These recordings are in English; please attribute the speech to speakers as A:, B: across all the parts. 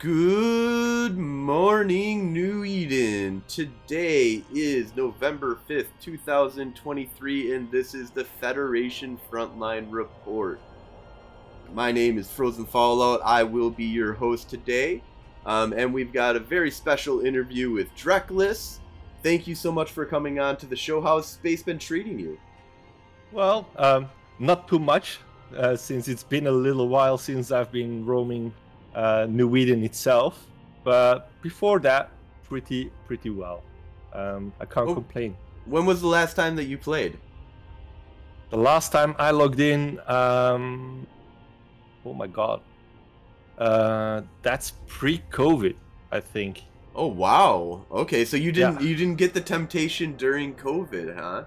A: Good morning, New Eden. Today is November 5th, 2023, and this is the Federation Frontline Report. My name is Frozen Fallout. I will be your host today. Um, and we've got a very special interview with Drechlas. Thank you so much for coming on to the show. How's space been treating you?
B: Well, um, not too much, uh, since it's been a little while since I've been roaming uh, New Eden itself. But before that, pretty pretty well. Um, I can't
A: Oh.
B: complain.
A: When was the last time that you played?
B: The last time I logged in, um, oh my god, uh, that's pre-COVID, I think.
A: Oh wow. Okay, so you didn't
B: Yeah.
A: you didn't get the temptation during COVID, huh?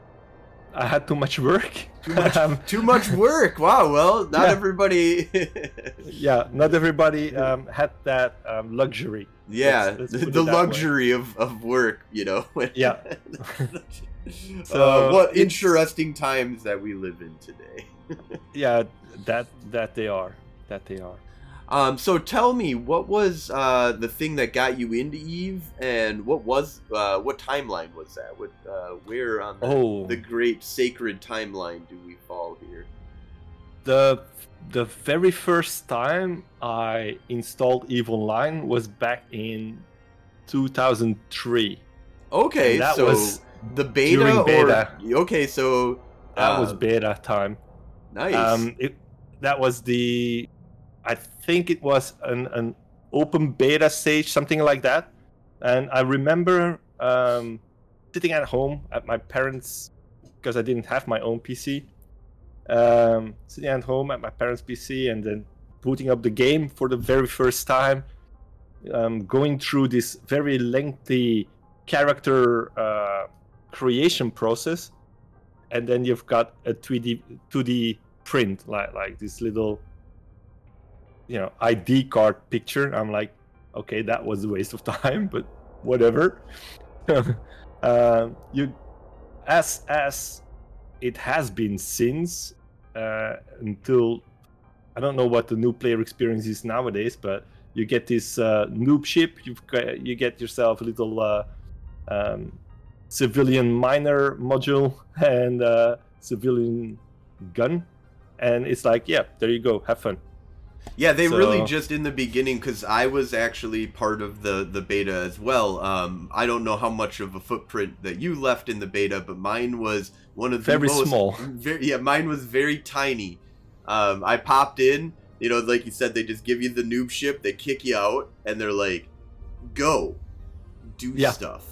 B: I had too much work.
A: Too much
B: Um,
A: too much work. Wow. Well, not
B: Yeah.
A: everybody.
B: yeah, not everybody um, had that um, luxury.
A: yeah,
B: Let's- let's
A: the,
B: put it
A: the
B: that way.
A: luxury of, of work, you know.
B: Yeah.
A: uh,
B: So,
A: what
B: it's-
A: interesting times that we live in today.
B: Yeah, that that they are. That they are.
A: Um, so tell me, what was uh, the thing that got you into Eve, and what was uh, what timeline was that? What uh, where on the,
B: Oh,
A: the great sacred timeline do we fall here?
B: the the very first time I installed Eve Online was back in 2003.
A: Okay,
B: that
A: so
B: was
A: the beta,
B: during
A: or
B: beta.
A: okay, so
B: That
A: uh,
B: was beta time.
A: nice.
B: Um, it, that was the, I think it was an, an open beta stage, something like that. And I remember um, sitting at home at my parents' because I didn't have my own PC. Um, sitting at home at my parents' PC and then booting up the game for the very first time, um, going through this very lengthy character uh, creation process, and then you've got a 3D 2D print like like this little you know ID card picture. I'm like, okay, that was a waste of time, but whatever. um, you as as it has been since uh, until I don't know what the new player experience is nowadays, but you get this uh, noob ship. You've got, you get yourself a little uh, um, civilian miner module and uh, civilian gun, and it's like, yeah, there you go, have fun.
A: Yeah, they really just in the beginning because I was actually part of the the beta as well. Um, I don't know how much of a footprint that you left in the beta, but mine was one of the
B: Very
A: most,
B: small.
A: Very, yeah, mine was very tiny. Um, I popped in, you know, like you said, they just give you the noob ship, they kick you out, and they're like, "Go, do
B: Yeah.
A: stuff."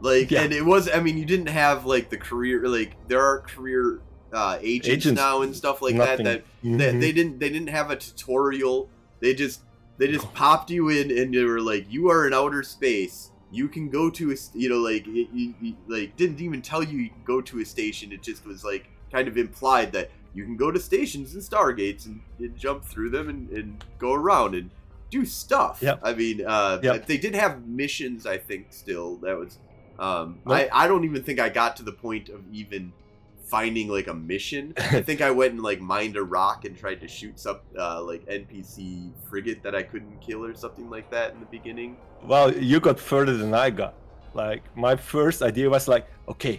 A: Like,
B: Yeah.
A: and it was. I mean, you didn't have like the career. Like, there are career uh, agents,
B: Agents.
A: now and stuff like
B: Nothing.
A: that. That they,
B: Mhm.
A: they didn't they didn't have a tutorial they just they just popped you in and they were like you are in outer space you can go to a s- you know like it, it- it- like didn't even tell you you can go to a station it just was like kind of implied that you can go to stations and stargates and, and jump through them and, and go around and do stuff
B: Yep.
A: i mean uh
B: Yep.
A: they did have missions i think still that was um
B: Nope.
A: I, I don't even think i got to the point of even finding like a mission I think I went and like mined a rock and tried to shoot some uh, like NPC frigate that I couldn't kill or something like that in the beginning.
B: Well, you got further than I got. Like my first idea was like, okay,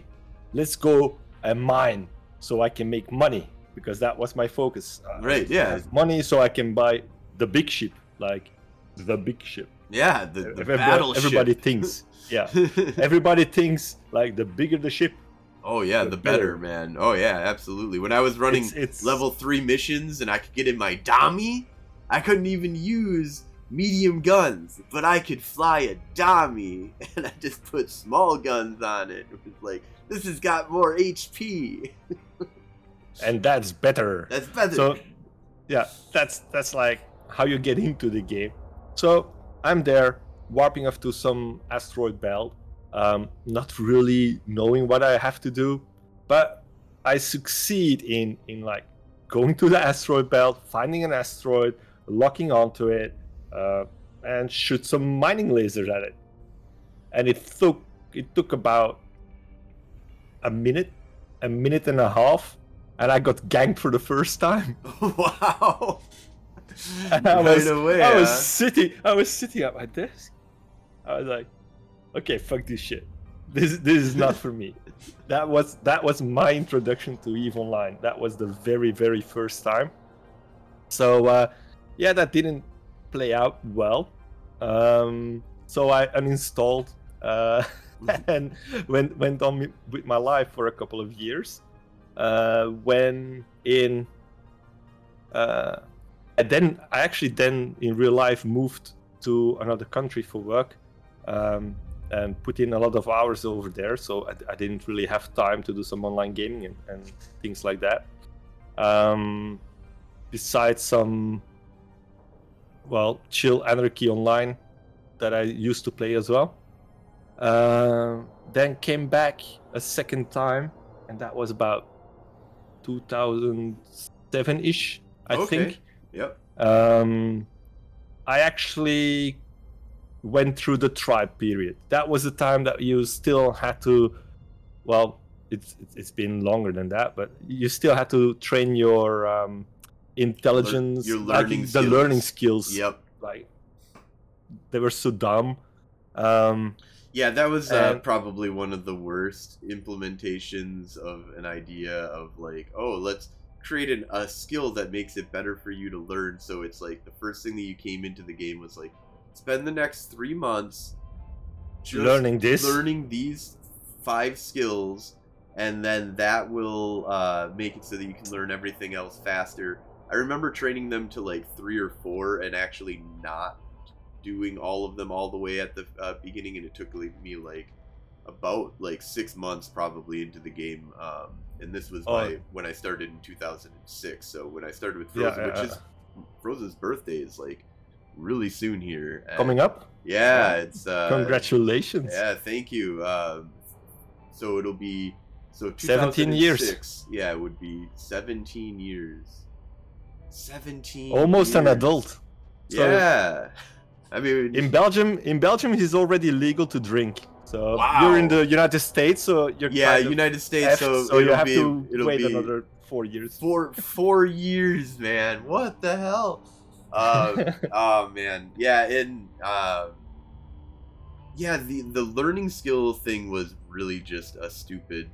B: let's go and mine so I can make money because that was my focus. Uh,
A: Right, yeah.
B: money so I can buy the big ship, like the big ship.
A: Yeah, the, the
B: Everybody-
A: battleship.
B: Everybody thinks, yeah. Everybody thinks like the bigger the ship,
A: oh yeah,
B: the
A: the better,
B: better.
A: man. Oh yeah, absolutely. When I was running
B: It's- it's-
A: level three missions and I could get in my Domi, I couldn't even use medium guns, but I could fly a Domi, and I just put small guns on it. It was like this has got more HP.
B: and that's better.
A: That's better.
B: so yeah that's that's like how you get into the game so i'm there warping off to some asteroid belt um, not really knowing what i have to do but i succeed in in like going to the asteroid belt finding an asteroid locking onto it uh, and shoot some mining lasers at it and it took it took about a minute a minute and a half and i got ganked for the first time
A: wow.
B: And I
A: right
B: was,
A: away.
B: I was sitting, I was sitting at my desk. I was like, okay, fuck this shit. This this is not for me. That was that was my introduction to Eve Online. That was the very very first time. So uh, yeah, that didn't play out well. Um, so I uninstalled uh, and went went on with my life for a couple of years. Uh, when in uh, and then I actually then in real life moved to another country for work um, and put in a lot of hours over there. So I, I didn't really have time to do some online gaming and, and things like that. Um, besides some, well, chill anarchy online that I used to play as well. Uh, then came back a second time, and that was about 2007 ish, I
A: Okay.
B: think.
A: Yep.
B: Um, I actually went through the tribe period. That was the time that you still had to, well, it's it's- been longer than that, but you still had to train your um, intelligence,
A: your learning,
B: like,
A: the
B: learning skills.
A: Yep.
B: Like they were so dumb. Um,
A: Yeah, that was uh,
B: And-
A: probably one of the worst implementations of an idea of like, oh, let's create an, a skill that makes it better for you to learn. So it's like the first thing that you came into the game was like, spend the next three months
B: learning this.
A: learning these five skills, and then that will uh, make it so that you can learn everything else faster. I remember training them to like three or four and actually not doing all of them all the way at the uh, beginning, and it took me like about like six months probably into the game. Um, and this was
B: Oh.
A: when I started in 2006. So when I started with Frozen,
B: yeah,
A: which is Frozen's birthday is like really soon here. and-
B: coming up.
A: Yeah, it's uh,
B: Congratulations.
A: yeah, thank you. Um, so it'll be so
B: 17 years.
A: Yeah, it would be 17 years. 17.
B: Almost an adult. So-
A: yeah. I mean,
B: In Belgium, in Belgium, it is already legal to drink. So
A: Wow.
B: you're in the United States, so you're
A: yeah,
B: kind of
A: United States. So,
B: so you have
A: be,
B: to wait another four years.
A: four four years, man. What the hell? Um, oh man, yeah, and um, yeah, the the learning skill thing was really just a stupid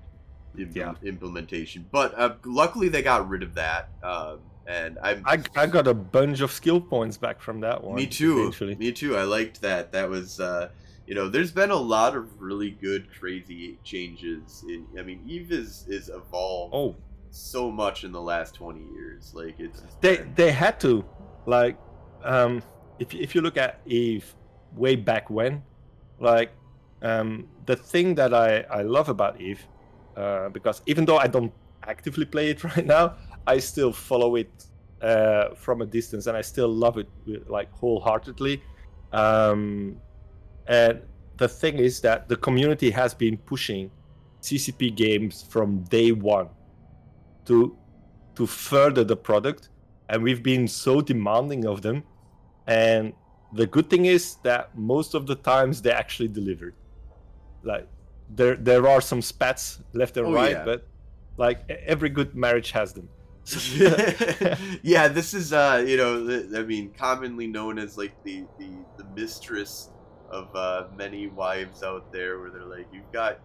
A: im-
B: Yeah.
A: implementation. But uh, luckily, they got rid of that. Um, and I'm
B: I, I got a bunch of skill points back from that one.
A: me too.
B: Eventually.
A: Me too. I liked that. That was. Uh, you know, there's been a lot of really good, crazy changes. In, I mean, Eve is is evolved
B: Oh,
A: so much in the last 20 years. Like it's
B: they
A: been-
B: they had to, like, um, if if you look at Eve way back when, like, um, the thing that I I love about Eve, uh, because even though I don't actively play it right now, I still follow it uh, from a distance, and I still love it like wholeheartedly. Um, and the thing is that the community has been pushing CCP games from day one to to further the product, and we've been so demanding of them. And the good thing is that most of the times they actually delivered. Like there there are some spats left and
A: Oh,
B: right,
A: yeah.
B: but like every good marriage has them.
A: yeah, this is uh, you know, I mean, commonly known as like the the, the mistress of uh, many wives out there, where they're like, you've got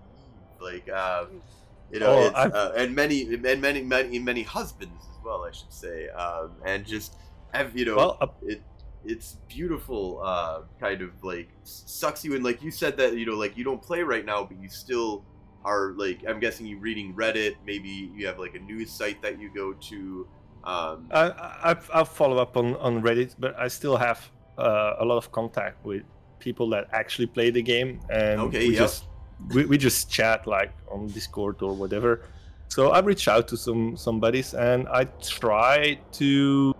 A: like, um, you know,
B: Oh,
A: uh, and many and many many many husbands well, I should say, um, and just have you know,
B: Well, uh,
A: it it's beautiful, uh, kind of like sucks you in. Like you said that you know, like you don't play right now, but you still are like I'm guessing you reading Reddit. Maybe you have like a news site that you go to. Um,
B: I, I I'll follow up on on Reddit, but I still have uh, a lot of contact with people that actually play the game, and
A: Okay,
B: we
A: yep.
B: just we, we just chat like on Discord or whatever. So I reach out to some some buddies, and I try to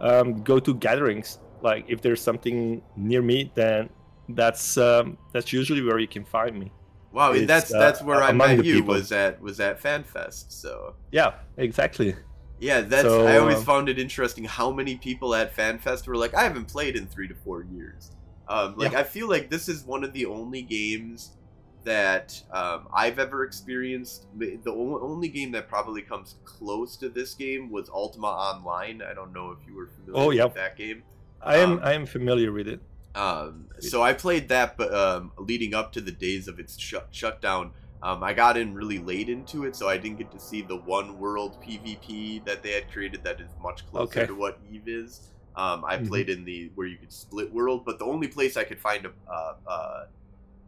B: um, go to gatherings. Like if there's something near me, then that's um, that's usually where you can find me.
A: wow,
B: it's,
A: that's
B: uh,
A: that's where I met you.
B: people.
A: Was at was at FanFest. So
B: Yeah, exactly.
A: yeah, that's
B: So,
A: I always
B: um,
A: found it interesting how many people at FanFest were like, I haven't played in three to four years. Um, like
B: Yeah.
A: I feel like this is one of the only games that um, I've ever experienced. The only game that probably comes close to this game was Ultima Online. I don't know if you were familiar
B: Oh,
A: with that game.
B: I am
A: Um,
B: I am familiar with it.
A: Um, so I played that, but um, leading up to the days of its shut shutdown, um, I got in really late into it, so I didn't get to see the one world PvP that they had created that is much closer
B: Okay.
A: to what Eve is. Um, I
B: Mhm.
A: played in the where you could split world, but the only place I could find a uh, uh,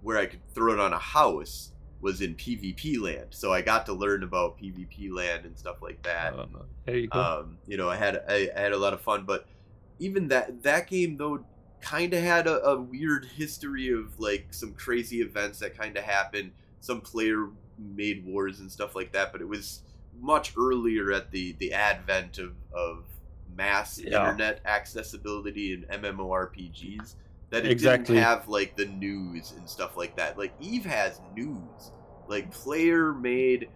A: where I could throw it on a house was in PvP land. So I got to learn about PvP land and stuff like that.
B: Uh, there you go.
A: Um, you know, I had I, I had a lot of fun, but even that that game though kind of had a, a weird history of like some crazy events that kind of happened, some player made wars and stuff like that. But it was much earlier at the the advent of of mass
B: Yeah.
A: internet accessibility and MMORPGs that it
B: Exactly.
A: didn't have like the news and stuff like that. Like Eve has news, like player made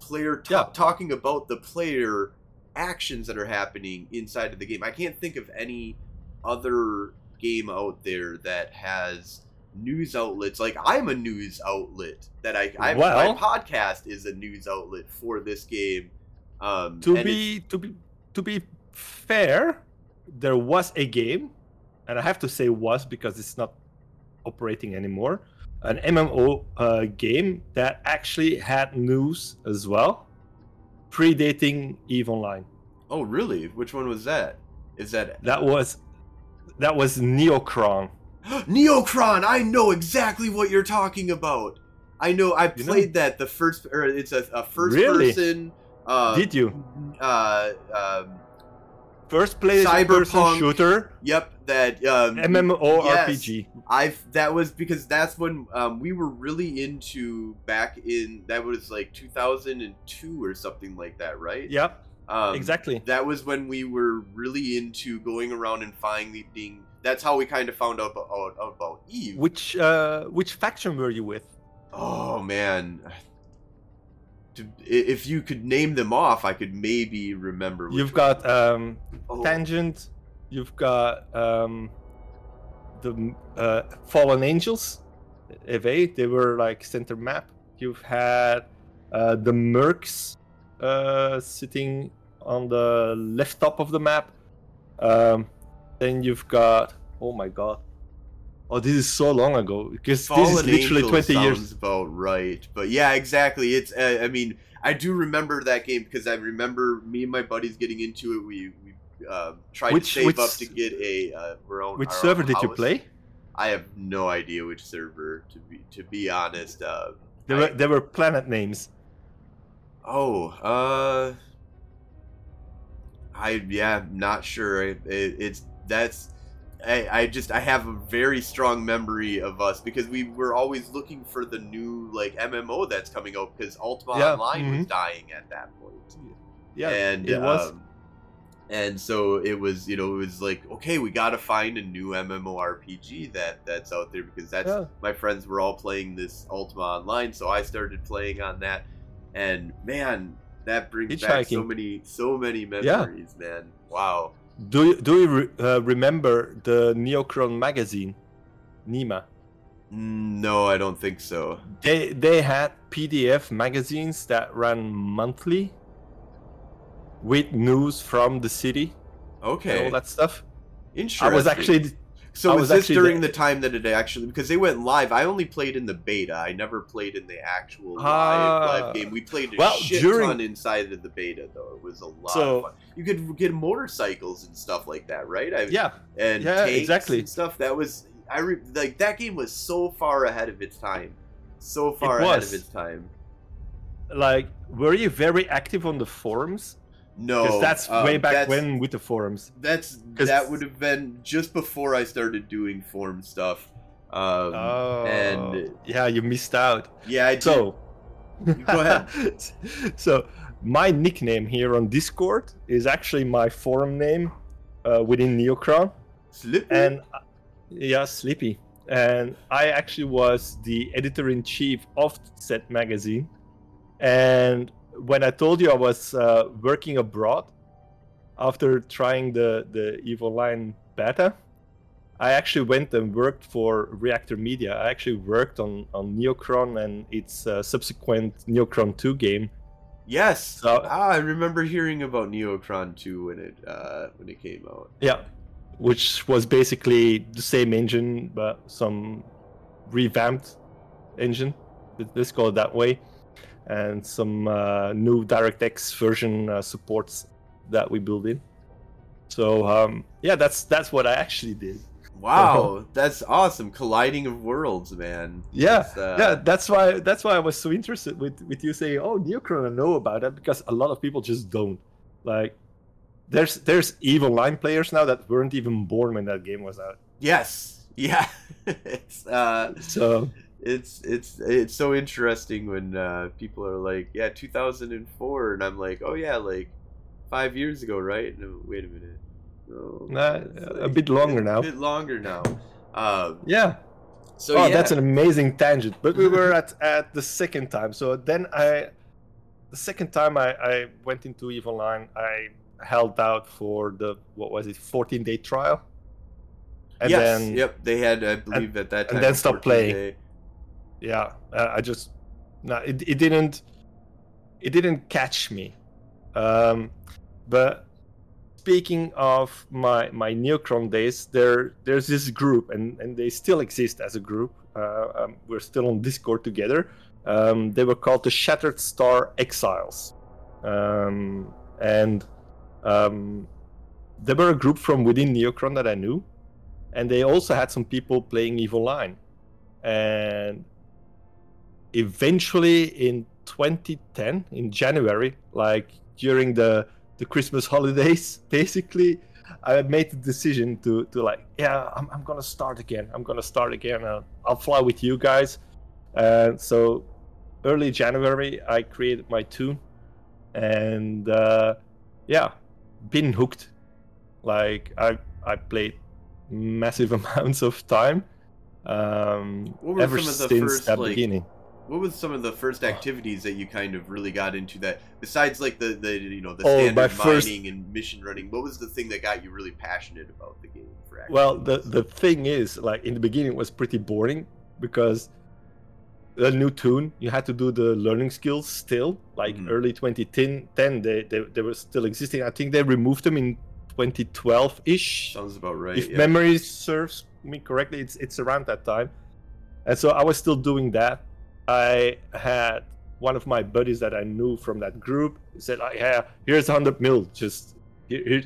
A: player ta-
B: Yeah.
A: talking about the player actions that are happening inside of the game. I can't think of any other game out there that has news outlets. Like I'm a news outlet that I, I
B: Well-
A: my podcast is a news outlet for this game. Um,
B: to be to be to be fair, there was a game, and I have to say was because it's not operating anymore. An MMO uh, game that actually had news as well, predating Eve Online.
A: oh really? Which one was that? Is that
B: That was that was Neocron.
A: Neocron? I know exactly what you're talking about. I know I
B: You know?
A: played that the first or it's a, a first
B: Really?
A: person. Uh,
B: Did you
A: Uh, um,
B: first place person
A: Cyberpunk.
B: shooter
A: Yep, that um,
B: MMORPG?
A: I've that was because that's when um, we were really into back in that was like 2002 or something like that, right?
B: Yep,
A: um,
B: exactly.
A: That was when we were really into going around and finding. That's how we kind of found out about, about Eve.
B: Which uh, which faction were you with?
A: Oh man. To, if you could name them off, I could maybe remember. which
B: You've got um,
A: Oh,
B: Tangent. You've got um, the uh, Fallen Angels, EVE. They were like center map. You've had uh, the Mercs uh, sitting on the left top of the map. Um, then you've got oh my god. Oh, this is so long ago because this is literally
A: Angel
B: 20 years.
A: about right. But yeah, exactly. It's uh, I mean, I do remember that game because I remember me and my buddies getting into it. We we uh, tried
B: Which-
A: to save
B: which-
A: up to get a uh, our own.
B: Which server did you play?
A: I have no idea which server to be to be honest. Uh,
B: There
A: I-
B: were there were planet names.
A: Oh, uh, I yeah, not sure. It, it, it's that's I, I just I have a very strong memory of us because we were always looking for the new like MMO that's coming out because Ultima
B: Yeah,
A: Online was
B: mhm.
A: dying at that point.
B: Yeah,
A: and
B: it was.
A: um, and so it was you know it was like okay we got to find a new MMORPG that that's out there because that's
B: Yeah.
A: my friends were all playing this Ultima Online, so I started playing on that, and man, that brings back so many, so many memories, man. Wow.
B: Do you, do you re- uh, remember the Neocron magazine, Nima?
A: No, I don't think so.
B: They they had PDF magazines that ran monthly with news from the city
A: Okay,
B: all that stuff.
A: interesting.
B: I was actually
A: so
B: I
A: was, this during
B: the-
A: the time that it actually because they went live. I only played in the beta. I never played in the actual live,
B: Ah.
A: live game. We played a
B: Well,
A: shit
B: during-
A: ton inside of the beta, though. It was a lot
B: So-
A: of fun. You could get motorcycles and stuff like that, right? I,
B: yeah
A: and
B: Yeah, exactly.
A: and stuff. That was I re- like that game was so far ahead of its time, so far ahead of its time.
B: like were you very active on the forums?
A: No,
B: Because that's
A: um,
B: way back
A: that's-
B: when with the forums.
A: That's that would have been just before I started doing form stuff. Um,
B: oh,
A: and
B: yeah, you missed out.
A: yeah, I did.
B: So
A: Go ahead.
B: so my nickname here on Discord is actually my forum name uh, within Neocron.
A: Slippy?
B: and uh, yeah sleepy and i actually was the editor in chief of said magazine and when i told you i was uh, working abroad after trying the the Eve Online beta I actually went and worked for Reakktor Media. I actually worked on on Neocron and its uh, subsequent Neocron 2 game.
A: Yes.
B: So-
A: ah, I remember hearing about Neocron 2 when it uh, when it came out.
B: Yeah, which was basically the same engine but some revamped engine. let- Let's call it that way, and some uh, new DirectX version uh, supports that we built in. So um, yeah, that's that's what I actually did.
A: Wow, that's awesome! Colliding of worlds, man.
B: Yeah,
A: uh,
B: yeah, that's why that's why I was so interested with with you saying, "Oh, Neocron, I know about it," because a lot of people just don't. Like, there's there's Eve Online players now that weren't even born when that game was out.
A: Yes. Yeah. uh,
B: So
A: it's it's it's so interesting when uh, people are like, yeah, 2004, and I'm like, oh yeah, like five years ago, right? No, wait a minute. No,
B: Nah,
A: it's
B: a bit longer now.
A: A bit longer now. Um,
B: yeah,
A: so
B: oh,
A: yeah.
B: that's an amazing tangent. But we were at at the second time. So then I, the second time I I went into Eve Online, I held out for the what was it, 14 day trial. And
A: yes.
B: then
A: yep. They had, I believe, at that time.
B: and then stopped playing.
A: day-
B: yeah i just no it, it didn't it didn't catch me. Um but speaking of my my neocron days there there's this group and and they still exist as a group. Uh, um, we're still on discord together. Um, they were called the shattered star exiles. Um, and um, they were a group from within neocron that i knew. And they also had some people playing Eve Online, and eventually in 2010 in january like during the the christmas holidays basically i made the decision to to like yeah i'm, I'm gonna start again. I'm gonna start again. Uh, i'll fly with you guys. And so early january i created my toon and uh yeah been hooked. Like i i played massive amounts of time um ever
A: some of the
B: since
A: first,
B: that
A: like,
B: beginning
A: What was some of the first activities that you kind of really got into that besides like the the you know the
B: Oh,
A: standard mining
B: first-
A: and mission running? What was the thing that got you really passionate about the game? For
B: Well, the the thing is, like in the beginning, it was pretty boring because a new toon, you had to do the learning skills still. Like
A: Mhm.
B: early 2010, 10, they, they they were still existing. I think they removed them in 2012 ish.
A: sounds about right.
B: if
A: yeah.
B: memory serves me correctly, it's it's around that time. And so I was still doing that. I had one of my buddies that I knew from that group said, like, "Yeah, here's 100 mil. Just here, here."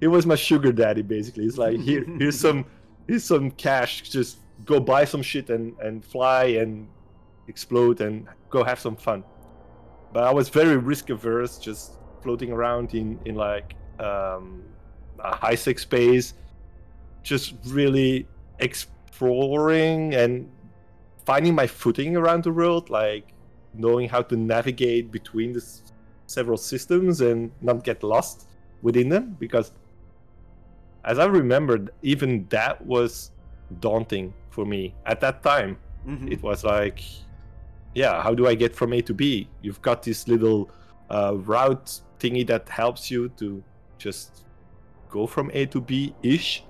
B: He was my sugar daddy, basically. It's like, here, here's some, here's some cash. Just go buy some shit and and fly and explode and go have some fun. But I was very risk averse, just floating around in in like um, a high sec space, just really exploring and finding my footing around the world, like knowing how to navigate between the s- several systems and not get lost within them. Because, as I remembered, even that was daunting for me at that time.
A: Mhm.
B: It was like, yeah, how do I get from A to B? You've got this little uh, route thingy that helps you to just go from A to B ish,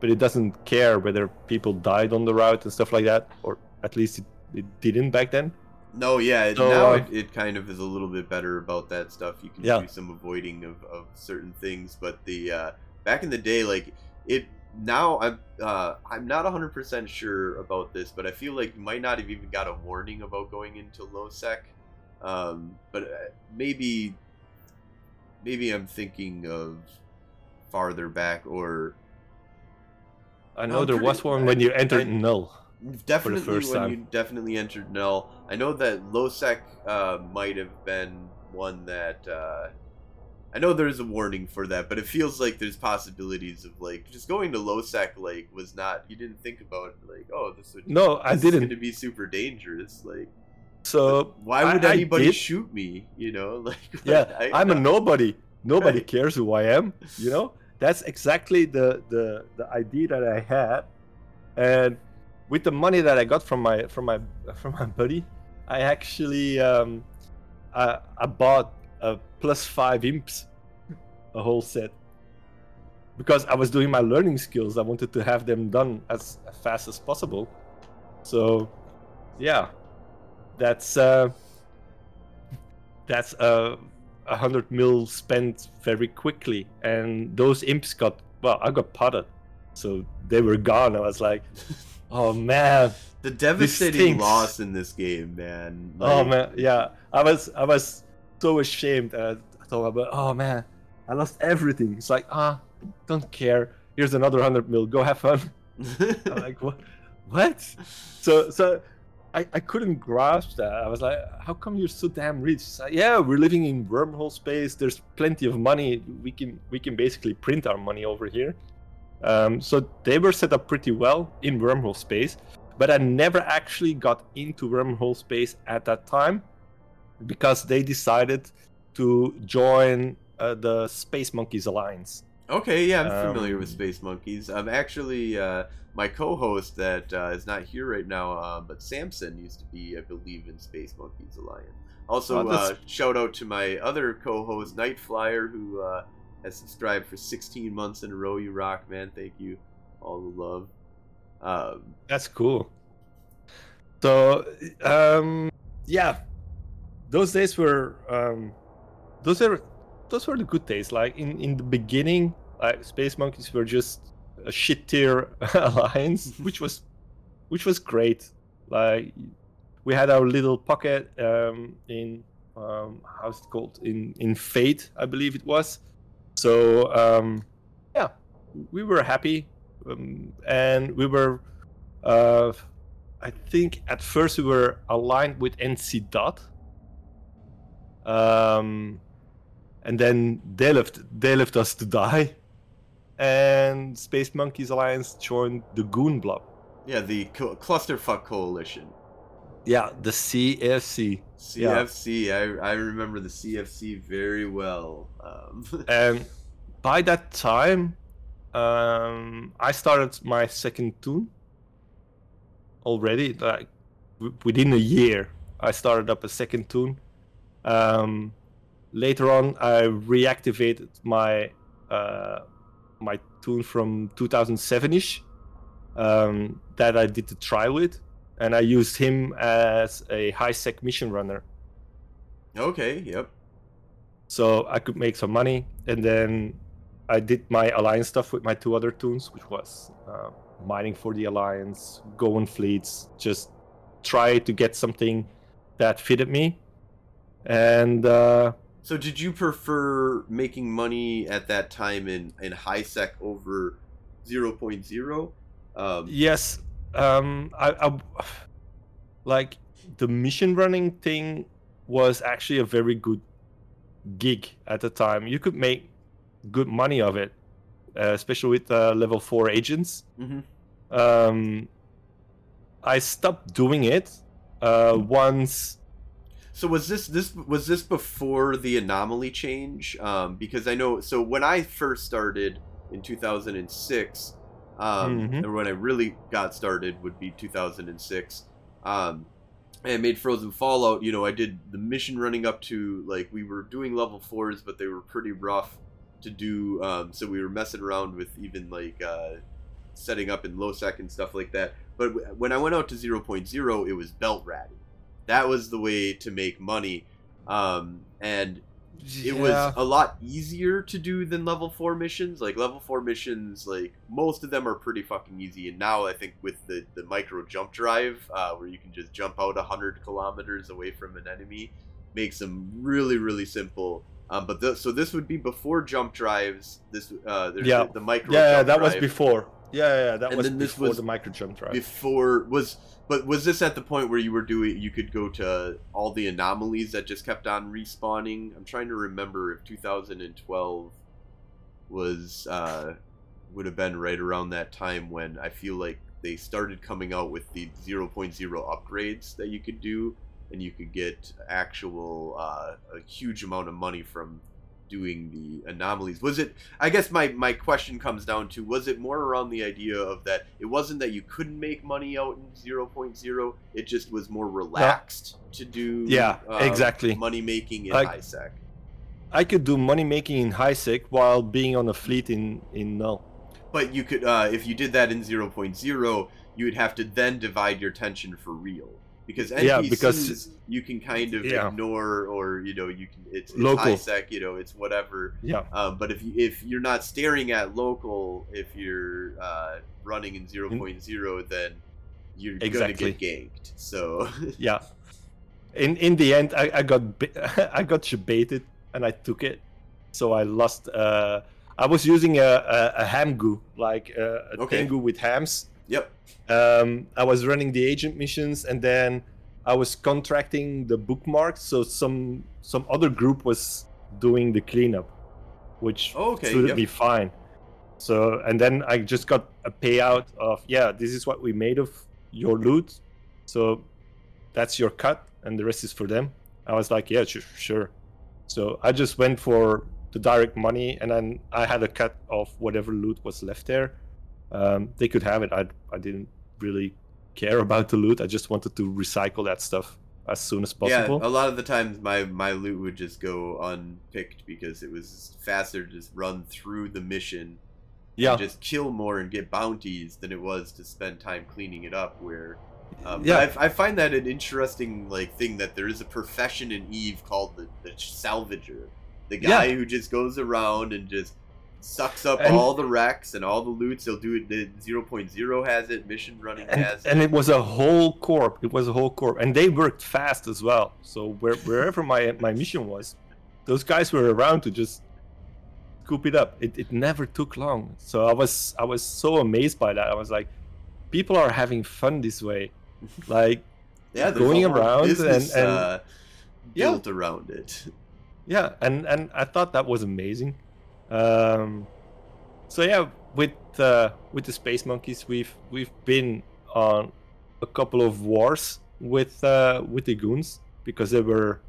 B: but it doesn't care whether people died on the route and stuff like that, or at least it, it didn't back then.
A: No, yeah. it-
B: So,
A: now
B: uh,
A: it, it kind of is a little bit better about that stuff. You can
B: Yeah.
A: do some avoiding of, of certain things, but the uh, back in the day, like it. Now I'm uh, I'm not 100 percent sure about this, but I feel like you might not have even got a warning about going into low sec. Um, but uh, maybe maybe I'm thinking of farther back or
B: I know
A: I'm
B: there was one when you entered
A: I-
B: null.
A: Definitely
B: first
A: when
B: time.
A: you definitely entered null. I know that Losec uh, might have been one that uh, I know there's a warning for that, but it feels like there's possibilities of like just going to Losec like was not you didn't think about like oh this would
B: No, I
A: this is
B: didn't.
A: going to be super dangerous like
B: So
A: why would
B: I
A: anybody
B: did.
A: shoot me you know like
B: yeah,
A: I-
B: I'm a nobody. Nobody
A: Right.
B: cares who I am. You know, that's exactly the the the idea that I had, and with the money that I got from my from my from my buddy, I actually um, I, I bought a plus five imps, a whole set, because I was doing my learning skills, I wanted to have them done as fast as possible. So, yeah, that's uh, that's uh, a hundred mil spent very quickly, and those imps got well. I got podded, so they were gone. I was like, oh man,
A: The devastating loss in this game, man.
B: oh man, yeah. I was I was so ashamed. Uh, I thought about, oh man, I lost everything. It's like ah, don't care. Here's another hundred mil. Go have fun. I'm like what? What? So so. I, I couldn't grasp that. I was like, "How come you're so damn rich?" Like, yeah, we're living in wormhole space. There's plenty of money. We can we can basically print our money over here. Um, so they were set up pretty well in wormhole space, but I never actually got into wormhole space at that time because they decided to join uh, the Space Monkeys Alliance.
A: Okay, yeah, I'm familiar
B: Um,
A: with Space Monkeys. I'm actually uh, my co-host that uh, is not here right now, uh, but Samson used to be, I believe, in Space Monkeys Alliance. Also,
B: Oh, that's-
A: uh, shout out to my other co-host Night Flyer, who uh, has subscribed for 16 months in a row. You rock, man! Thank you, all the love. Um,
B: That's cool. So, um, yeah, those days were um, those are those were the good days. Like in in the beginning, like Space Monkeys were just a shit tier alliance, which was which was great. Like we had our little pocket um, in um, how's it called in in Fade, I believe it was. So um, yeah, we were happy, um, and we were. Uh, I think at first we were aligned with NC Dot. Um, and then they left. They left us to die, and Space Monkeys Alliance joined the Goon Blob.
A: yeah, the co- Clusterfuck Coalition.
B: Yeah, the CFC. Yeah.
A: CFC. I, I remember the CFC very well. Um,
B: and by that time um, i started my second toon already like w- within a year i started up a second toon um, later on i reactivated my uh, my toon from 2007ish um, that i did the trial with and i used him as a high sec mission runner
A: okay, yep.
B: so I could make some money, and then I did my alliance stuff with my two other toons, which was uh, mining for the alliance, go on fleets, just try to get something that fitted me, and uh,
A: So, did you prefer making money at that time in in high sec over 0.0? Um,
B: yes, um, I, I like the mission running thing was actually a very good gig at the time. You could make good money of it, uh, especially with uh, level four agents.
A: mhm.
B: um, I stopped doing it uh, once.
A: So was this this was this before the anomaly change? Um, because I know. So when I first started in 2006, um,
B: Mhm.
A: or when I really got started would be 2006. Um, and made Frozen Fallout. You know, I did the mission running up to like we were doing level fours, but they were pretty rough to do. Um, so we were messing around with even like uh, setting up in low sec and stuff like that. But w- when I went out to 0.0, it was belt ratting. That was the way to make money. Um, and it was a lot easier to do than level 4 missions. Like, level 4 missions, like, most of them are pretty fucking easy. And now I think with the, the micro jump drive, uh, where you can just jump out 100 kilometers away from an enemy, makes them really, really simple. Um, but th- so this would be before jump drives. This uh, there's
B: Yeah.
A: the, the micro.
B: yeah, that was before. Yeah, yeah, yeah, that
A: And
B: was
A: then this
B: before
A: was
B: the micro jump drive.
A: before was but was this at the point where you were doing you could go to all the anomalies that just kept on respawning i'm trying to remember if 2012 was uh would have been right around that time when i feel like they started coming out with the 0.0 upgrades that you could do and you could get actual uh, a huge amount of money from doing the anomalies was it i guess my my question comes down to was it more around the idea of that it wasn't that you couldn't make money out in 0.0 it just was more relaxed to do
B: Yeah,
A: uh,
B: exactly.
A: money making in high sec
B: I could do money making in high sec while being on a fleet in in null.
A: But you could, uh, if you did that in 0.0, you would have to then divide your tension for real. Because NPCs,
B: Yeah, because-
A: you can kind of
B: Yeah.
A: ignore, or you know, you can it's, it's
B: Local.
A: high sec, you know, it's whatever.
B: Yeah,
A: Um, but if you if you're not staring at local, if you're uh, running in 0.0, then you're
B: Exactly.
A: gonna get ganked. So
B: yeah. In in the end, I, I got I got baited and I took it, so I lost. Uh, I was using a a, a ham goo like uh, a
A: Okay.
B: Tengu with hams.
A: Yep,
B: um, I was running the agent missions, and then I was contracting the bookmarks. So some some other group was doing the cleanup, which
A: Oh, okay,
B: suited
A: yep.
B: me fine. So and then I just got a payout of yeah, this is what we made of your loot, so that's your cut, and the rest is for them. I was like, yeah, sure, sure. So I just went for the direct money, and then I had a cut of whatever loot was left there. Um, they could have it. I I didn't really care about the loot. I just wanted to recycle that stuff as soon as possible.
A: yeah. A lot of the times, my my loot would just go unpicked because it was faster to just run through the mission
B: yeah,
A: and just kill more and get bounties than it was to spend time cleaning it up. Where, um,
B: Yeah.
A: yeah, I, I find that an interesting like thing that there is a profession in Eve called the, the salvager, the guy
B: Yeah.
A: who just goes around and just sucks up
B: And-
A: all the wrecks and all the loots. He'll do it. The 0.0 has it. Mission running
B: and,
A: has
B: and
A: it.
B: it was a whole corp. It was a whole corp, and they worked fast as well. So where, wherever my my mission was, those guys were around to just scoop it up. It, it never took long. So I was I was so amazed by that. I was like, people are having fun this way, like
A: yeah,
B: going around and-
A: business,
B: and-
A: uh,
B: Yeah.
A: built around it.
B: yeah, and and I thought that was amazing. Um, so yeah, with uh, with the space monkeys, we've we've been on a couple of wars with uh, with the goons because they were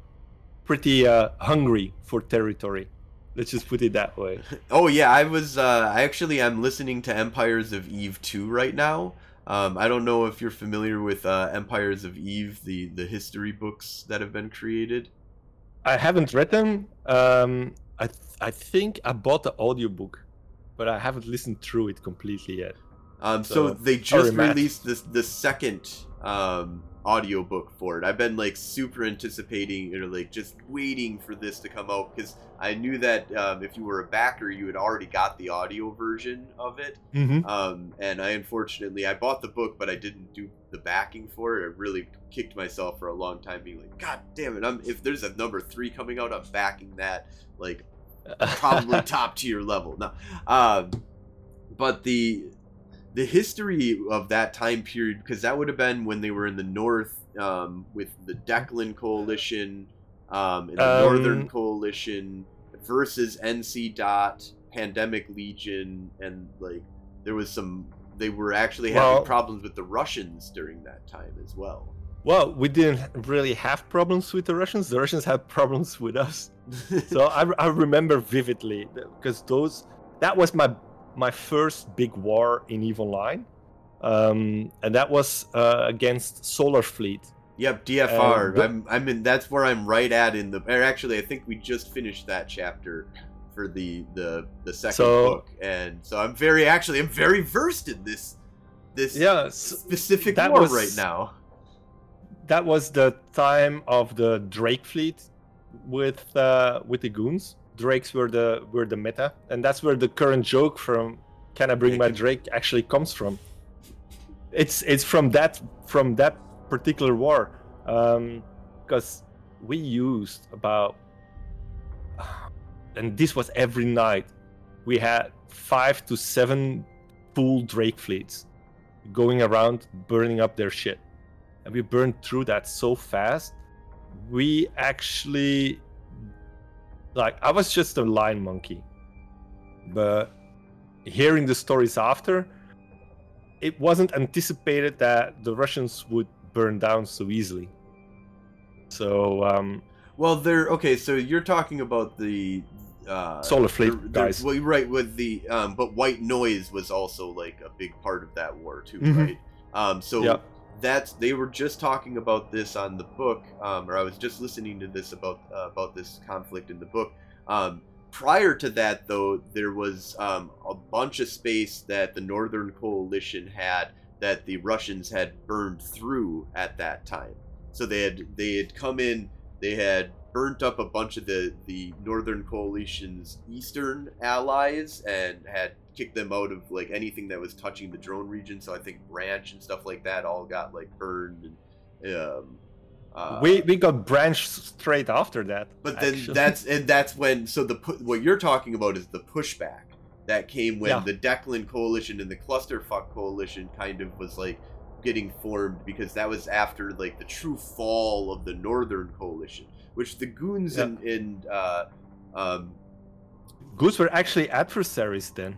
B: pretty uh, hungry for territory. Let's just put it that way.
A: Oh yeah, I was. Uh, I actually am listening to Empires of Eve 2 right now. Um, I don't know if you're familiar with uh, Empires of Eve, the the history books that have been created.
B: I haven't read them. Um, I th- I think I bought the audiobook, but I haven't listened through it completely yet.
A: Um, so,
B: So,
A: they just released this the second um, audiobook for it. I've been like super anticipating or like just waiting for this to come out because I knew that um, if you were a backer, you had already got the audio version of it.
B: Mm-hmm.
A: Um, and I unfortunately I bought the book, but I didn't do the backing for it. I really kicked myself for a long time, being like, God damn it! I'm if there's a number three coming out, I'm backing that like probably top tier level. No, um, but the the history of that time period because that would have been when they were in the north um, with the Declan coalition um, and the
B: Um,
A: Northern coalition versus NC Dot Pandemic Legion and like there was some they were actually having
B: Well-
A: problems with the Russians during that time as well.
B: Well, we didn't really have problems with the Russians. The Russians had problems with us. So I, I remember vividly because those that was my my first big war in Eve Online, um, and that was uh, against Solar Fleet.
A: Yep, DFR. I'm I'm in. That's where I'm right at in the. Or actually, I think we just finished that chapter for the the the second
B: So-
A: book, and so I'm very actually I'm very versed in this this
B: Yeah,
A: specific war
B: was-
A: right now.
B: that was the time of the Drake fleet with uh, with the goons. Drakes were the were the meta, and that's where the current joke from "Can I bring my Drake" actually comes from. It's it's from that from that particular war, because we used about, and this was every night. We had five to seven full Drake fleets going around burning up their shit and we burned through that so fast we actually like i was just a line monkey but hearing the stories after it wasn't anticipated that the russians would burn down so easily so um
A: Well, they're okay. So you're talking about the uh,
B: Solar Fleet
A: the- the-
B: guys.
A: Well, right with the um, but White Noise was also like a big part of that war too,
B: Mhm.
A: right? Um, so
B: Yeah.
A: That's they were just talking about this on the book, um, or I was just listening to this about uh, about this conflict in the book. Um, prior to that, though, there was um, a bunch of space that the Northern Coalition had that the Russians had burned through at that time. So they had they had come in, they had burnt up a bunch of the the Northern Coalition's eastern allies and had kicked them out of like anything that was touching the drone region. So I think Branch and stuff like that all got like burned and um, uh,
B: we we got branched straight after that.
A: But then
B: actually.
A: that's and that's when so the what you're talking about is the pushback that came when
B: Yeah.
A: the Deklein coalition and the Clusterfuck coalition kind of was like getting formed because that was after like the true fall of the Northern coalition, which the goons
B: Yeah.
A: and and uh, um,
B: Goose were actually adversaries then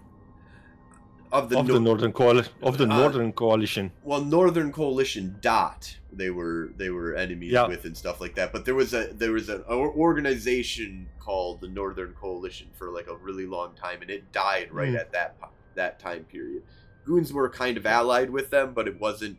A: of the,
B: of
A: Nor-
B: the northern coalition of the
A: Uh,
B: northern coalition.
A: well Northern Coalition dot they were they were enemies
B: Yeah.
A: with and stuff like that. But there was a there was an organization called the Northern Coalition for like a really long time, and it died right
B: Mm.
A: at that that time period. Goons were kind of allied with them, but it wasn't.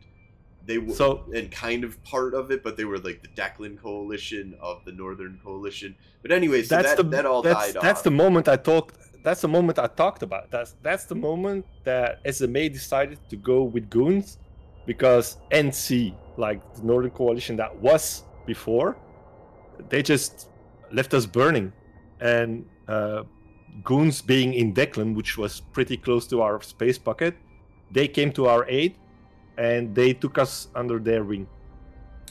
A: They were
B: So-
A: and kind of part of it, but they were like the Deklein Coalition of the Northern Coalition. But anyway, so
B: that's
A: that,
B: the
A: that all
B: that's,
A: died
B: that's
A: off.
B: That's the moment I talked. That's the moment I talked about. That's that's the moment that SMA decided to go with goons, because NC, like the Northern Coalition that was before, they just left us burning, and uh, goons being in Deklein, which was pretty close to our space pocket, they came to our aid, and they took us under their wing.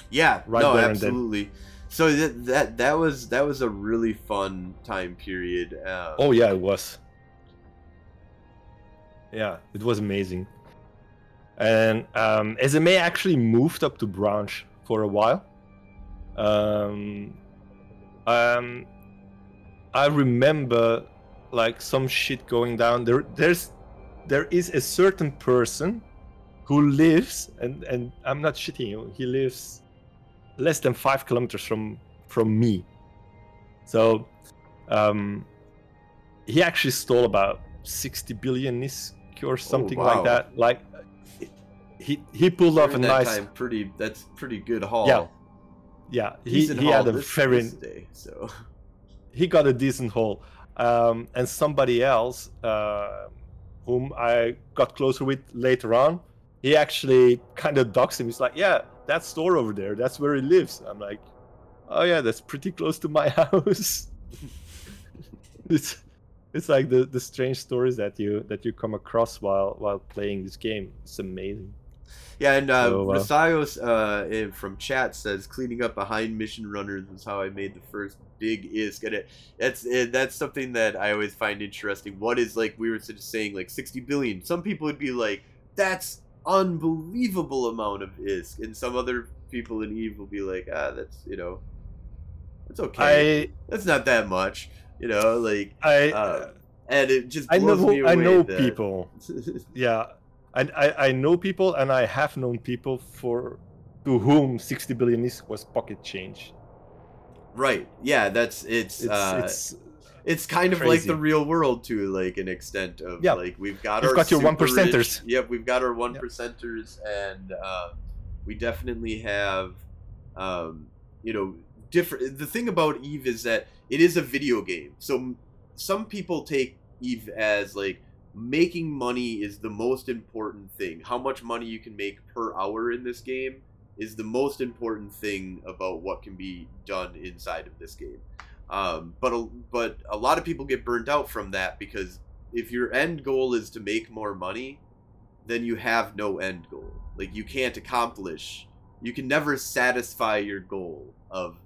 A: Yeah,
B: right
A: no, absolutely. So that, that that was that was a really fun time period. Um,
B: Oh yeah, it was. Yeah, it was amazing. And um, SMA actually moved up to Branch for a while. Um, um, I remember like some shit going down. There, there's, there is a certain person who lives, and and I'm not shitting you. He lives less than five kilometers from from me. So, um, he actually stole about 60 billion NISC or something
A: Oh, wow.
B: like that. Like, he he pulled off a
A: that
B: nice,
A: time, pretty. That's pretty good haul.
B: Yeah, yeah. He he had a
A: this,
B: very
A: this day. So
B: he got a decent haul. Um, and somebody else, uh, whom I got closer with later on, he actually kind of doxed him. He's like, "Yeah, that store over there, that's where he lives." I'm like, "Oh yeah, that's pretty close to my house." it's it's like the the strange stories that you that you come across while while playing this game. It's amazing.
A: yeah, and uh,
B: So, uh,
A: Masayos uh, from chat says cleaning up behind mission runners was how I made the first big ISK. And it, that's it, that's something that I always find interesting. What is like we were just saying like sixty billion? Some people would be like, that's unbelievable amount of ISK, and some other people in Eve will be like, ah, that's you know, that's okay.
B: I
A: that's not that much. You know, like
B: I
A: Uh, and it just
B: I know I know
A: that-
B: people. Yeah, I, I I know people, and I have known people for to whom 60 billion is was pocket change.
A: right. Yeah, that's it's
B: It's
A: uh it's,
B: it's
A: kind of like the real world to like an extent of
B: Yeah.
A: like we've got
B: You've
A: our
B: got your one percenters.
A: rich- Yep, we've got our one
B: Yeah.
A: percenters and uh, we definitely have um you know different the thing about Eve is that it is a video game. So m- some people take Eve as like making money is the most important thing. How much money you can make per hour in this game is the most important thing about what can be done inside of this game. Um, but a, but a lot of people get burnt out from that because if your end goal is to make more money, then you have no end goal. Like you can't accomplish. You can never satisfy your goal of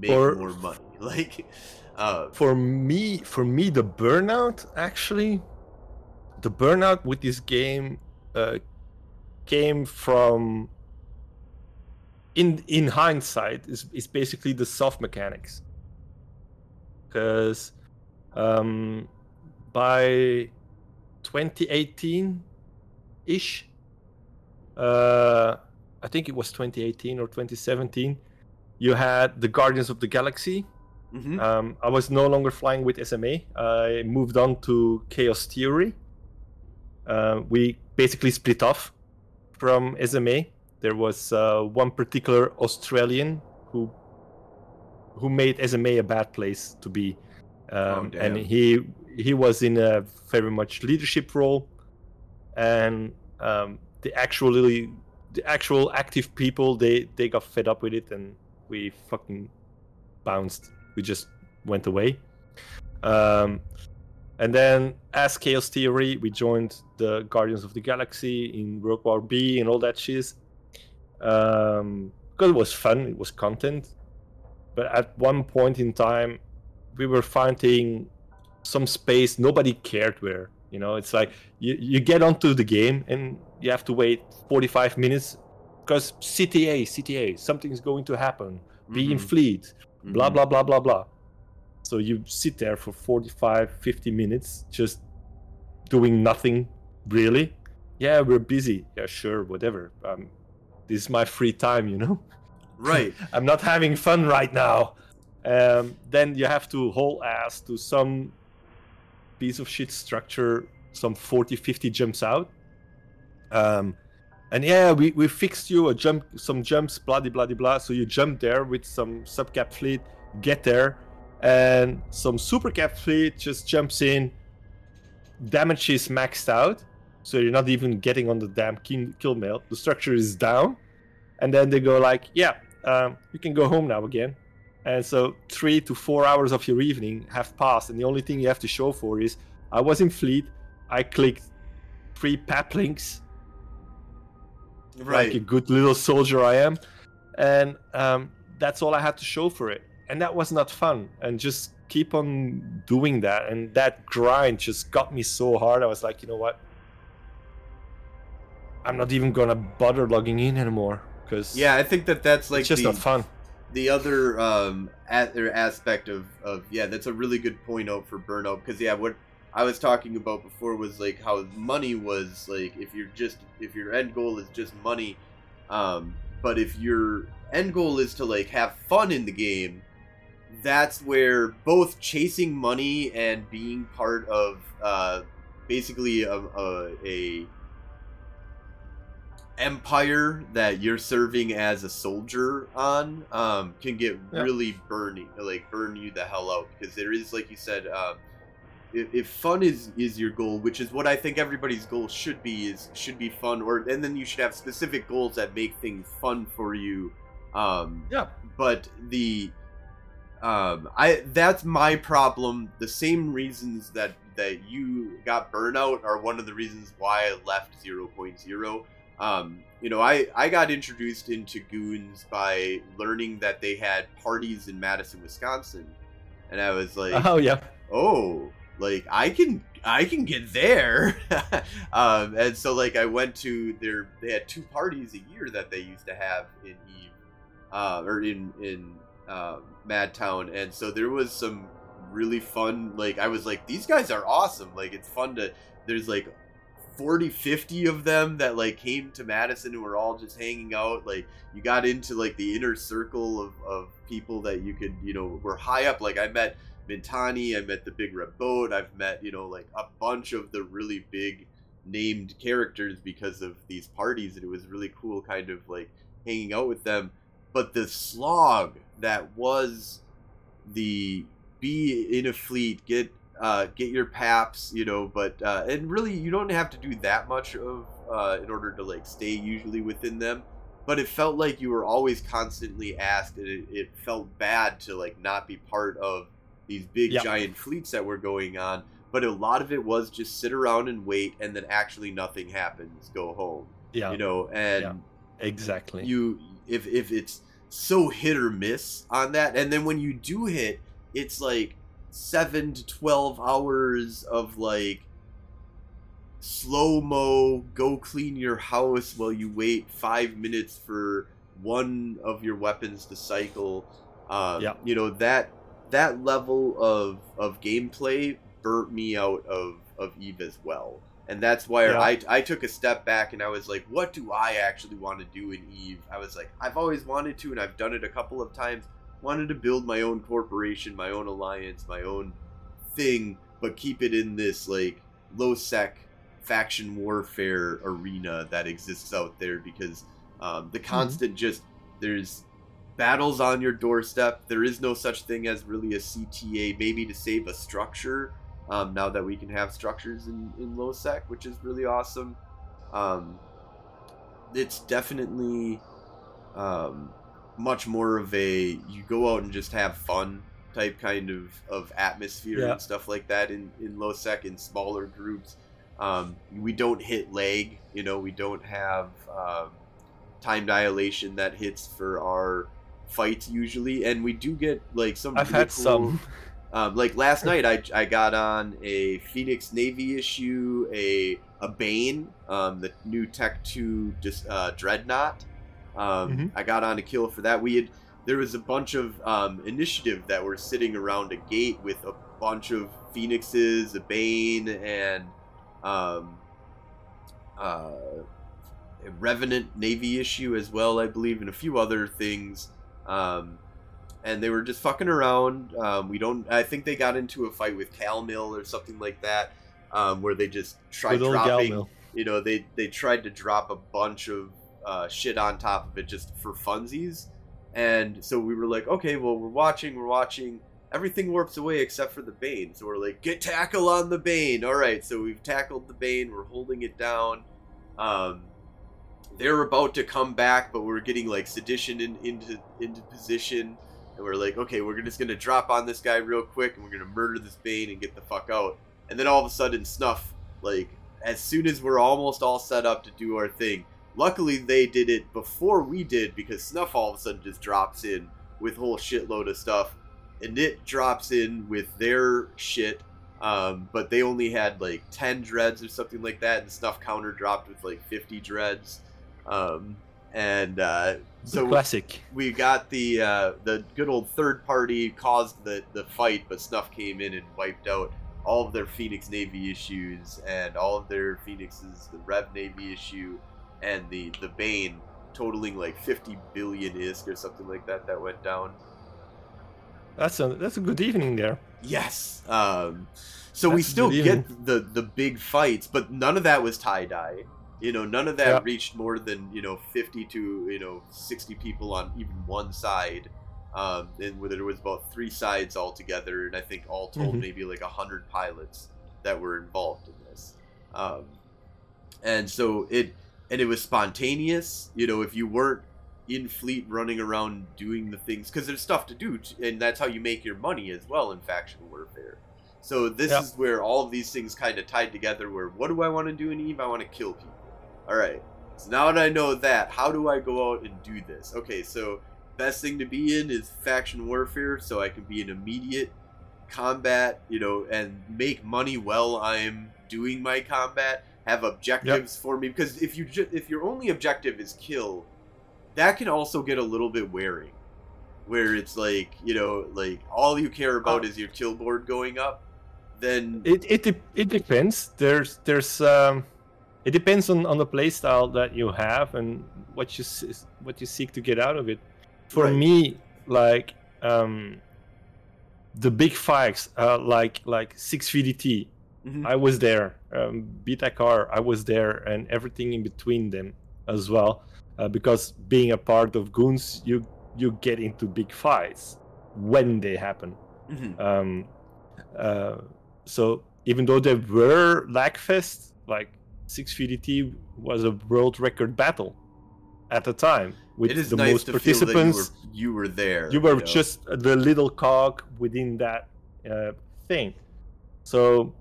A: making
B: Or-
A: more money. Like, uh,
B: for me for me the burnout actually the burnout with this game uh, came from in in hindsight is, is basically the soft mechanics because um, by 2018 ish uh, i think it was 2018 or 2017 you had the guardians of the galaxy
A: mhm.
B: um, I was no longer flying with SMA. I moved on to Chaos Theory. Uh, we basically split off from SMA. There was uh, one particular Australian who who made SMA a bad place to be, um,
A: Oh,
B: and he he was in a very much leadership role, and um, the actually the actual active people they they got fed up with it, and we fucking bounced. We just went away. Um, and then, as Chaos Theory, we joined the Guardians of the Galaxy in World War Bee and all that shit. Um, because it was fun, it was content. But at one point in time, we were finding some space nobody cared where. You know, it's like you, you get onto the game and you have to wait 45 minutes because CTA, CTA, something's going to happen. Be in
A: Mhm,
B: fleet, blah
A: mhm.
B: blah blah blah blah so you sit there for 45 50 minutes just doing nothing really yeah we're busy yeah sure whatever um, this is my free time you know
A: Right.
B: i'm not having fun right now. Um, then you have to haul ass to some piece of shit structure some 40 50 jumps out. Um, and yeah we, we fixed you a jump some jumps blah blah blah blah. So you jump there with some subcap fleet get there and some supercap fleet just jumps in. Damage is maxed out so you're not even getting on the damn kill mail. The structure is down. And then they go like yeah um, you can go home now again and so three to four hours of your evening have passed and the only thing you have to show for is i was in fleet i clicked three pap links
A: Right.
B: like a good little soldier I am. And um, that's all I had to show for it. And that was not fun. And just keep on doing that. And that grind just got me so hard. I was like, you know what? I'm not even gonna bother logging in anymore because
A: yeah, I think that that's like
B: it's just
A: the,
B: not fun.
A: the other um at, aspect of of yeah that's a really good point out for burnout because yeah what i was talking about before was like how money was like if you're just if your end goal is just money um but if your end goal is to like have fun in the game that's where both chasing money and being part of uh basically a, a, a empire that you're serving as a soldier on um, can get
B: Yeah.
A: really burning, like burn you the hell out because there is, like you said, um, if, if fun is is your goal, which is what I think everybody's goal should be, is should be fun, or and then you should have specific goals that make things fun for you. Um,
B: Yeah.
A: But the um, I that's my problem. The same reasons that that you got burnout are one of the reasons why I left 0.0 um, you know, I, I got introduced into goons by learning that they had parties in Madison, Wisconsin, and I was like,
B: Oh yeah.
A: oh, like I can I can get there, um, and so like I went to their they had two parties a year that they used to have in Eve, uh, or in in um, Madtown, and so there was some really fun like I was like these guys are awesome. Like it's fun to there's like 40 50 of them that like came to madison and were all just hanging out like you got into like the inner circle of, of people that you could you know were high up. Like i met Mittani i met the big red boat i've met you know like a bunch of the really big named characters because of these parties and it was really cool kind of like hanging out with them. But the slog that was the be in a fleet get uh, get your paps, you know, but uh, and really you don't have to do that much of uh, in order to like stay usually within them. But it felt like you were always constantly asked, and it, it felt bad to like not be part of these big
B: Yep.
A: giant fleets that were going on. But a lot of it was just sit around and wait, and then actually nothing happens. Go home,
B: Yeah.
A: you know, and
B: Yeah. Exactly.
A: you if if it's so hit or miss on that and then when you do hit it's like 7 to 12 hours of like slow mo go clean your house while you wait 5 minutes for one of your weapons to cycle um,
B: Yeah.
A: you know that that level of of gameplay burnt me out of of eve as well and that's why
B: Yeah.
A: I, I took a step back and I was like, what do I actually want to do in Eve? I was like, I've always wanted to, and I've done it a couple of times. Wanted to build my own corporation, my own alliance, my own thing, but keep it in this like low sec faction warfare arena that exists out there because um, the constant just there's battles on your doorstep. There is no such thing as really a CTA, maybe to save a structure. Um, now that we can have structures in in low sec, which is really awesome. Um, it's definitely um, much more of a you go out and just have fun type kind of, of atmosphere
B: Yeah.
A: and stuff like that in, in low sec in smaller groups. Um, we don't hit lag, you know, we don't have um, time dilation that hits for our fights usually, and we do get like some.
B: I've had
A: cool-
B: some.
A: um, like last night, I, I got on a Phoenix Navy issue, a a Bane, um, the new Tech Two uh, Dreadnought. Um,
B: Mhm.
A: I got on a kill for that. We had there was a bunch of um, initiative that were sitting around a gate with a bunch of Phoenixes, a Bane, and um, uh, a Revenant Navy issue as well, I believe, and a few other things. Um, and they were just fucking around. Um, we don't. I think they got into a fight with Cal Mill or something like that, um, where they just tried
B: Good
A: dropping. You know, they they tried to drop a bunch of uh, shit on top of it just for funsies. And so we were like, okay, well, we're watching, we're watching. Everything warps away except for the Bane. So we're like, get tackle on the Bane. All right, so we've tackled the Bane. We're holding it down. Um, they're about to come back, but we're getting like sedition in, into into position, and we're like, okay, we're just gonna drop on this guy real quick, and we're gonna murder this Bane and get the fuck out. And then all of a sudden, Snuff, like, as soon as we're almost all set up to do our thing, luckily they did it before we did because Snuff all of a sudden just drops in with a whole shitload of stuff, and it drops in with their shit. Um, but they only had like 10 dreads or something like that, and Snuff counter dropped with like 50 dreads. Um, and uh,
B: So classic.
A: we got the uh, the good old third party caused the the fight, but Snuff came in and wiped out all of their Phoenix Navy issues and all of their Phoenixes, the Rev Navy issue, and the the Bane, totaling like 50 billion ISK or something like that that went down.
B: That's a that's a good evening there.
A: Yes. Um, so we still get the the big fights, but none of that was TiDi. You know, none of that
B: Yeah.
A: reached more than you know fifty to you know sixty people on even one side. Um, and where there was about three sides altogether, and I think all told
B: Mhm.
A: maybe like a hundred pilots that were involved in this. Um, and so it and it was spontaneous. You know, if you weren't in fleet running around doing the things because there's stuff to do and that's how you make your money as well in faction warfare so this
B: Yeah.
A: is where all of these things kind of tied together where what do i want to do in eve i want to kill people all right so now that i know that how do i go out and do this okay so best thing to be in is faction warfare so i can be in immediate combat you know and make money while i'm doing my combat have objectives for me because if you ju- if your only objective is kill that can also get a little bit wearing where it's like you know like all you care about
B: Oh.
A: is your kill board going up then
B: It it de- it depends. There's there's um, it depends on on the playstyle that you have and what you what you seek to get out of it. For
A: Right.
B: me, like um, the big fights, uh, like like 6VDT,
A: Mhm.
B: I was there. Um, Beta Car, I was there, and everything in between them as well. Uh, because being a part of goons, you you get into big fights when they happen.
A: Mhm.
B: Um, uh, so even though there were lagfest, like 6VDT was a world record battle at the time with
A: it is
B: the
A: nice
B: most
A: to
B: participants.
A: feel that you were, you were there
B: You were
A: know?
B: just the little cog within that uh, thing. So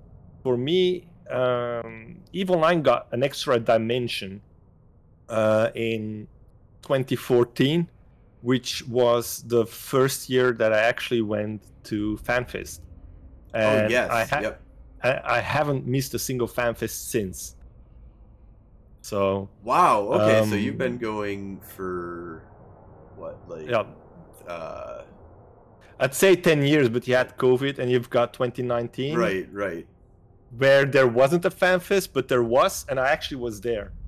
B: for me, um, Eve Online got an extra dimension uh, in 2014, which was the first year that I actually went to FanFest.
A: oh
B: And
A: yes
B: I, ha-
A: yep
B: I, I haven't missed a single FanFest since. So
A: wow okay so
B: Um,
A: you've been going for what like
B: yeah,
A: uh
B: I'd say 10 years, but you had COVID and you've got 2019.
A: right right
B: where there wasn't a fan fest, but there was, and I actually was there.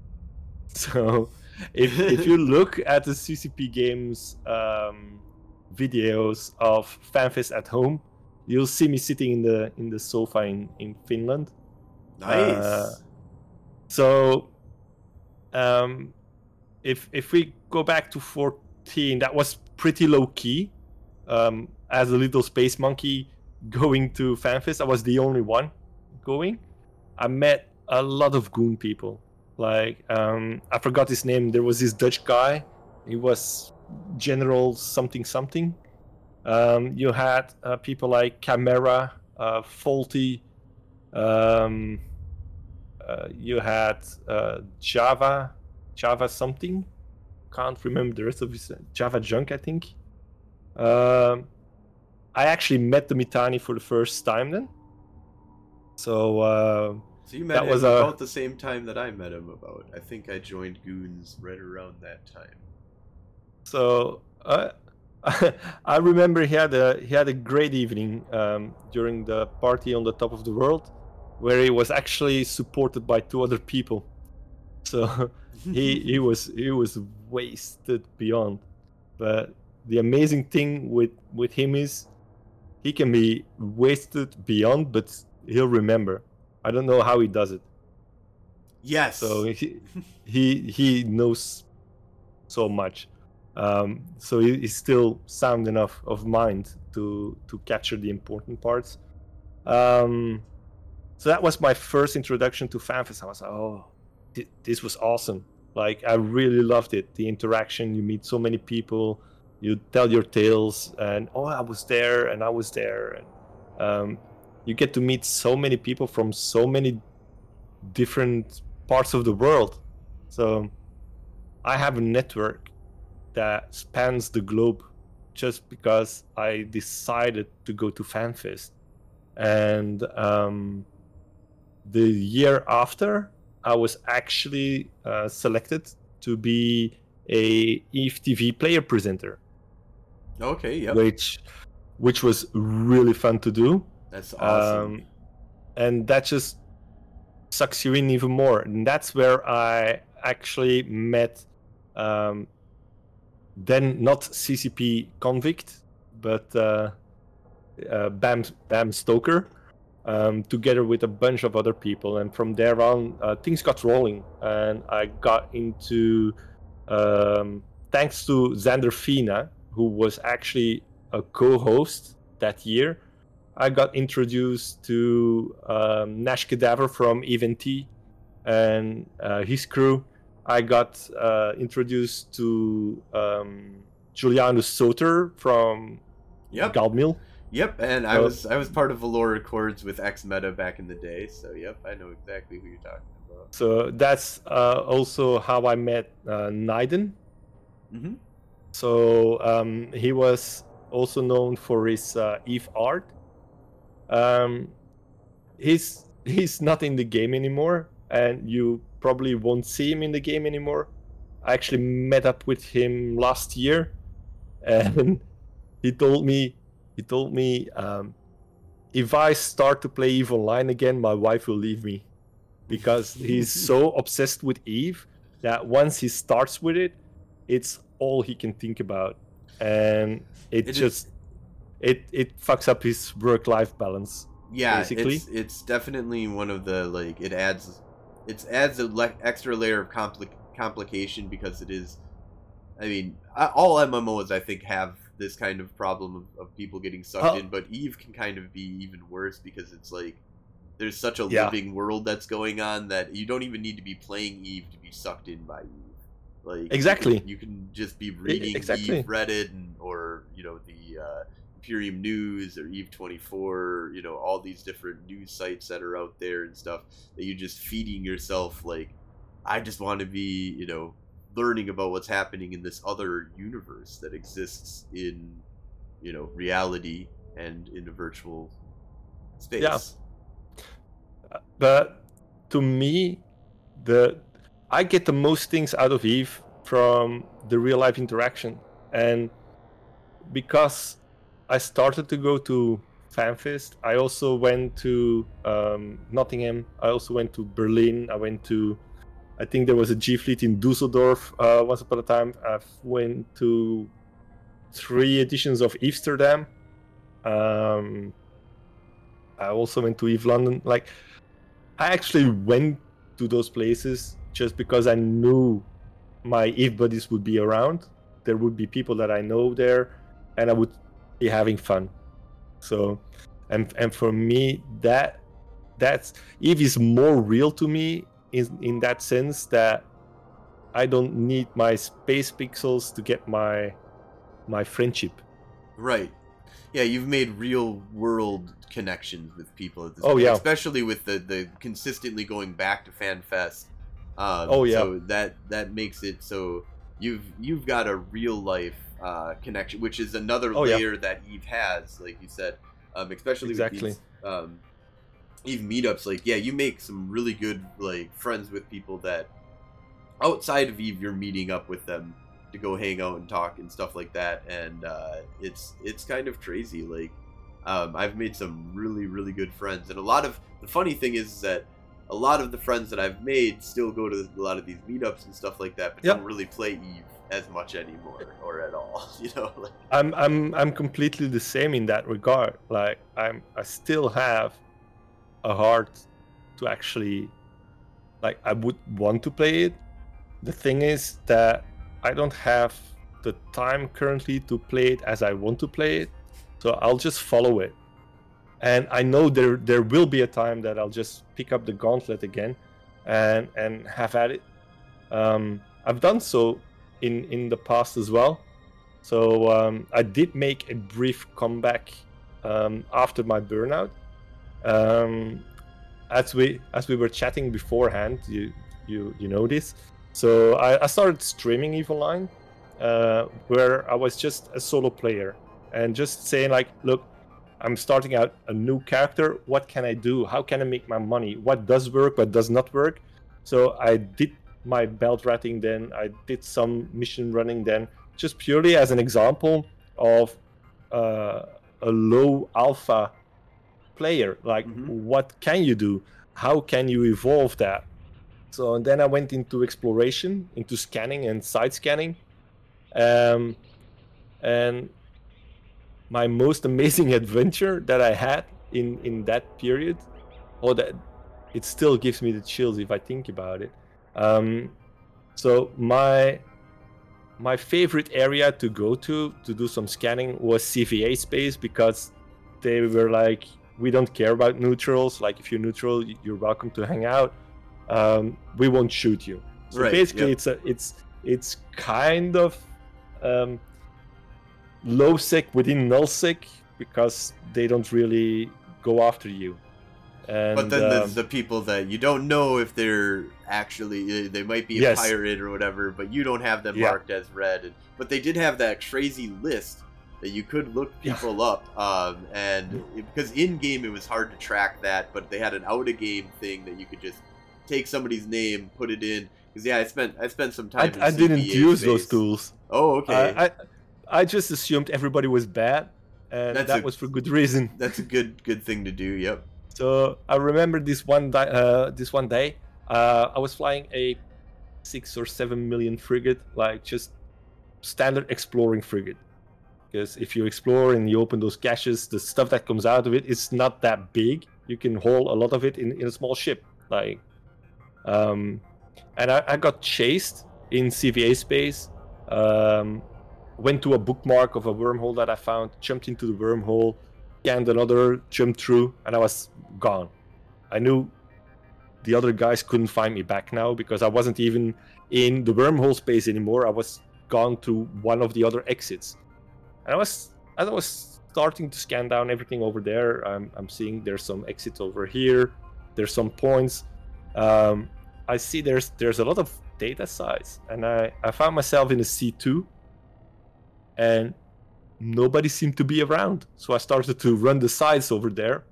B: So, if if you look at the CCP Games um, videos of FanFest at home, you'll see me sitting in the in the sofa in in Finland.
A: nice
B: Uh, So, um, if if we go back to 14, that was pretty low key. Um, as a little space monkey going to FanFest, I was the only one going. I met a lot of goon people. Like um, I forgot his name. There was this Dutch guy. He was General something something. Um, you had uh, people like Camera, uh, Faulty. Um, uh, you had uh, Java, Java something. Can't remember the rest of his Java Junk, I think. Um, I actually met the Mittani for the first time then. So uh,
A: So you met
B: That
A: him
B: was a-
A: about the same time that I met him about. I think I joined Goons right around that time.
B: So uh, I remember he had a he had a great evening um, during the party on the top of the world, where he was actually supported by two other people. So he he was he was wasted beyond. But the amazing thing with with him is he can be wasted beyond, but he'll remember. I don't know how he does it.
A: yes.
B: So he he, he knows so much. Um, so he, he's still sound enough of mind to to capture the important parts. Um, so that was my first introduction to FanFest. I was like, oh, thi- this was awesome. Like I really loved it. The interaction. You meet so many people. You tell your tales, and oh, I was there, and I was there, and um, you get to meet so many people from so many different parts of the world. So I have a network that spans the globe just because I decided to go to FanFest. And um, the year after, I was actually uh, selected to be a EFTV player presenter,
A: okay, yeah.
B: which which was really fun to do
A: That's awesome.
B: um, and that just sucks you in even more. And that's where i actually met um, then not ccp convict but uh, uh, bam bam Stroker um, together with a bunch of other people. And from there on uh, things got rolling. And i got into um, thanks to Xander Phoena who was actually a co-host that year I got introduced to um, Nashh Kadavr from EVE NT and uh, his crew. I got uh, introduced to um, Julianus Soter from
A: yep.
B: GalMil.
A: Yep, and I was I was part of Valor Accords with X Meta back in the day, so yep, I know exactly who you're talking about.
B: So that's uh, also how I met uh, Naiden.
A: hmm
B: So um, he was also known for his uh, Eve art. Um, he's he's not in the game anymore, and you probably won't see him in the game anymore. I actually met up with him last year, and he told me he told me um, if I start to play Eve Online again, my wife will leave me because he's so obsessed with Eve that once he starts with it, it's all he can think about, and it,
A: It is-
B: just it it fucks up his work life balance.
A: Yeah,
B: Basically.
A: it's it's definitely one of the like it adds it adds a le- extra layer of compli- complication because it is. I mean, I- all MMOs I think have this kind of problem of, of people getting sucked
B: Oh.
A: in, but Eve can kind of be even worse because it's like there's such a
B: Yeah.
A: living world that's going on that you don't even need to be playing Eve to be sucked in by Eve. Like you can-
B: Exactly.
A: you can, just be reading
B: exactly.
A: Eve Reddit and, or you know the uh, Imperium News or Eve Twenty Four, you know all these different news sites that are out there and stuff that you're just feeding yourself. Like, I just want to be, you know, learning about what's happening in this other universe that exists in, you know, reality and in a virtual space.
B: Yeah. but to me the i get the most things out of eve from the real life interaction and because i started to go to fanfest. I also went to um, nottingham. I also went to berlin. I went to i think there was a g fleet in dusseldorf uh, once upon a time. I went to three editions of amsterdam. Um, i also went to eve london. Like I actually went to those places just because I knew my Eve buddies would be around. There would be people that I know there, and I would be having fun. So, and and for me, that that's Eve is more real to me in in that sense that I don't need my space pixels to get my my friendship.
A: Right. Yeah, you've made real world connections with people at this
B: Oh,
A: point,
B: yeah.
A: especially with the, the consistently going back to FanFest. Um,
B: Oh, yeah.
A: So that that makes it so you've you've got a real life uh, connection, which is another
B: Oh, yeah.
A: layer that Eve has, like you said, um, especially
B: Exactly.
A: with these um, Eve meetups. Like, yeah, you make some really good like friends with people that outside of Eve, you're meeting up with them to go hang out and talk and stuff like that and uh, it's it's kind of crazy like um, i've made some really really good friends and a lot of the funny thing is that a lot of the friends that i've made still go to a lot of these meetups and stuff like that but
B: Yep.
A: don't really play eve as much anymore or at all you know like
B: I'm I'm I'm completely the same in that regard. Like I'm I still have a heart to actually like I would want to play it. The thing is that I don't have the time currently to play it as I want to play it. So I'll just follow it. And I know there there will be a time that I'll just pick up the gauntlet again and and have at it. Um, I've done so in in the past as well. So um, I did make a brief comeback um, after my burnout. Um, as we as we were chatting beforehand, you you you know this. So I, I started streaming Eve Online, uh, where I was just a solo player and just saying like, look, I'm starting out a new character. What can I do? How can I make my money? What does work? What does not work? So I did my belt ratting then. I did some mission running then, just purely as an example of uh, a low alpha player. Like,
A: Mhm.
B: what can you do? How can you evolve that? So and then I went into exploration, into scanning and side scanning, um, and my most amazing adventure that I had in in that period, or that it still gives me the chills if I think about it. Um, so my my favorite area to go to to do some scanning was CVA space because they were like, we don't care about neutrals. Like if you're neutral, you're welcome to hang out. Um, we won't shoot you. So
A: Right,
B: basically, it's a it's it's kind of um, low sec within null sec because they don't really go after you. And,
A: but then
B: um,
A: there's the people that you don't know if they're actually they might be a
B: Yes.
A: pirate or whatever but you don't have them
B: Yeah.
A: marked as red and, but they did have that crazy list that you could look
B: Yeah.
A: people up um, and because in game it was hard to track that but they had an out of game thing that you could just take somebody's name put it in because yeah i spent i spent some
B: I,
A: time in
B: I didn't use those tools.
A: oh okay
B: I, I I just assumed everybody was bad, and
A: That's
B: that
A: a-
B: was for good reason.
A: that's a good good thing to do yep
B: So I remember this one di- uh, this one day, uh, I was flying a six or seven million frigate, like just standard exploring frigate. Because if you explore and you open those caches, the stuff that comes out of it is not that big. You can haul a lot of it in, in a small ship. Like, um, and I, I got chased in CVA space. Um, went to a bookmark of a wormhole that I found, jumped into the wormhole, scanned another, jumped through, and I was gone. I knew the other guys couldn't find me back now because I wasn't even in the wormhole space anymore. I was gone to one of the other exits. And I was as I was starting to scan down everything over there, I'm, I'm seeing there's some exits over here, there's some points. Um, I see there's there's a lot of data sites, and I, I found myself in a C2 and nobody seemed to be around. So I started to run the sides over there.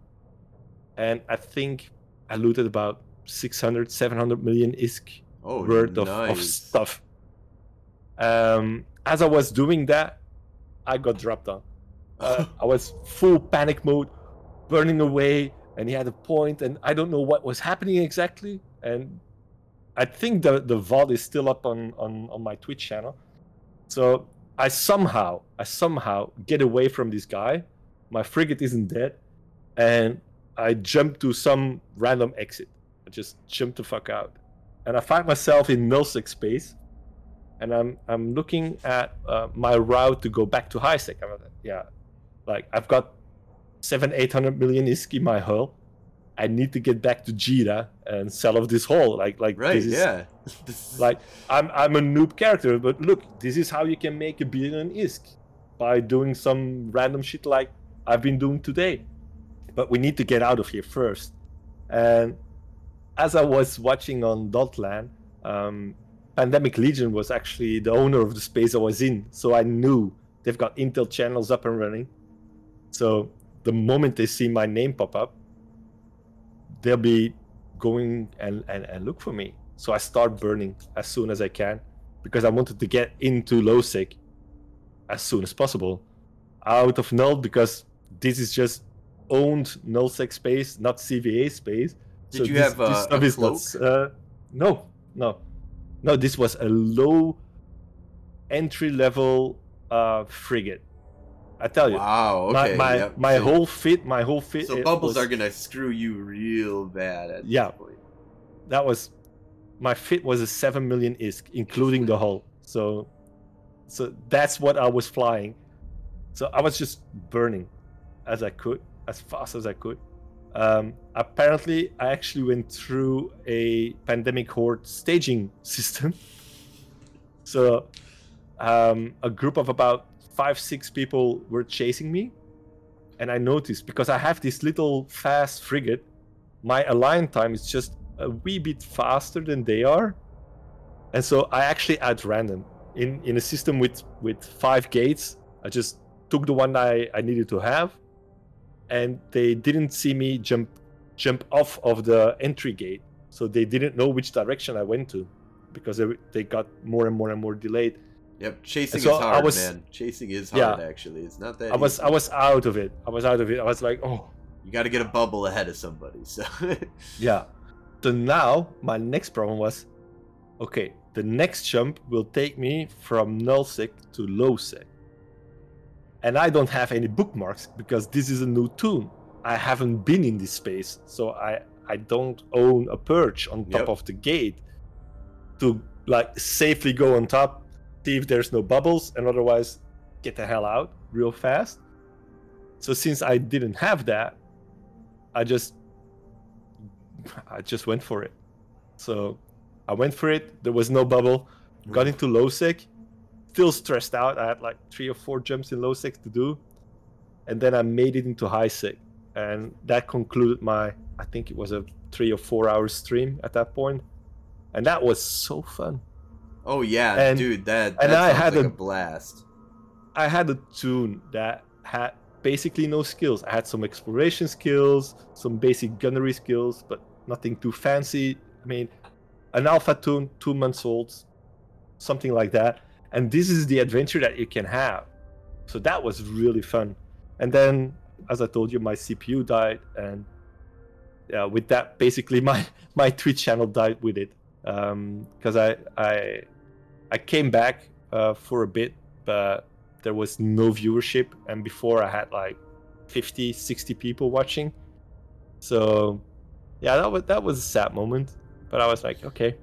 B: And I think I looted about 600, 700 million ISK
A: oh
B: worth of, of stuff. Um, as I was doing that, I got dropped on. Uh, I was full panic mode, burning away, and he had a point, and I don't know what was happening exactly. And I think the the VOD is still up on on on my Twitch channel. So I somehow I somehow get away from this guy. My frigate isn't dead, and I jump to some random exit. I just jump the fuck out, and I find myself in nullsec space. and I'm I'm looking at uh, my route to go back to high sec. I'm like, yeah, like I've got seven eight hundred million ISK in my hull. I need to get back to Jita and sell off this hull. Like like
A: Right,
B: this is,
A: yeah.
B: Like I'm I'm a noob character, but look, this is how you can make a billion ISK by doing some random shit like I've been doing today. But we need to get out of here first. And as I was watching on Dotlan, um, Pandemic Legion was actually the owner of the space I was in, so I knew they've got Intel channels up and running. So the moment they see my name pop up, they'll be going and, and, and look for me. So I start burning as soon as I can because I wanted to get into LowSec as soon as possible out of null because this is just owned nullsec space, not CVA space.
A: Did
B: So
A: you
B: this-
A: have
B: this
A: a,
B: stuff is not, uh, no, no, no. This was a low entry level uh, frigate. I tell you,
A: Wow.
B: my
A: Okay.
B: my,
A: yep.
B: my
A: so,
B: whole fit, my whole fit.
A: So bubbles
B: was-
A: are gonna screw you real bad at
B: Yeah. that was my fit was a seven million isk, including the hull. So, so that's what I was flying. So I was just burning as I could, as fast as I could. Um, apparently, I actually went through a pandemic horde staging system. So, um, a group of about five, six people were chasing me, and I noticed because I have this little fast frigate, my align time is just a wee bit faster than they are, and so I actually outran them in in a system with with five gates. I just took the one I I needed to have, and they didn't see me jump jump off of the entry gate, so they didn't know which direction I went to, because they they got more and more and more delayed.
A: Yep. Chasing
B: so
A: is hard,
B: was-
A: man. Chasing is
B: Yeah.
A: hard. Actually, it's not that.
B: I was
A: easy.
B: I was out of it. I was out of it. I was like, oh
A: You got to get a bubble ahead of somebody. So.
B: yeah. So now my next problem was, okay, the next jump will take me from null sec to low sec, and I don't have any bookmarks because this is a new toon. I haven't been in this space, so I I don't own a perch on top
A: Yep.
B: of the gate to like safely go on top, see if there's no bubbles, and otherwise get the hell out real fast. So since I didn't have that, I just I just went for it. So I went for it. There was no bubble. Got into low sec. Still stressed out. I had like three or four jumps in low sec to do, and then I made it into high sec, and that concluded my. I think it was a three or four hour stream at that point, and that was so fun.
A: Oh yeah,
B: And-
A: dude. That
B: and
A: that
B: I had
A: like a,
B: a-
A: blast.
B: I had a toon that had basically no skills. I had some exploration skills, some basic gunnery skills, but nothing too fancy. I mean, an alpha toon, two months old, something like that. And this is the adventure that you can have. So that was really fun. And then, as I told you, my CPU died, and yeah, with that, basically my my Twitch channel died with it um, because I I I came back uh, for a bit, but there was no viewership and before i had like 50 60 people watching so yeah that was that was a sad moment but i was like okay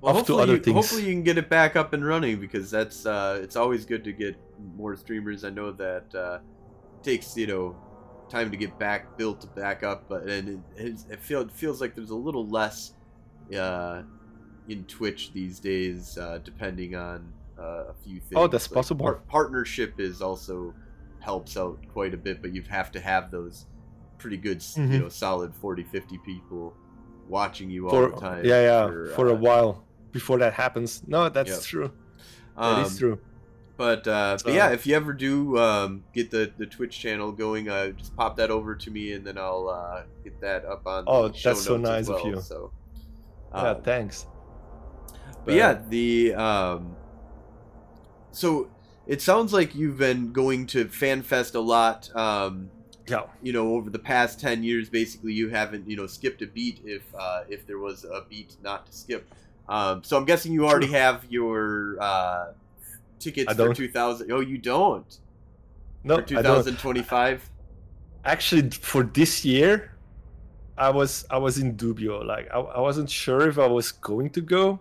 A: Well,
B: off to
A: hopefully,
B: other
A: you,
B: things.
A: hopefully you can get it back up and running because that's uh, it's always good to get more streamers. I know that uh, takes you know time to get back built back up, but and it, it, feel, it feels like there's a little less uh, in Twitch these days, uh, depending on uh, a few things.
B: Oh, that's possible.
A: par- partnership is also helps out quite a bit, but you have to have those pretty good, s you know, solid 40, 50 people watching you all
B: for
A: the time.
B: yeah yeah for, a
A: uh,
B: while before that happens no that's true that
A: um,
B: is true
A: But uh, but yeah, if you ever do um, get the, the Twitch channel going, uh, just pop that over to me, and then I'll uh, get that up on.
B: Oh,
A: the show
B: that's so nice of you.
A: So,
B: yeah
A: um,
B: thanks
A: but yeah, the um, so it sounds like you've been going to FanFest a lot. Um,
B: yeah
A: you know, over the past ten years, basically, you haven't you know skipped a beat if uh, if there was a beat not to skip. Um, so I'm guessing you already have your uh, tickets
B: I
A: for
B: don't.
A: 2000. Oh, you don't
B: no
A: for 2025.
B: actually for this year i was i was in dubio like I, I wasn't sure if i was going to go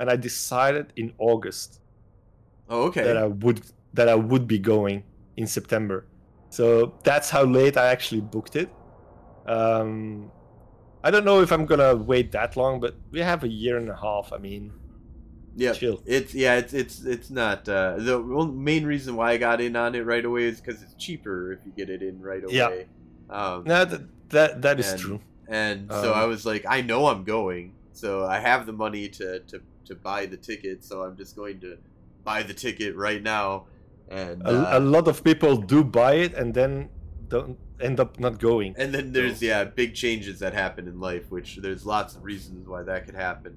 B: and I decided in August
A: Oh, okay.
B: that I would that I would be going in September. So that's how late I actually booked it. Um, I don't know if I'm gonna wait that long, but we have a year and a half. I mean,
A: yeah,
B: chill.
A: it's yeah, it's it's it's not uh, the main reason why I got in on it right away is because it's cheaper if you get it in right away.
B: Yeah.
A: Um,
B: no, that that, that is
A: And-
B: true.
A: and so
B: Um,
A: I was like, I know I'm going, so I have the money to to to buy the ticket, so I'm just going to buy the ticket right now. And
B: A,
A: uh,
B: a lot of people do buy it and then don't end up not going.
A: and then there's yeah big changes that happen in life, which there's lots of reasons why that could happen.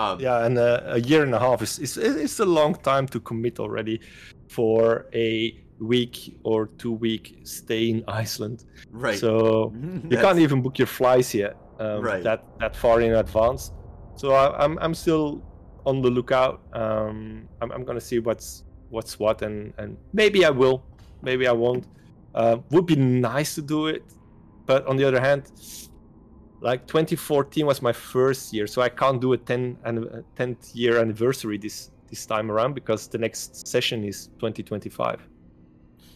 A: Um,
B: Yeah, and uh, a year and a half is, is is a long time to commit already for a week or two week stay in Iceland.
A: right.
B: So you can't even book your flights yet um,
A: Right.
B: that that far in advance. So I, I'm I'm still on the lookout. Um, I'm I'm gonna see what's what's what and and maybe I will, maybe I won't. Uh, would be nice to do it, but on the other hand, like 2014 was my first year, so I can't do a 10 and 10th year anniversary this this time around because the next session is 2025.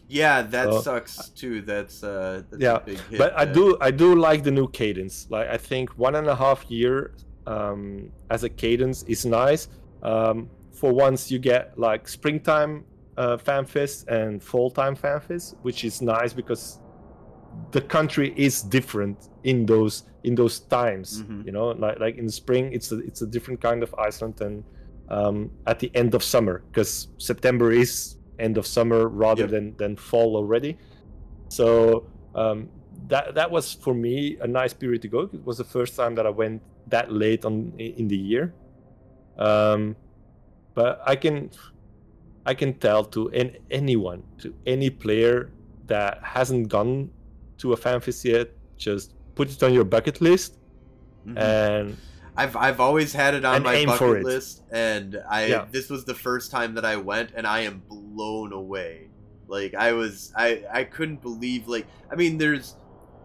A: Yeah, that
B: So-
A: sucks too. That's uh, that's
B: Yeah,
A: a big hit.
B: but I do I do like the new cadence. Like I think one and a half year um, as a cadence is nice. Um, for once you get like springtime uh, fanfest and fall time fanfest, which is nice because the country is different in those in those times.
A: Mhm.
B: You know, like like in spring it's a it's a different kind of Iceland than um, at the end of summer because September is end of summer rather
A: Yep.
B: than than fall already. So um, that that was for me a nice period to go. It was the first time that I went that late on in the year. Um, but I can I can tell to an, anyone to any player that hasn't gone to a fanfest yet, just put it on your bucket list
A: Mhm.
B: and
A: I've I've always had it on my bucket list, and I
B: Yeah.
A: this was the first time that I went, and I am blown away. Like I was, I I couldn't believe. Like I mean, there's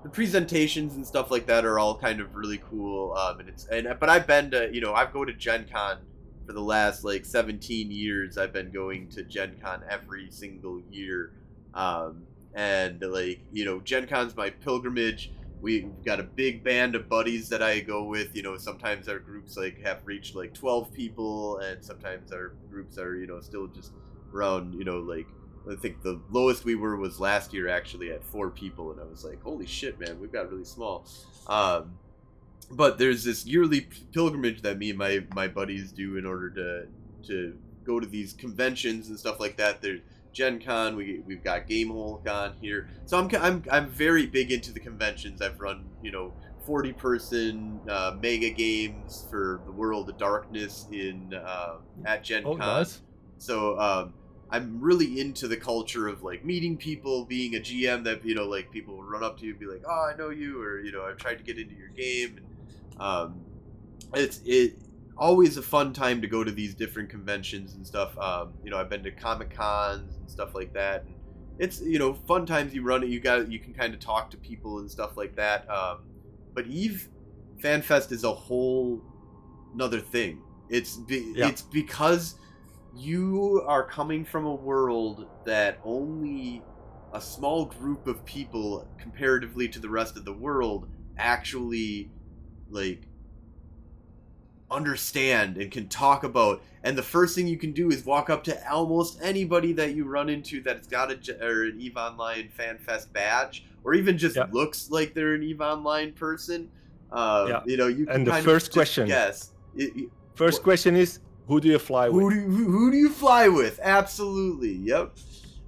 A: the presentations and stuff like that are all kind of really cool. Um, and it's and but I've been to you know I've go to Gen Con for the last like 17 years. I've been going to Gen Con every single year. Um, and like you know, Gen Con's my pilgrimage we've got a big band of buddies that I go with. You know, sometimes our groups like have reached like twelve people, and sometimes our groups are you know still just around you know like I think the lowest we were was last year actually at four people, and I was like, holy shit, man, we've got really small. Um, but there's this yearly p- pilgrimage that me and my my buddies do in order to to go to these conventions and stuff like that. There's Gen Con, we, we've got Game Gamehole Con here. So I'm, I'm, I'm very big into the conventions. I've run, you know, 40 person uh, mega games for the World of Darkness in uh, at Gen
B: oh
A: Con.
B: nice.
A: So um, I'm really into the culture of like meeting people, being a GM that you know like people will run up to you and be like, "Oh, I know you," or you know, "I've tried to get into your game." And, um, it's it always a fun time to go to these different conventions and stuff. Um, you know, I've been to Comic Cons and stuff like that, and it's you know fun times. You run it, you got you can kind of talk to people and stuff like that. Um, but Eve FanFest is a whole another thing. It's be,
B: Yeah.
A: it's because you are coming from a world that only a small group of people comparatively to the rest of the world actually like understand and can talk about and the first thing you can do is walk up to almost anybody that you run into that's got a or an eve online fan fest badge or even just
B: Yeah.
A: looks like they're an eve online person uh,
B: Yeah.
A: you know you can
B: And the first question.
A: it-
B: First question is who do you fly
A: who
B: with?
A: do you, who, who do you fly with absolutely yep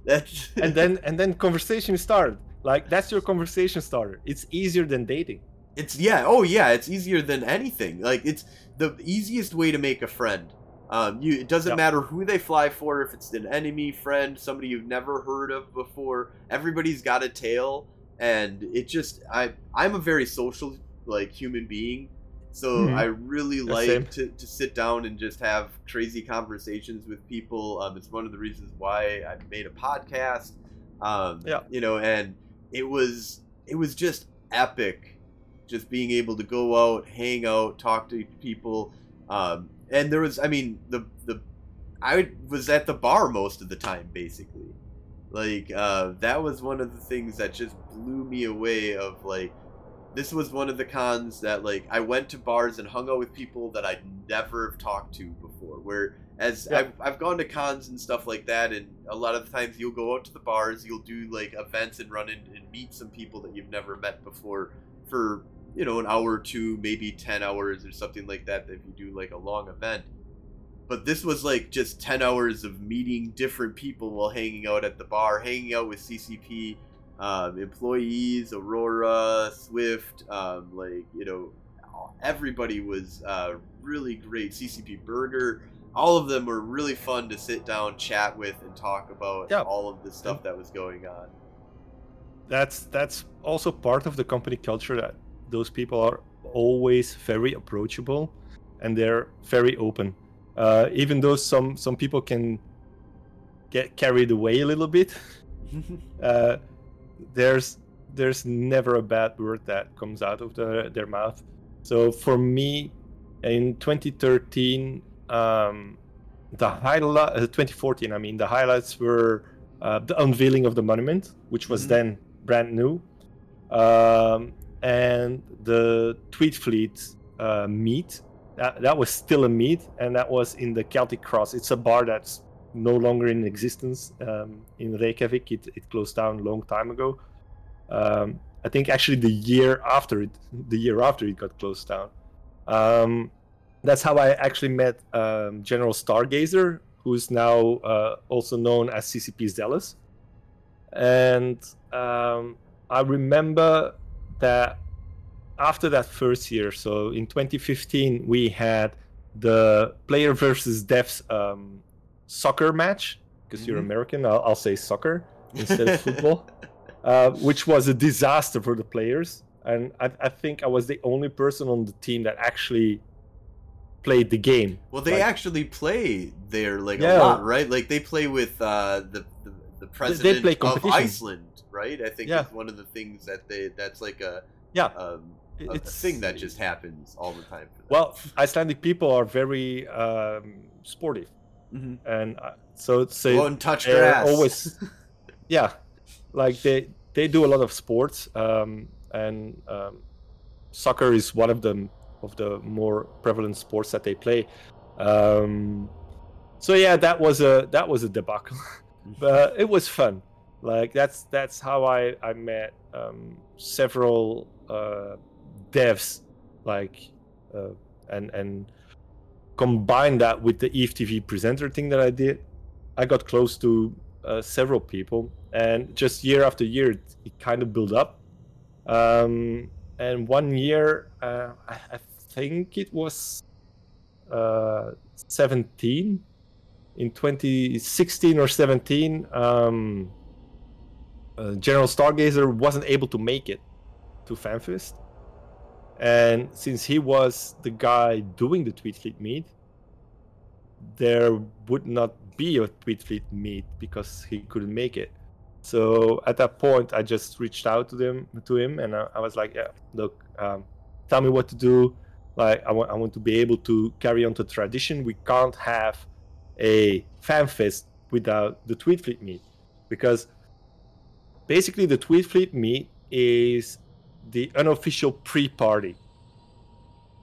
A: that's
B: and then and then conversation started. Like that's your conversation starter. It's easier than dating.
A: It's yeah, oh yeah, it's easier than anything. Like it's the easiest way to make a friend. Um, you it doesn't
B: Yeah.
A: matter who they fly for, if it's an enemy, friend, somebody you've never heard of before. Everybody's got a tail, and it just I I'm a very social like human being, so
B: Mhm.
A: I really like to, to sit down and just have crazy conversations with people. Um, it's one of the reasons why I made a podcast. Um,
B: Yeah.
A: you know, and it was it was just epic just being able to go out, hang out, talk to people, Um, and there was, I mean, the the I was at the bar most of the time, basically. Like uh, that was one of the things that just blew me away. Of like, this was one of the cons that like I went to bars and hung out with people that I'd never have talked to before. Where as
B: Yeah.
A: I've, I've gone to cons and stuff like that, and a lot of the times you'll go out to the bars, you'll do like events and run in and meet some people that you've never met before for you know an hour or two, maybe ten hours or something like that. If you do like a long event, but this was like just 10 hours of meeting different people while hanging out at the bar hanging out with ccp um, employees aurora swift um, like you know everybody was uh, really great. Ccp burger all of them were really fun to sit down chat with and talk about
B: Yeah.
A: all of the stuff that was going on.
B: That's that's also part of the company culture that those people are always very approachable and they're very open. Uh, even though some some people can get carried away a little bit uh, there's there's never a bad word that comes out of the, their mouth. So for me in 2013 um, the highlight uh, 2014 i mean the highlights were uh, the unveiling of the monument which was
A: Mhm.
B: then brand new. Um, and the tweet fleet uh, meet that, that was still a meet and that was in the celtic cross. It's a bar that's no longer in existence um, in reykjavik. It, it closed down a long time ago. Um, i think actually the year after it the year after it got closed down. Um, that's how i actually met um, general stargazer who's now uh, also known as ccp zealous. And um, i remember that after that first year, so in 2015, we had the player versus devs um, soccer match because you're
A: Mhm.
B: American. I'll, I'll say soccer instead of football, uh, which was a disaster for the players. And I, I think I was the only person on the team that actually played the game.
A: Well, they
B: Like-
A: actually play there like
B: Yeah.
A: a lot, right? Like they play with uh, the, the the president
B: play
A: of. Iceland, right? I think
B: Yeah.
A: it's one of the things that they that's like a
B: Yeah,
A: um, a
B: it's
A: thing that just happens all the time.
B: Well, Icelandic people are very um, sportive,
A: Mhm.
B: and uh, so say
A: go and touch grass.
B: always yeah like they they do a lot of sports um, and um, soccer is one of them of the more prevalent sports that they play um, so yeah that was a that was a debacle but it was fun like that's that's how i i met um, several uh, devs like uh, and and combine that with the EFTV presenter thing that i did i got close to uh, several people. And just year after year it, it kind of built up. Um, and one year uh, I, I think it was uh, 17 in 2016 or 17 um, uh, general stargazer wasn't able to make it to fanfest. And since he was the guy doing the tweet fleet meet there would not be a tweet fleet meet because he couldn't make it. So at that point i just reached out to them to him and i, I was like yeah look um, tell me what to do. Like I want, I want to be able to carry on the tradition. We can't have a fan fest without the tweet fleet meet because basically the tweet fleet meet is the unofficial pre-party.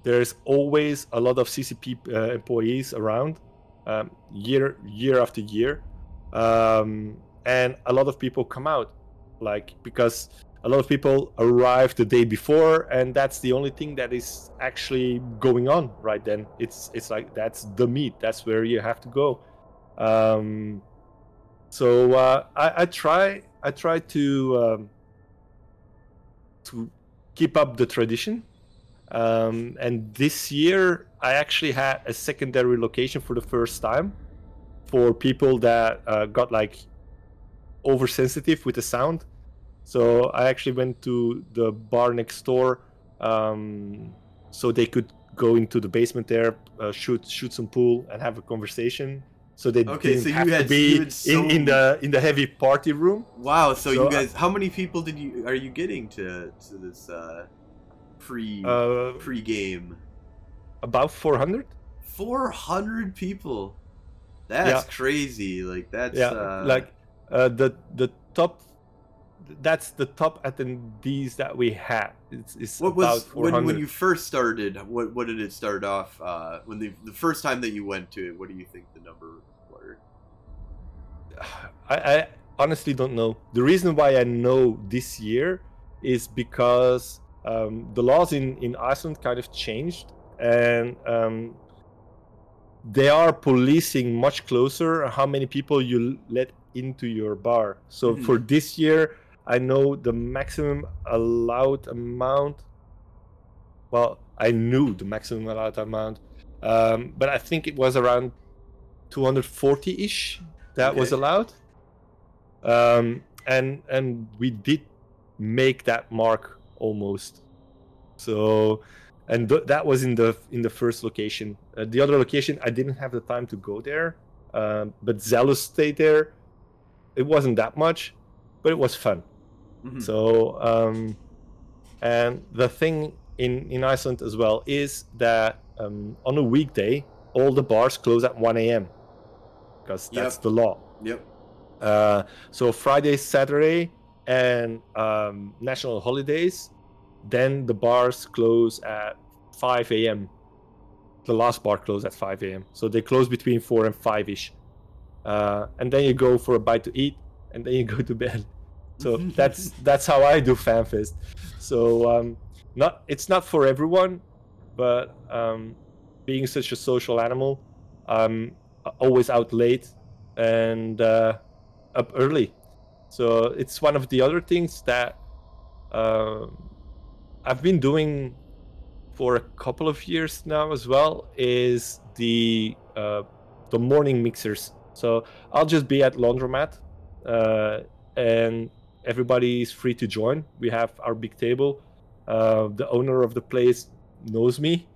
B: There's always a lot of ccp uh, employees around um, year year after year. Um, and a lot of people come out like because a lot of people arrive the day before and that's the only thing that is actually going on right then. It's it's like that's the meet that's where you have to go. Um, so uh, I, I try i try to um, to keep up the tradition. Um, and this year i actually had a secondary location for the first time for people that uh, got like oversensitive with the sound so i actually went to the bar next door um, so they could go into the basement there uh, shoot shoot some pool and have a conversation so they
A: Okay,
B: didn't
A: so you
B: have to
A: had-
B: be
A: you had so-
B: in, in the in the heavy party room
A: Wow. So,
B: So,
A: you guys, how many people did you are you getting to to this uh, pre
B: uh,
A: pre game?
B: About 400
A: 400 people. That's
B: Yeah.
A: crazy. Like that's
B: yeah,
A: uh,
B: like uh, the the top. That's the top attendees that we had. It's, it's
A: what
B: about
A: was when,
B: 400.
A: when you first started? What what did it start off? Uh, when the the first time that you went to it, what do you think the number were?
B: I, I honestly don't know. The reason why I know this year is because um, the laws in, in Iceland kind of changed and um, they are policing much closer how many people you let into your bar. So
A: Mhm.
B: for this year, I know the maximum allowed amount. Well, I knew the maximum allowed amount, um, but I think it was around 240 ish that was allowed. Um, and and we did make that mark almost. So, and th- that was in the in the first location. Uh, the other location, I didn't have the time to go there, um, but Zealous stayed there. It wasn't that much, but it was fun.
A: Mhm.
B: So, um, and the thing in in Iceland as well is that um, on a weekday, all the bars close at 1 a.m. because that's
A: Yep.
B: the law.
A: Yep.
B: Uh, so Friday, Saturday, and um, national holidays, then the bars close at 5 a.m. The last bar closed at 5 a.m. So they close between 4 and 5 ish. Uh, and then you go for a bite to eat, and then you go to bed. So that's that's how I do FanFest. So um, not it's not for everyone, but um, being such a social animal, I'm always out late and uh, up early. So it's one of the other things that um I've been doing for a couple of years now as well. Is the uh, the morning mixers. So I'll just be at laundromat, uh, and everybody is free to join. We have our big table. Uh, the owner of the place knows me,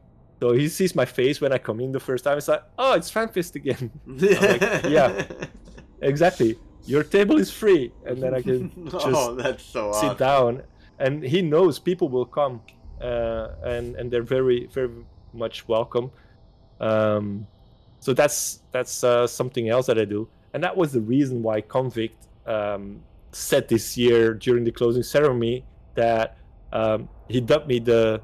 B: so he sees my face when I come in the first time. It's like, oh, it's FanFest again. like, yeah. exactly. Your table is free, and then I can just
A: oh, that's so
B: sit down. And he knows people will come, and and they're very very much welcome. Um, so that's that's uh, something else that I do, and that was the reason why Convict um, said this year during the closing ceremony that um, he dubbed me the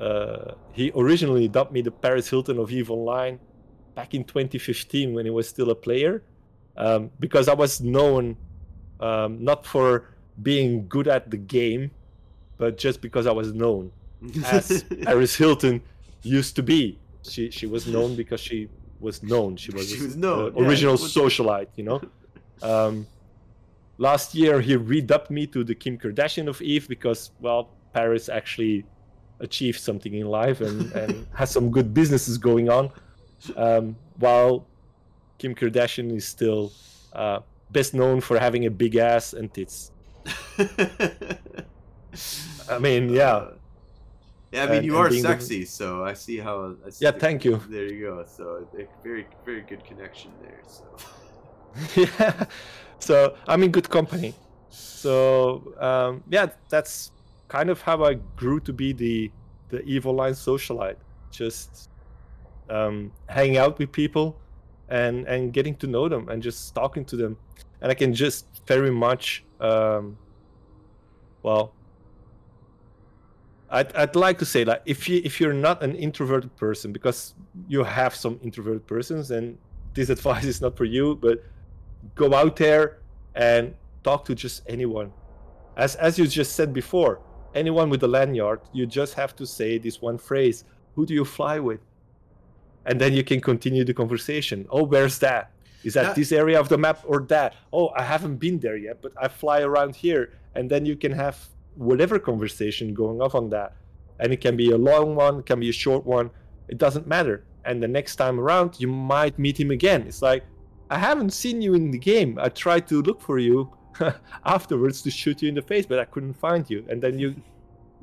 B: uh, he originally dubbed me the Paris Hilton of Eve Online back in 2015 when he was still a player um, because I was known um, not for being good at the game, but just because I was known as Paris Hilton used to be. She she was known because she was known. She was,
A: She was known,
B: a
A: yeah,
B: original
A: was-
B: socialite, you know. Um, last year he redubbed me to the Kim Kardashian of Eve because well, Paris actually achieved something in life and, and has some good businesses going on, um, while Kim Kardashian is still uh, best known for having a big ass and tits. I mean, yeah.
A: Yeah, I mean,
B: And-
A: you are
B: being the-
A: sexy, so I see how. I see
B: Yeah,
A: the-
B: thank you.
A: There you go. So a very, very good connection there. So.
B: yeah. So I'm in good company. So um, yeah, that's kind of how I grew to be the the Eve Online socialite. Just um, hanging out with people and and getting to know them and just talking to them, and I can just very much um, well. I'd, I'd like to say that if you if you're not an introverted person because you have some introverted persons and this advice is not for you but go out there and talk to just anyone. As as you just said before anyone with a lanyard you just have to say this one phrase who do you fly with? And then you can continue the conversation. Oh where's that? Is that
A: That-
B: this area of the map or that? Oh i haven't been there yet but i fly around here. And then you can have whatever conversation going off on that and it can be a long one can be a short one it doesn't matter. And the next time around you might meet him again. It's like i haven't seen you in the game. I tried to look for you afterwards to shoot you in the face but i couldn't find you. And then you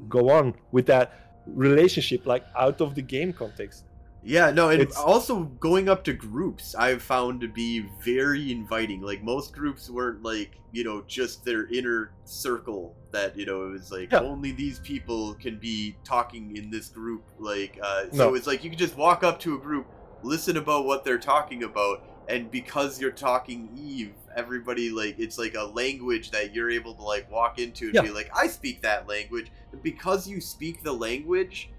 B: go on with that relationship like out of the game context
A: Yeah, no, and
B: It's-
A: also going up to groups I've found to be very inviting. Like most groups weren't like, you know, just their inner circle that, you know, it was like
B: Yeah.
A: only these people can be talking in this group. Like uh
B: No.
A: so it's like you can just walk up to a group, listen about what they're talking about, and because you're talking Eve, everybody like it's like a language that you're able to like walk into and
B: Yeah.
A: be like, I speak that language, and because you speak the language,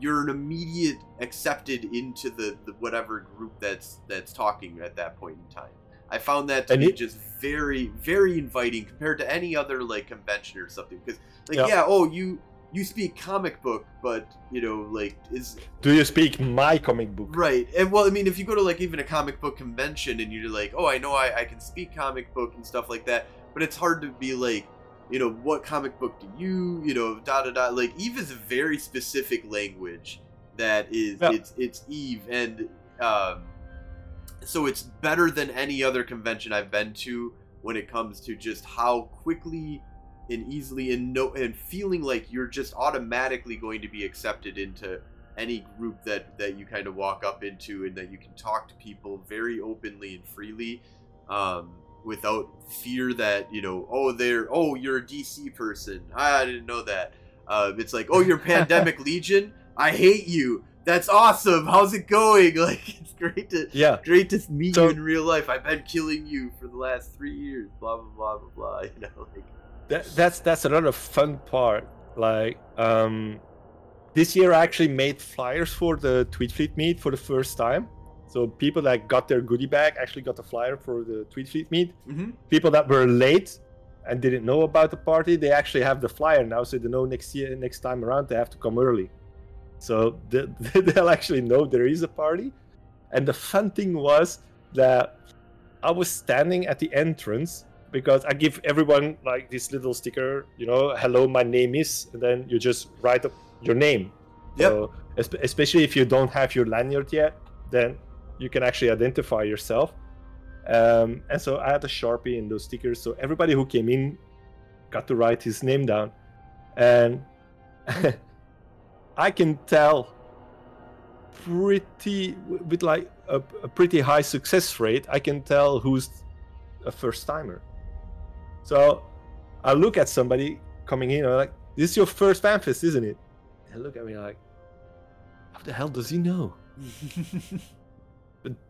A: you're an immediate accepted into the, the whatever group that's that's talking at that point in time. I found that to
B: And
A: be
B: it-
A: just very very inviting compared to any other like convention or something because like
B: Yeah.
A: yeah oh you you speak comic book but you know like is
B: Do you speak my comic book?
A: right and well i mean if you go to like even a comic book convention and you're like oh i know i, I can speak comic book and stuff like that but it's hard to be like you know what comic book do you you know da da da like eve is a very specific language that is
B: Yeah.
A: it's it's eve and um so it's better than any other convention i've been to when it comes to just how quickly and easily and no and feeling like you're just automatically going to be accepted into any group that that you kind of walk up into and that you can talk to people very openly and freely um, without fear that you know oh they're oh you're a dc person. I didn't know that. Uh, it's like oh you're pandemic legion? I hate you. That's awesome. How's it going? Like it's great to
B: Yeah.
A: great to meet
B: So-
A: you in real life. I've been killing you for the last three years blah blah blah blah blah you know like.
B: That, that's that's another fun part. Like um, this year, I actually made flyers for the Tweet Fleet meet for the first time. So people that got their goodie bag actually got a flyer for the Tweet Fleet meet.
A: mm-hmm.
B: People that were late and didn't know about the party, they actually have the flyer now, so they know next year, next time around, they have to come early. So they, they'll actually know there is a party. And the fun thing was that I was standing at the entrance because I give everyone like this little sticker, you know, hello, my name is, and then you just write up your name.
A: Yep.
B: So, especially if you don't have your lanyard yet, then you can actually identify yourself. Um, and so I had a sharpie and those stickers, so everybody who came in got to write his name down, and I can tell pretty with like a, a pretty high success rate. I can tell who's a first timer. So I look at somebody coming in, I'm like, "This is your first fanfest, isn't it?" They look at me like, "How the hell does he know?"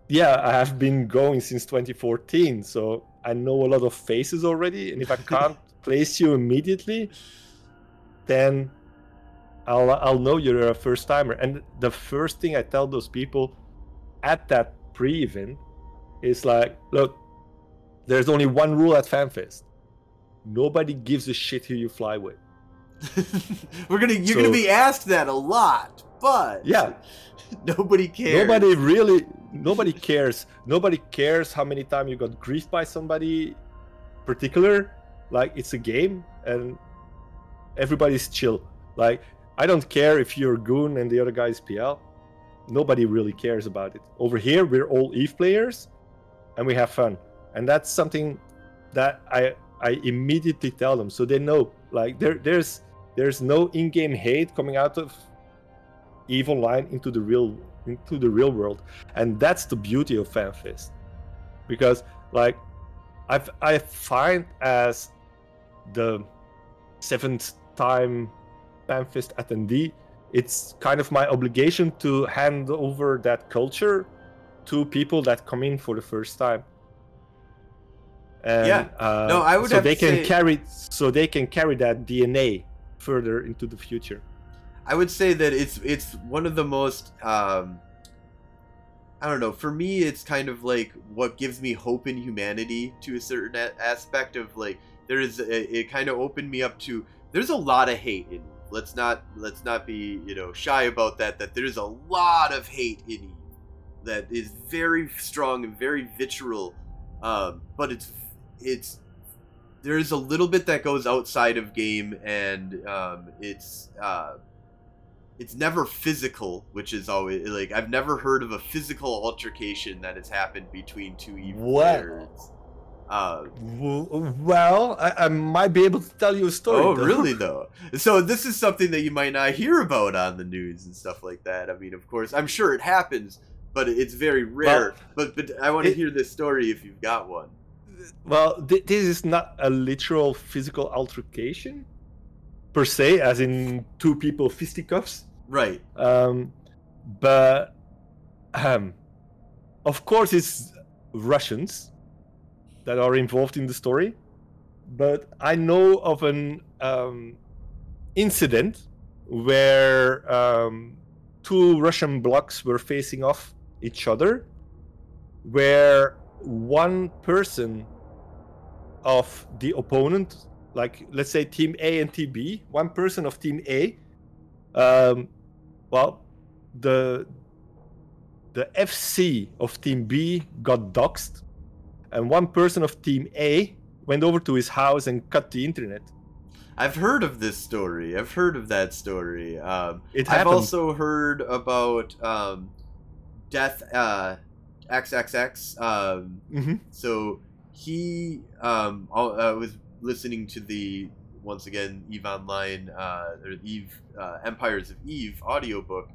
B: Yeah, I have been going since 2014, so I know a lot of faces already. And if I can't place you immediately, then I'll I'll know you're a first timer. And the first thing I tell those people at that pre-event is like, look, there's only one rule at FanFest. Nobody gives a shit who you fly with.
A: We're gonna you're
B: So-
A: gonna be asked that a lot, but
B: Yeah.
A: nobody cares.
B: Nobody really nobody cares. Nobody cares how many times you got griefed by somebody particular. Like it's a game and everybody's chill. Like I don't care if you're Goon and the other guy is PL. Nobody really cares about it. Over here we're all Eve players and we have fun. And that's something that I I immediately tell them so they know. Like there there's there's no in-game hate coming out of Eve Online into the real into the real world, and that's the beauty of FanFest, because like I've I find as the seventh time FanFest attendee, it's kind of my obligation to hand over that culture to people that come in for the first time. And,
A: Yeah.
B: uh,
A: No, I would
B: so
A: have
B: they
A: to
B: can
A: say-
B: carry so they can carry that DNA further into the future.
A: I would say that it's it's one of the most um I don't know, for me it's kind of like what gives me hope in humanity to a certain a- aspect of like there is a, it kind of opened me up to there's a lot of hate in. Let's not let's not be, you know, shy about that that there's a lot of hate in that is very strong and very vitriol. um but it's it's there's a little bit that goes outside of game and um it's uh it's never physical, which is always like I've never heard of a physical altercation that has happened between two evil
B: What?
A: players. Uh,
B: Well, I, I might be able to tell you a story.
A: oh,
B: though.
A: really though? So this is something that you might not hear about on the news and stuff like that. I mean, of course, I'm sure it happens, but it's very rare. but but I want to hear this story if you've got one.
B: Well, th- this is not a literal physical altercation per se, as in two people fisticuffs.
A: Right.
B: Um, but um, of course, it's Russians that are involved in the story, but I know of an um, incident where um, two Russian blocks were facing off each other, where one person of the opponent, like let's say Team A and Team B, one person of Team A, um, well, the the FC of Team B got doxxed, and one person of Team A went over to his house and cut the internet.
A: I've heard of this story. I've heard of that story. Um,
B: It
A: I've also heard about um, Death uh, XXX. Um,
B: Mhm.
A: so he um, uh, was listening to the once again Eve Online uh, or Eve uh, Empires of Eve audiobook,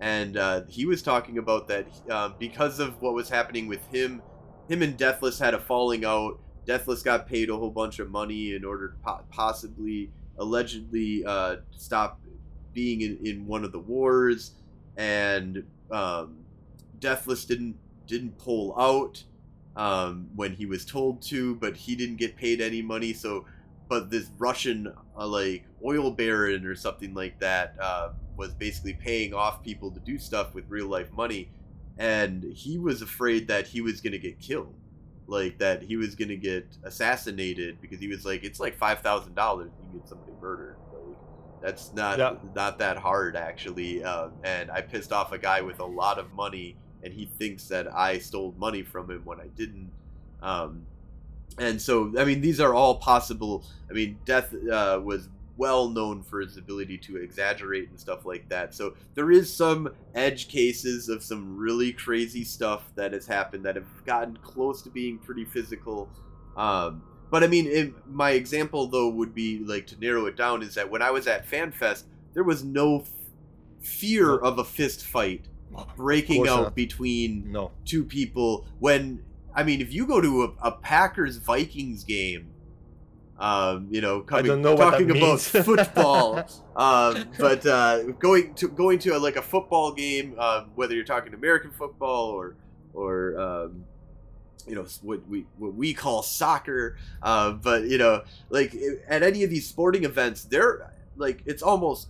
A: and uh, he was talking about that um, because of what was happening with him, him and Deathless had a falling out. Deathless got paid a whole bunch of money in order to po- possibly, allegedly, uh, stop being in, in one of the wars, and um, Deathless didn't didn't pull out um, when he was told to, but he didn't get paid any money. So, but this Russian uh, like oil baron or something like that uh, was basically paying off people to do stuff with real life money, and he was afraid that he was gonna get killed, like that he was gonna get assassinated because he was like, it's like five thousand dollars you get somebody murdered. Like, that's not
B: Yeah.
A: not that hard actually. Um, and I pissed off a guy with a lot of money, and he thinks that I stole money from him when I didn't. Um, and so, I mean, these are all possible. I mean, Death uh, was well known for his ability to exaggerate and stuff like that. So there is some edge cases of some really crazy stuff that has happened that have gotten close to being pretty physical. Um, but I mean, it, my example though would be like to narrow it down is that when I was at FanFest, there was no f- fear of a fist fight breaking out
B: not.
A: between
B: No.
A: two people when I mean if you go to a, a Packers Vikings game um you know coming
B: don't know what
A: talking about football um but uh going to going to a, like a football game um whether you're talking American football or or um you know what we what we call soccer uh, but you know like at any of these sporting events they're like it's almost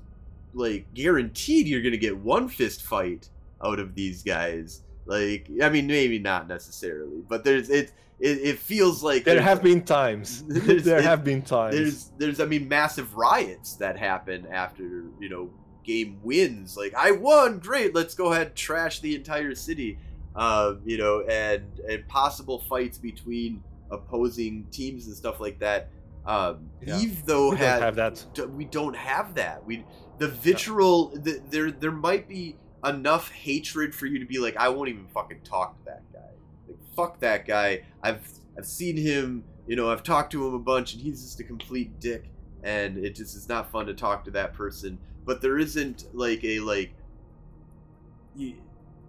A: like guaranteed you're gonna get one fist fight out of these guys like i mean maybe not necessarily but there's it it, it feels like
B: There have been times. There
A: it-
B: have been times.
A: there's there's i mean massive riots that happen after you know game wins like i won great let's go ahead and trash the entire city um you know and and possible fights between opposing teams and stuff like that um
B: Yeah.
A: eve though
B: we
A: had
B: don't have that.
A: d- we don't have that. We the vitriol the, there there might be enough hatred for you to be like I won't even fucking talk to that guy. Like fuck that guy. I've I've seen him, you know, I've talked to him a bunch and he's just a complete dick and it just is not fun to talk to that person. But there isn't like a like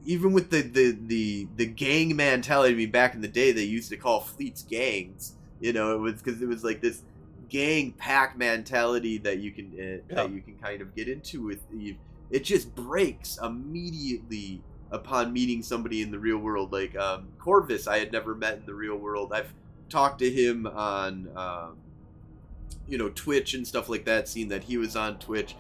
A: even with the, the, the, the gang mentality, I mean, back in the day, they used to call fleets gangs. You know, it was because it was like this gang pack mentality that you can uh,
B: Yeah.
A: that you can kind of get into with. It just breaks immediately upon meeting somebody in the real world. Like um, Corvus, I had never met in the real world. I've talked to him on um, you know Twitch and stuff like that. Seen that he was on Twitch,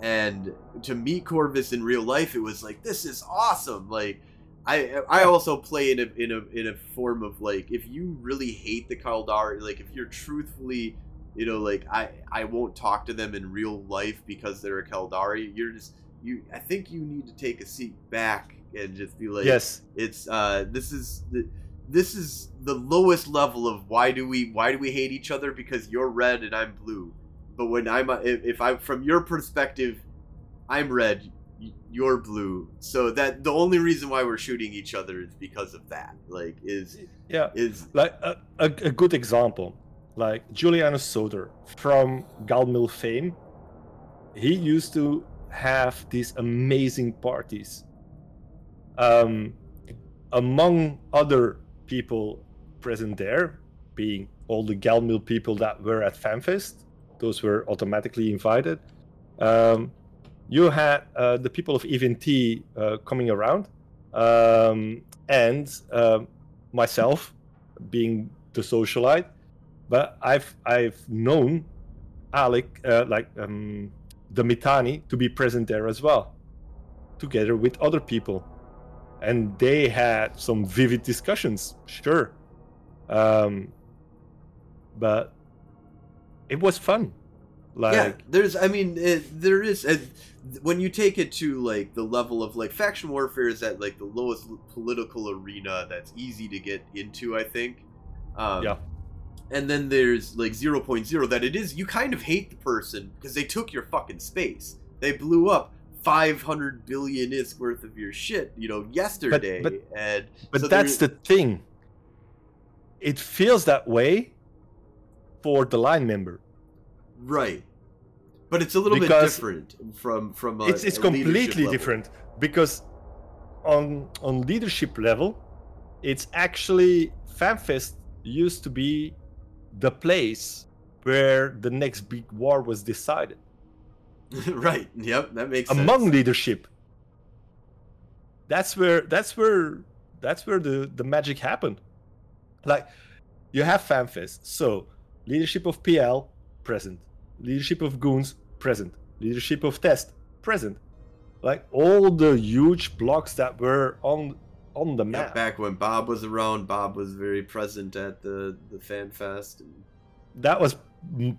A: and to meet Corvus in real life, it was like this is awesome. Like. I I also play in a in a in a form of like if you really hate the Caldari, like if you're truthfully, you know, like I I won't talk to them in real life because they're a Caldari. You're just you. I think you need to take a seat back and just be like,
B: yes.
A: it's uh this is the this is the lowest level of why do we why do we hate each other because you're red and I'm blue. But when I'm if, if I'm from your perspective, I'm red, you're blue. So that the only reason why we're shooting each other is because of that. Like is
B: Yeah.
A: is
B: Like a, a, a good example, like Julianus Soder from GalMil fame. He used to have these amazing parties. Um, among other people present there, being all the GalMil people that were at FanFest, those were automatically invited. Um, you had uh, the people of EVE NT uh, coming around. um, and um myself being the socialite. But I've I've known Alec, uh, like um, the Mittani, to be present there as well, together with other people, and they had some vivid discussions. Sure, um, but it was fun. Like,
A: yeah, there's. I mean, it, there is. When you take it to like the level of like faction warfare is at like the lowest political arena that's easy to get into. I think. Um,
B: Yeah.
A: And then there's like 0.0 that it is you kind of hate the person because they took your fucking space. They blew up 500 billion isk worth of your shit, you know, yesterday.
B: but-
A: and
B: But
A: so
B: that's the thing. It feels that way for the line member.
A: right. But it's a little bit different from from a,
B: it's it's completely different because on on leadership level, it's actually FanFest used to be the place where the next big war was decided
A: right. Yep, that makes sense.
B: among
A: sense.
B: leadership. That's where that's where that's where the the magic happened. Like you have FanFest, so leadership of PL present, leadership of Goons present, leadership of Test present. Like all the huge blocks that were on on the map.
A: Yeah, back when Bob was around, Bob was very present at the the fan fest.
B: That was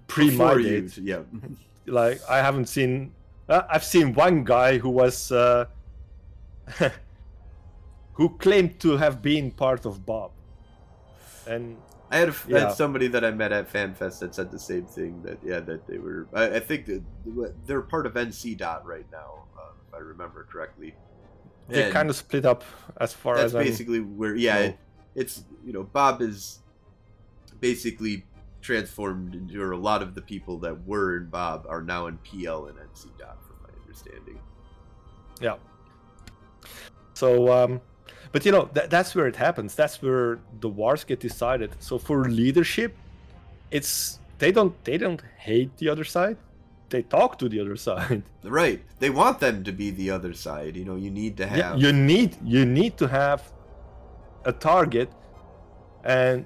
B: pre my
A: before you,
B: date.
A: yeah.
B: like I haven't seen. Uh, I've seen one guy who was uh, who claimed to have been part of Bob, and
A: I had, a, I
B: Yeah.
A: had somebody that I met at FanFest that said the same thing. That yeah, that they were. I, I think that they're part of NC Dot right now, uh, if I remember correctly.
B: They kind of split up as far
A: that's
B: as I'm.
A: basically where yeah,
B: know.
A: it, it's you know Bob is basically transformed into or a lot of the people that were in Bob are now in PL and NC Dot, from my understanding.
B: Yeah. So, um, but you know that that's where it happens. That's where the wars get decided. So for leadership, it's they don't they don't hate the other side. They talk to the other side.
A: Right, they want them to be the other side. You know, you need to have.
B: Yeah, you need you need to have a target, and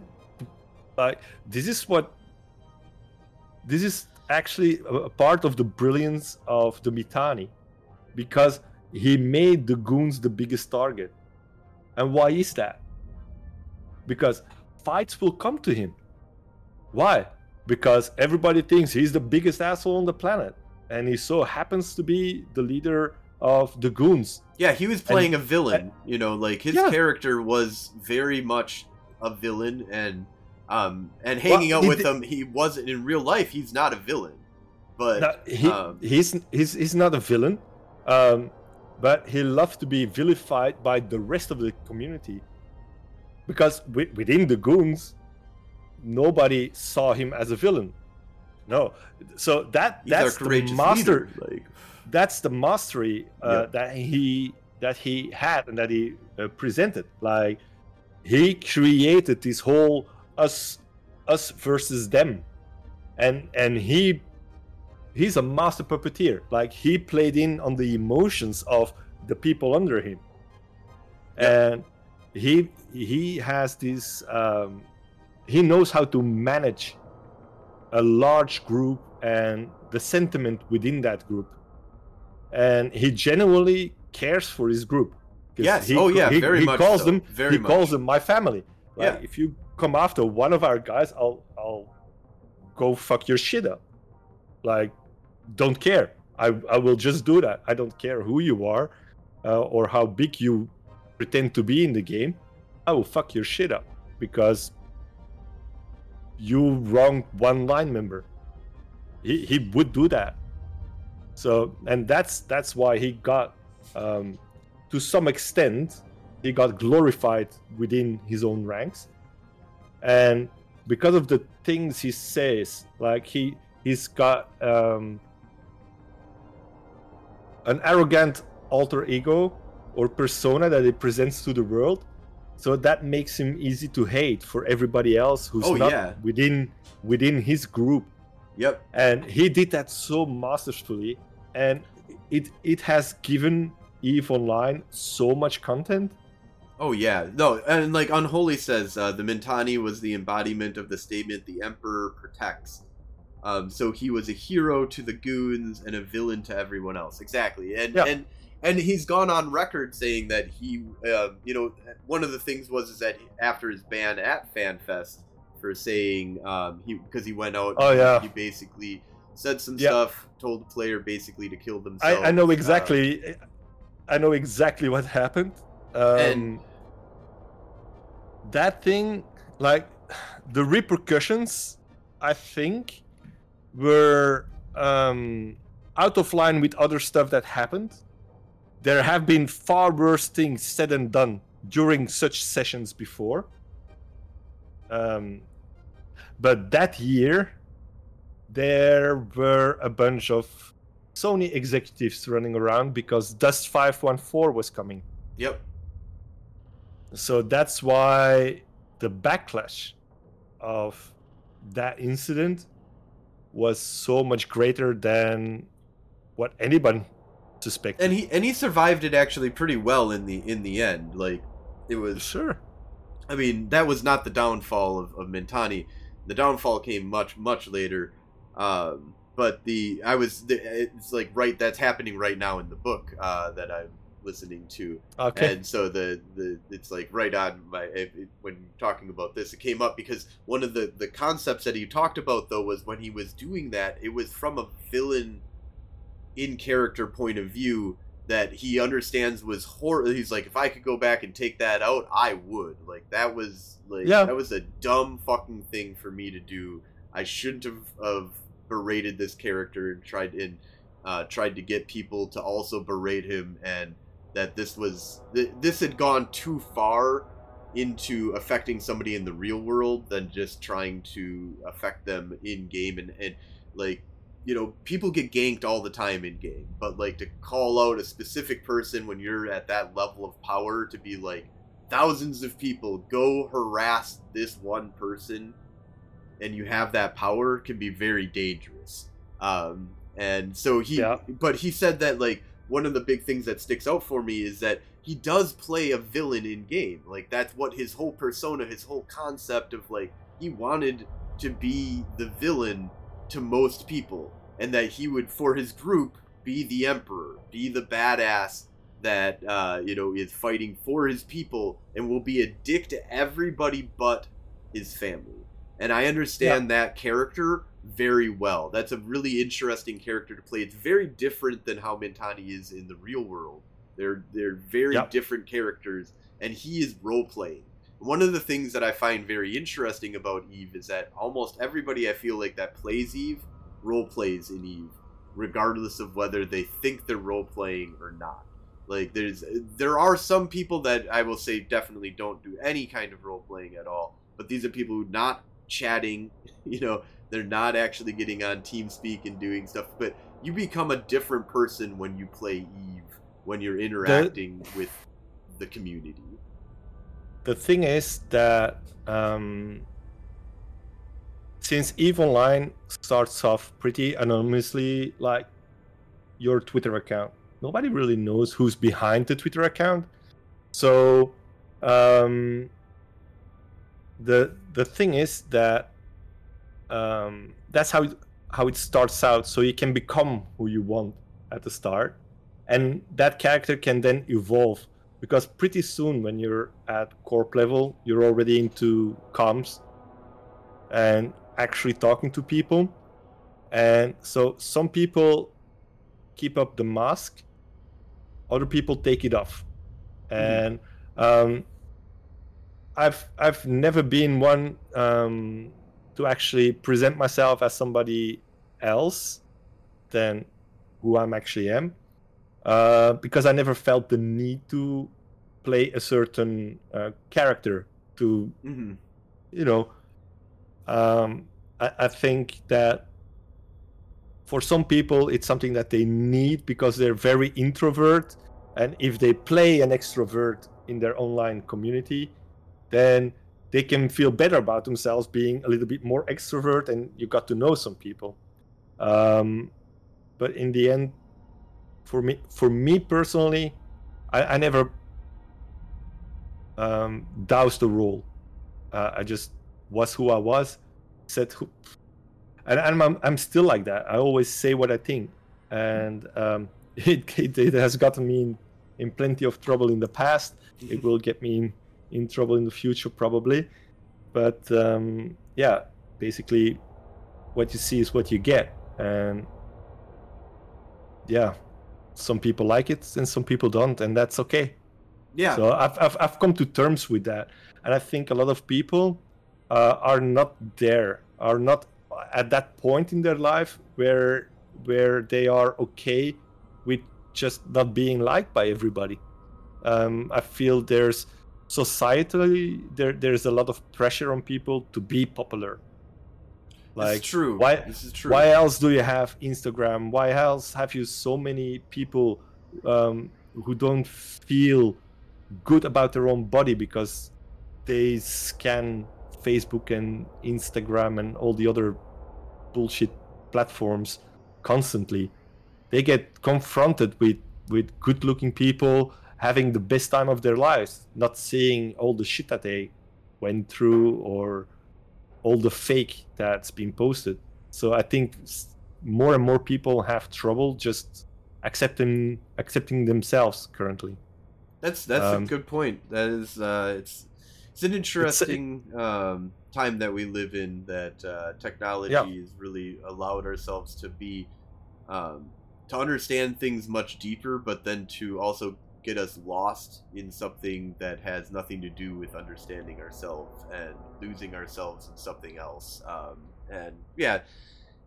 B: like this is what this is actually a, a part of the brilliance of the Mittani, because he made the goons the biggest target. And why is that? Because fights will come to him. Why? Because everybody thinks he's the biggest asshole on the planet, and he so happens to be the leader of the goons.
A: Yeah, he was playing a villain. you know, like his
B: Yeah.
A: character was very much a villain, and um, and hanging
B: Well,
A: out with
B: did-
A: him, he wasn't in real life. He's not a villain, but
B: No, he,
A: um,
B: he's he's he's not a villain, um, but he loves to be vilified by the rest of the community, because wi- within the goons, nobody saw him as a villain. No, so that
A: he's
B: that's the master.
A: leader. Like,
B: That's the mastery uh,
A: Yeah.
B: that he that he had and that he uh, presented. Like he created this whole us us versus them, and and he he's a master puppeteer. Like he played in on the emotions of the people under him, and he he has this. Um, he knows how to manage a large group and the sentiment within that group, and he genuinely cares for his group
A: Yes.
B: he,
A: Oh, yeah,
B: he,
A: very
B: he
A: much
B: calls
A: so.
B: them.
A: Very
B: he calls them my family. Like,
A: Yeah.
B: if you come after one of our guys, I'll I'll go fuck your shit up. Like, don't care. I I will just do that. I don't care who you are, uh, or how big you pretend to be in the game. I will fuck your shit up because you wronged one line member. He he would do that. So and that's that's why he got um, to some extent he got glorified within his own ranks and because of the things he says like he he's got um, an arrogant alter ego or persona that he presents to the world so that makes him easy to hate for everybody else who's
A: Oh,
B: not
A: yeah.
B: within within his group
A: yep.
B: and he did that so masterfully and it it has given Eve Online so much content.
A: Oh yeah, no, and like Unholy says, uh, the Mittani was the embodiment of the statement "the Emperor protects." Um, so he was a hero to the goons and a villain to everyone else. Exactly, and
B: Yeah.
A: and and he's gone on record saying that he, uh, you know, one of the things was is that after his ban at FanFest for saying um, he because he went out,
B: Oh, yeah.
A: he basically said some stuff, told the player basically to kill themselves.
B: I, I know
A: uh,
B: exactly. I know exactly what happened. Um,
A: And-
B: that thing, like the repercussions, I think, were um, out of line with other stuff that happened. There have been far worse things said and done during such sessions before. Um, but that year, there were a bunch of Sony executives running around because Dust 514 was coming.
A: Yep.
B: So that's why the backlash of that incident was so much greater than what anyone suspected.
A: and he and he survived it actually pretty well in the in the end. Like it was,
B: sure.
A: I mean, that was not the downfall of, of Mittani. The downfall came much much later. Um, but the I was the, it's like right that's happening right now in the book uh, that I'm listening to,
B: Okay.
A: and so the the it's like right on my it, it- when talking about this it came up because one of the the concepts that he talked about though was when he was doing that it was from a villain in character point of view that he understands was horrible. he's like if i could go back and take that out i would like that was like
B: Yeah.
A: that was a dumb fucking thing for me to do i shouldn't have, have berated this character and tried and uh, tried to get people to also berate him and that this was th- this had gone too far into affecting somebody in the real world than just trying to affect them in game and, and like you know people get ganked all the time in game but like to call out a specific person when you're at that level of power to be like thousands of people go harass this one person and you have that power can be very dangerous. Um and so he
B: Yeah.
A: but he said that like one of the big things that sticks out for me is that he does play a villain in game. Like that's what his whole persona his whole concept of like he wanted to be the villain to most people and that he would for his group be the emperor be the badass that uh, you know is fighting for his people and will be a dick to everybody but his family. And i understand that character very well. That's a really interesting character to play. It's very different than how Mittani is in the real world. They're they're very
B: Yep.
A: different characters and he is role playing one of the things that I find very interesting about Eve is that almost everybody I feel like that plays Eve role plays in Eve, regardless of whether they think they're role playing or not. Like there's there are some people that I will say definitely don't do any kind of role playing at all, but these are people who not chatting, you know, they're not actually getting on TeamSpeak and doing stuff, but you become a different person when you play Eve, when you're interacting with the community.
B: the thing is that um, since Eve Online starts off pretty anonymously, like your Twitter account, nobody really knows who's behind the Twitter account. So um, the the thing is that um, that's how it, how it starts out. So you can become who you want at the start, and that character can then evolve because pretty soon when you're at corp level you're already into comms and actually talking to people. And so some people keep up the mask other people take it off. And um, i've i've never been one um, to actually present myself as somebody else than who i'm actually am uh, because I never felt the need to play a certain uh, character to,
A: hmm
B: you know, um, I, I think that for some people it's something that they need because they're very introvert, and if they play an extrovert in their online community, then they can feel better about themselves being a little bit more extrovert, and you got to know some people. Um, but in the end, for me for me personally I, I never um, doused the role. Uh, I just was who I was, said who, and, and I'm I'm still like that. I always say what I think, and um, it, it, it has gotten me in, in plenty of trouble in the past. It will get me in, in trouble in the future probably, but um, yeah, basically, what you see is what you get, and yeah, some people like it and some people don't, and that's okay.
A: Yeah.
B: So I've, I've, I've come to terms with that. And I think a lot of people uh, are not there, are not at that point in their life where where they are okay with just not being liked by everybody. Um, I feel there's societally there there's a lot of pressure on people to be popular.
A: Like true.
B: Why
A: this is true.
B: Why else do you have Instagram? Why else have you so many people um, who don't feel good about their own body because they scan Facebook and Instagram and all the other bullshit platforms constantly. They get confronted with with good looking people having the best time of their lives, not seeing all the shit that they went through or all the fake that's been posted. So I think more and more people have trouble just accepting accepting themselves currently.
A: That's that's um, a good point. That is, uh, it's it's an interesting it's, um, time that we live in. That uh, technology yeah. has really allowed ourselves to be um, to understand things much deeper, but then to also get us lost in something that has nothing to do with understanding ourselves and losing ourselves in something else. Um, and yeah,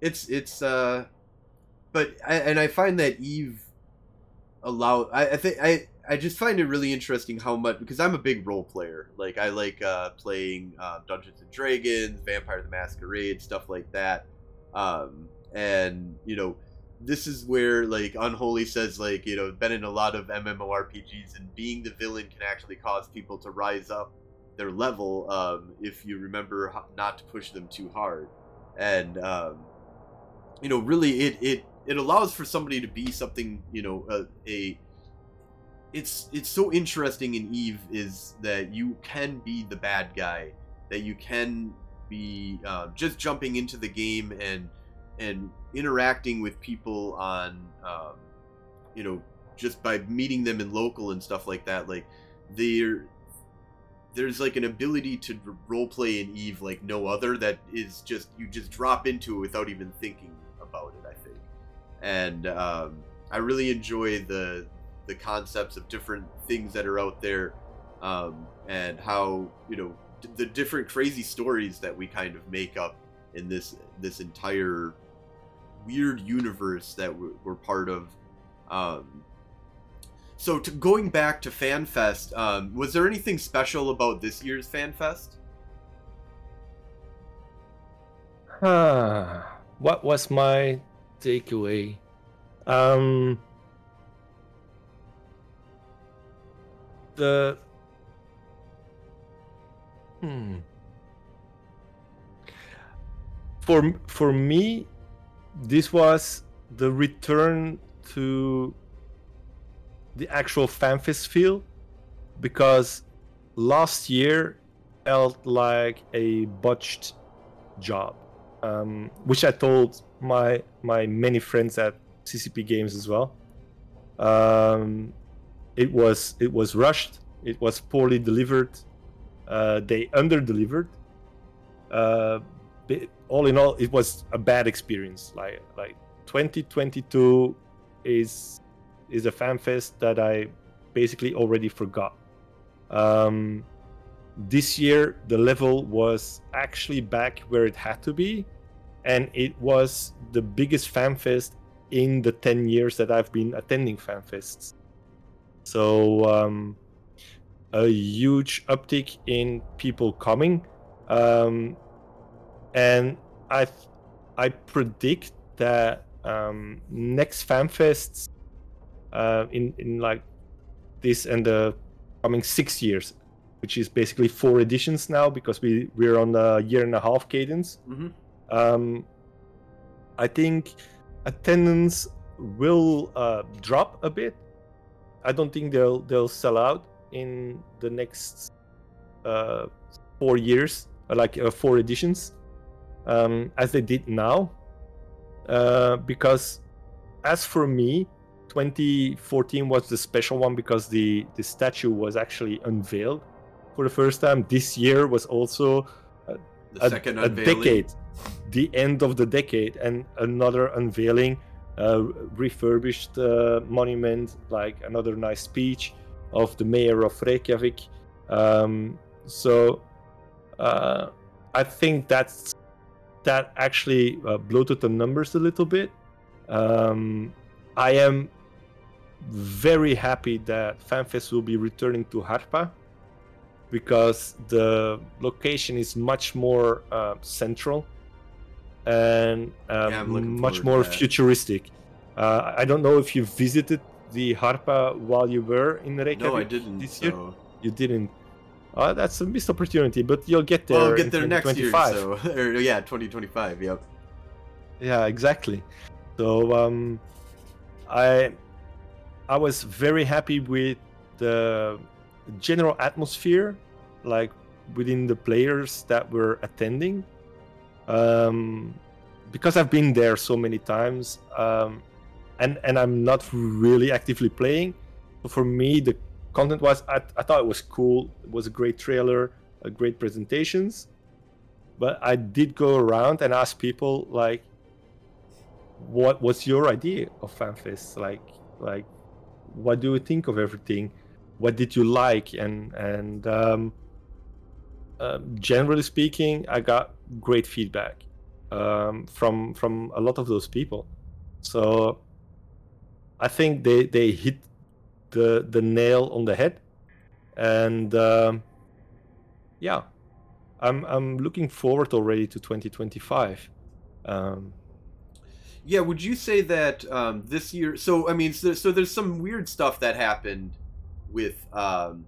A: it's it's. Uh, but I, and I find that Eve allow. I, I think I I just find it really interesting how much because I'm a big role player. Like I like uh, playing uh, Dungeons and Dragons, Vampire the Masquerade, stuff like that. Um, and you know, this is where like Unholy says like you know been in a lot of MMORPGs and being the villain can actually cause people to rise up their level um, if you remember not to push them too hard. And um, you know, really, it it it allows for somebody to be something you know a, a it's it's so interesting in Eve is that you can be the bad guy, that you can be uh, just jumping into the game and and interacting with people on, um, you know, just by meeting them in local and stuff like that. Like there, there's like an ability to role play in Eve like no other. That is just you just drop into it without even thinking about it. I think, and um, I really enjoy the the concepts of different things that are out there um, and how you know d- the different crazy stories that we kind of make up in this this entire weird universe that we're, we're part of. Um, so to, going back to fanfest um, was there anything special about this year's fanfest?
B: Uh, what was my takeaway? Um the hmm. For for me this was the return to the actual fanfest feel because last year felt like a botched job um, which i told my my many friends at ccp games as well. Um, it was it was rushed. It was poorly delivered. Uh, they under delivered. Uh, all in all, it was a bad experience. Like like 2022 is is a fan fest that I basically already forgot. Um, this year the level was actually back where it had to be, and it was the biggest fan fest in the 10 years that I've been attending fan fests. So um, a huge uptick in people coming, um, and I I predict that um, next FanFests uh, in in like this and the coming six years, which is basically four editions now because we we're on a year and a half cadence.
A: Mm-hmm.
B: Um, I think attendance will uh, drop a bit I don't think they'll they'll sell out in the next uh, four years, uh, like uh, four editions, um, as they did now. Uh, because as for me, 2014 was the special one because the the statue was actually unveiled for the first time. This year was also
A: The
B: a,
A: second
B: a
A: unveiling.
B: decade, the end of the decade, and another unveiling, refurbished uh, monument, like another nice speech of the mayor of Reykjavik. Um, so uh, I think that's that actually uh, bloated the numbers a little bit. Um, I am very happy that FanFest will be returning to Harpa because the location is much more uh, central and um,
A: Yeah,
B: much more futuristic. Uh, I don't know if you visited the Harpa while you were in Reykjavik.
A: No, I didn't.
B: this year.
A: so.
B: You didn't. Uh, that's a missed opportunity, but you'll get there.
A: Well, I'll get there next year. So, or, yeah, 2025. Yep.
B: Yeah, exactly. So um, I I was very happy with the general atmosphere, like within the players that were attending. Um, because I've been there so many times, um, and and I'm not really actively playing. So for me, the content was I, I thought it was cool. It was a great trailer, a great presentations. But I did go around and ask people like, what was your idea of FanFest? Like, like, what do you think of everything? What did you like? And and um, um, generally speaking, I got great feedback um, from from a lot of those people. So I think they they hit the the nail on the head, and um, yeah, I'm I'm looking forward already to 2025. Um,
A: Yeah, would you say that um, this year? So, I mean, so, so there's some weird stuff that happened with um,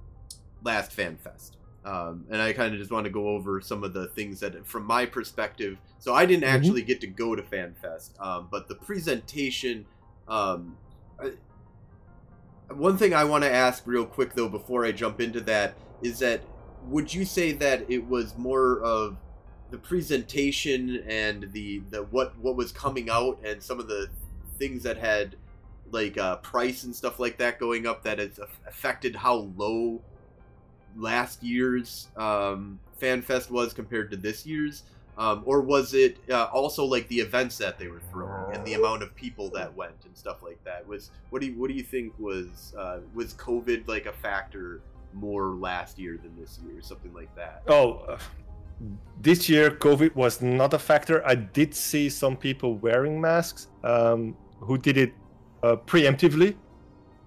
A: last FanFest. Um, and I kind of just want to go over some of the things that, from my perspective, so I didn't
B: Mhm.
A: actually get to go to FanFest, um, but the presentation. Um, I, one thing I want to ask real quick though, before I jump into that, is that would you say that it was more of the presentation and the the what what was coming out and some of the things that had like uh, price and stuff like that going up that has affected how low last year's um, FanFest was compared to this year's? Um, or was it uh, also like the events that they were throwing and the amount of people that went and stuff like that? Was what do you what do you think was uh, was COVID like a factor more last year than this year, something like that?
B: Oh, this year COVID was not a factor. I did see some people wearing masks um, who did it uh, preemptively.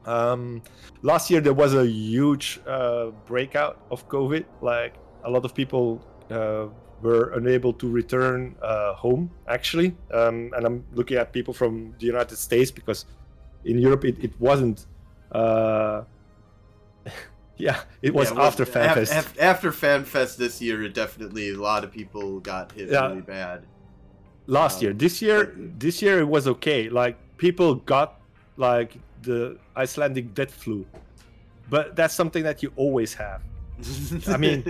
B: Um, last year there was a huge uh, breakout of COVID. Like a lot of people uh, were unable to return uh, home actually, um, and I'm looking at people from the United States because in Europe it, it wasn't. Uh, yeah, it was
A: Yeah, well,
B: after
A: af-
B: FanFest.
A: af- after FanFest this year, it definitely a lot of people got hit
B: Yeah.
A: really bad.
B: last
A: Um,
B: year this year this year it was okay like people got like the icelandic death flu but that's something that you always have I mean,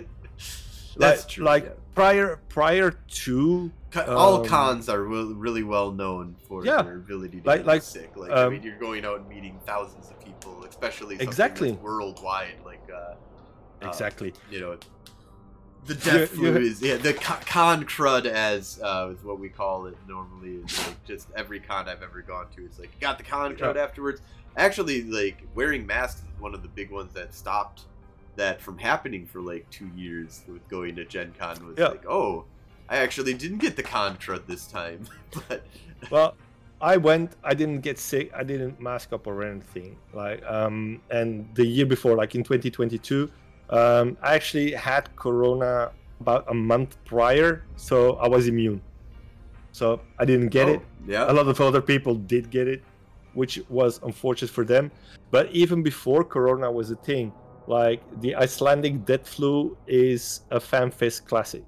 A: that's
B: like,
A: true.
B: like
A: yeah.
B: prior prior to
A: all
B: um,
A: cons are re- really well known for
B: Yeah.
A: their ability to
B: Like-
A: get
B: like,
A: sick. Like I
B: um,
A: mean, you're going out and meeting thousands of people, especially
B: Exactly.
A: worldwide. Like uh, uh,
B: exactly
A: you know, the death flu is yeah the co- con crud as uh, is what we call it normally. Is like just every con I've ever gone to is like you got the con crud
B: Yeah.
A: afterwards. Actually, like wearing masks is one of the big ones that stopped that from happening for like two years with going to Gen Con was
B: Yeah.
A: like, oh, I actually didn't get the Contra this time, but
B: well i went i didn't get sick i didn't mask up or anything like um and the year before like in 2022 um i actually had corona about a month prior so i was immune. So i didn't get
A: oh,
B: it
A: Yeah,
B: a lot of other people did get it which was unfortunate for them but even before corona was a thing like the icelandic death flu is a fanfest classic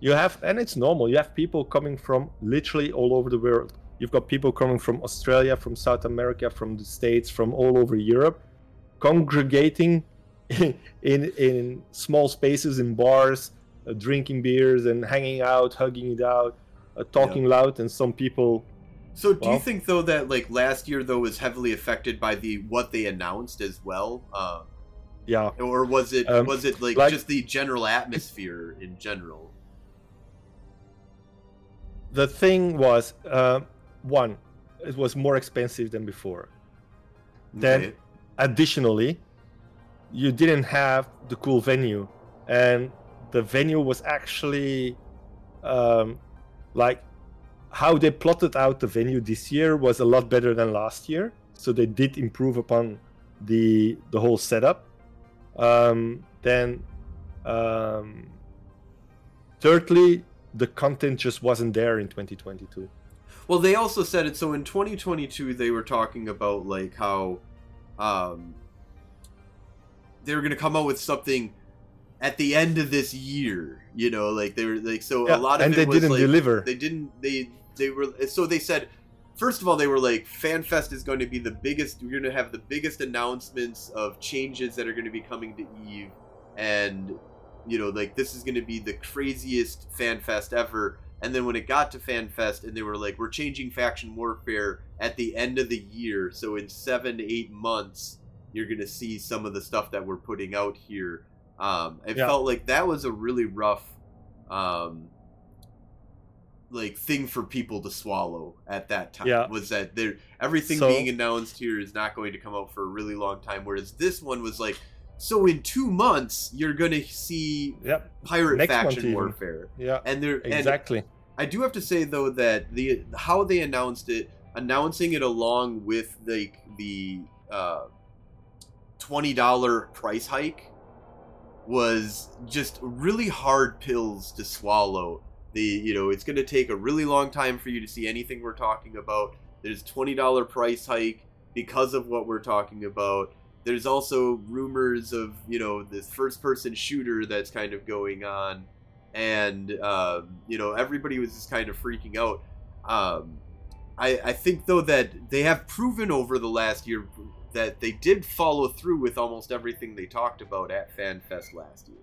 B: you have and it's normal you have people coming from literally all over the world you've got people coming from australia from south america from the states from all over europe congregating in in small spaces in bars, uh, drinking beers and hanging out, hugging it out, uh, talking yeah. loud, and some people.
A: So, do well, you think though that like last year though was heavily affected by the what they announced as well? Uh,
B: yeah.
A: Or was it um, was it like, like just the general atmosphere in general?
B: The thing was, uh, one, it was more expensive than before. Okay. Then, additionally, you didn't have the cool venue, and the venue was actually um, like how they plotted out the venue this year was a lot better than last year. So they did improve upon the the whole setup. Um, then, um, thirdly, the content just wasn't there in 2022.
A: Well, they also said it. So in 2022, they were talking about like how um, they were going to come out with something at the end of this year. You know, like they were like so yeah, a lot of
B: and they didn't
A: like,
B: deliver.
A: They didn't. They they were so they said. First of all, they were like, FanFest is going to be the biggest. We're going to have the biggest announcements of changes that are going to be coming to Eve, and you know, like this is going to be the craziest FanFest ever. And then when it got to FanFest, and they were like, we're changing faction warfare at the end of the year, so in seven, to eight months, you're gonna see some of the stuff that we're putting out here. Um, it yeah. felt like that was a really rough, um, like thing for people to swallow at that time.
B: Yeah.
A: Was that there everything so, being announced here is not going to come out for a really long time, whereas this one was like. So in two months, you're gonna see
B: yep.
A: pirate
B: Next
A: faction warfare.
B: Yeah,
A: and there
B: exactly.
A: And I do have to say though that the how they announced it, announcing it along with like the, the uh, $20 price hike was just really hard pills to swallow. The you know, it's going to take a really long time for you to see anything we're talking about. There's $20 price hike because of what we're talking about. There's also rumors of, you know, this first person shooter that's kind of going on and um, you know, everybody was just kind of freaking out. Um, I, I think though that they have proven over the last year that they did follow through with almost everything they talked about at FanFest last year.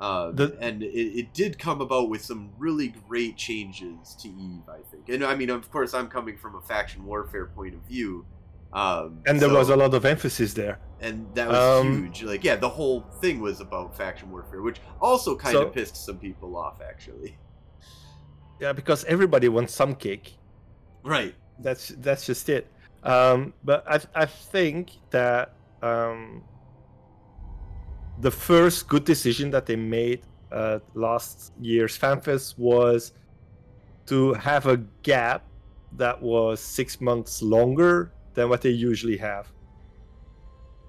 A: Uh, the, and it, it, did come about with some really great changes to Eve, I think. And I mean, of course, I'm coming from a faction warfare point of view. Um,
B: and there so, was a lot of emphasis there.
A: And that was um, huge. Like, yeah, the whole thing was about faction warfare, which also kind so, of pissed some people off, actually.
B: Yeah, because everybody wants some cake.
A: Right.
B: That's that's just it. Um, but I, I think that um, the first good decision that they made uh, last year's FanFest was to have a gap that was six months longer than what they usually have.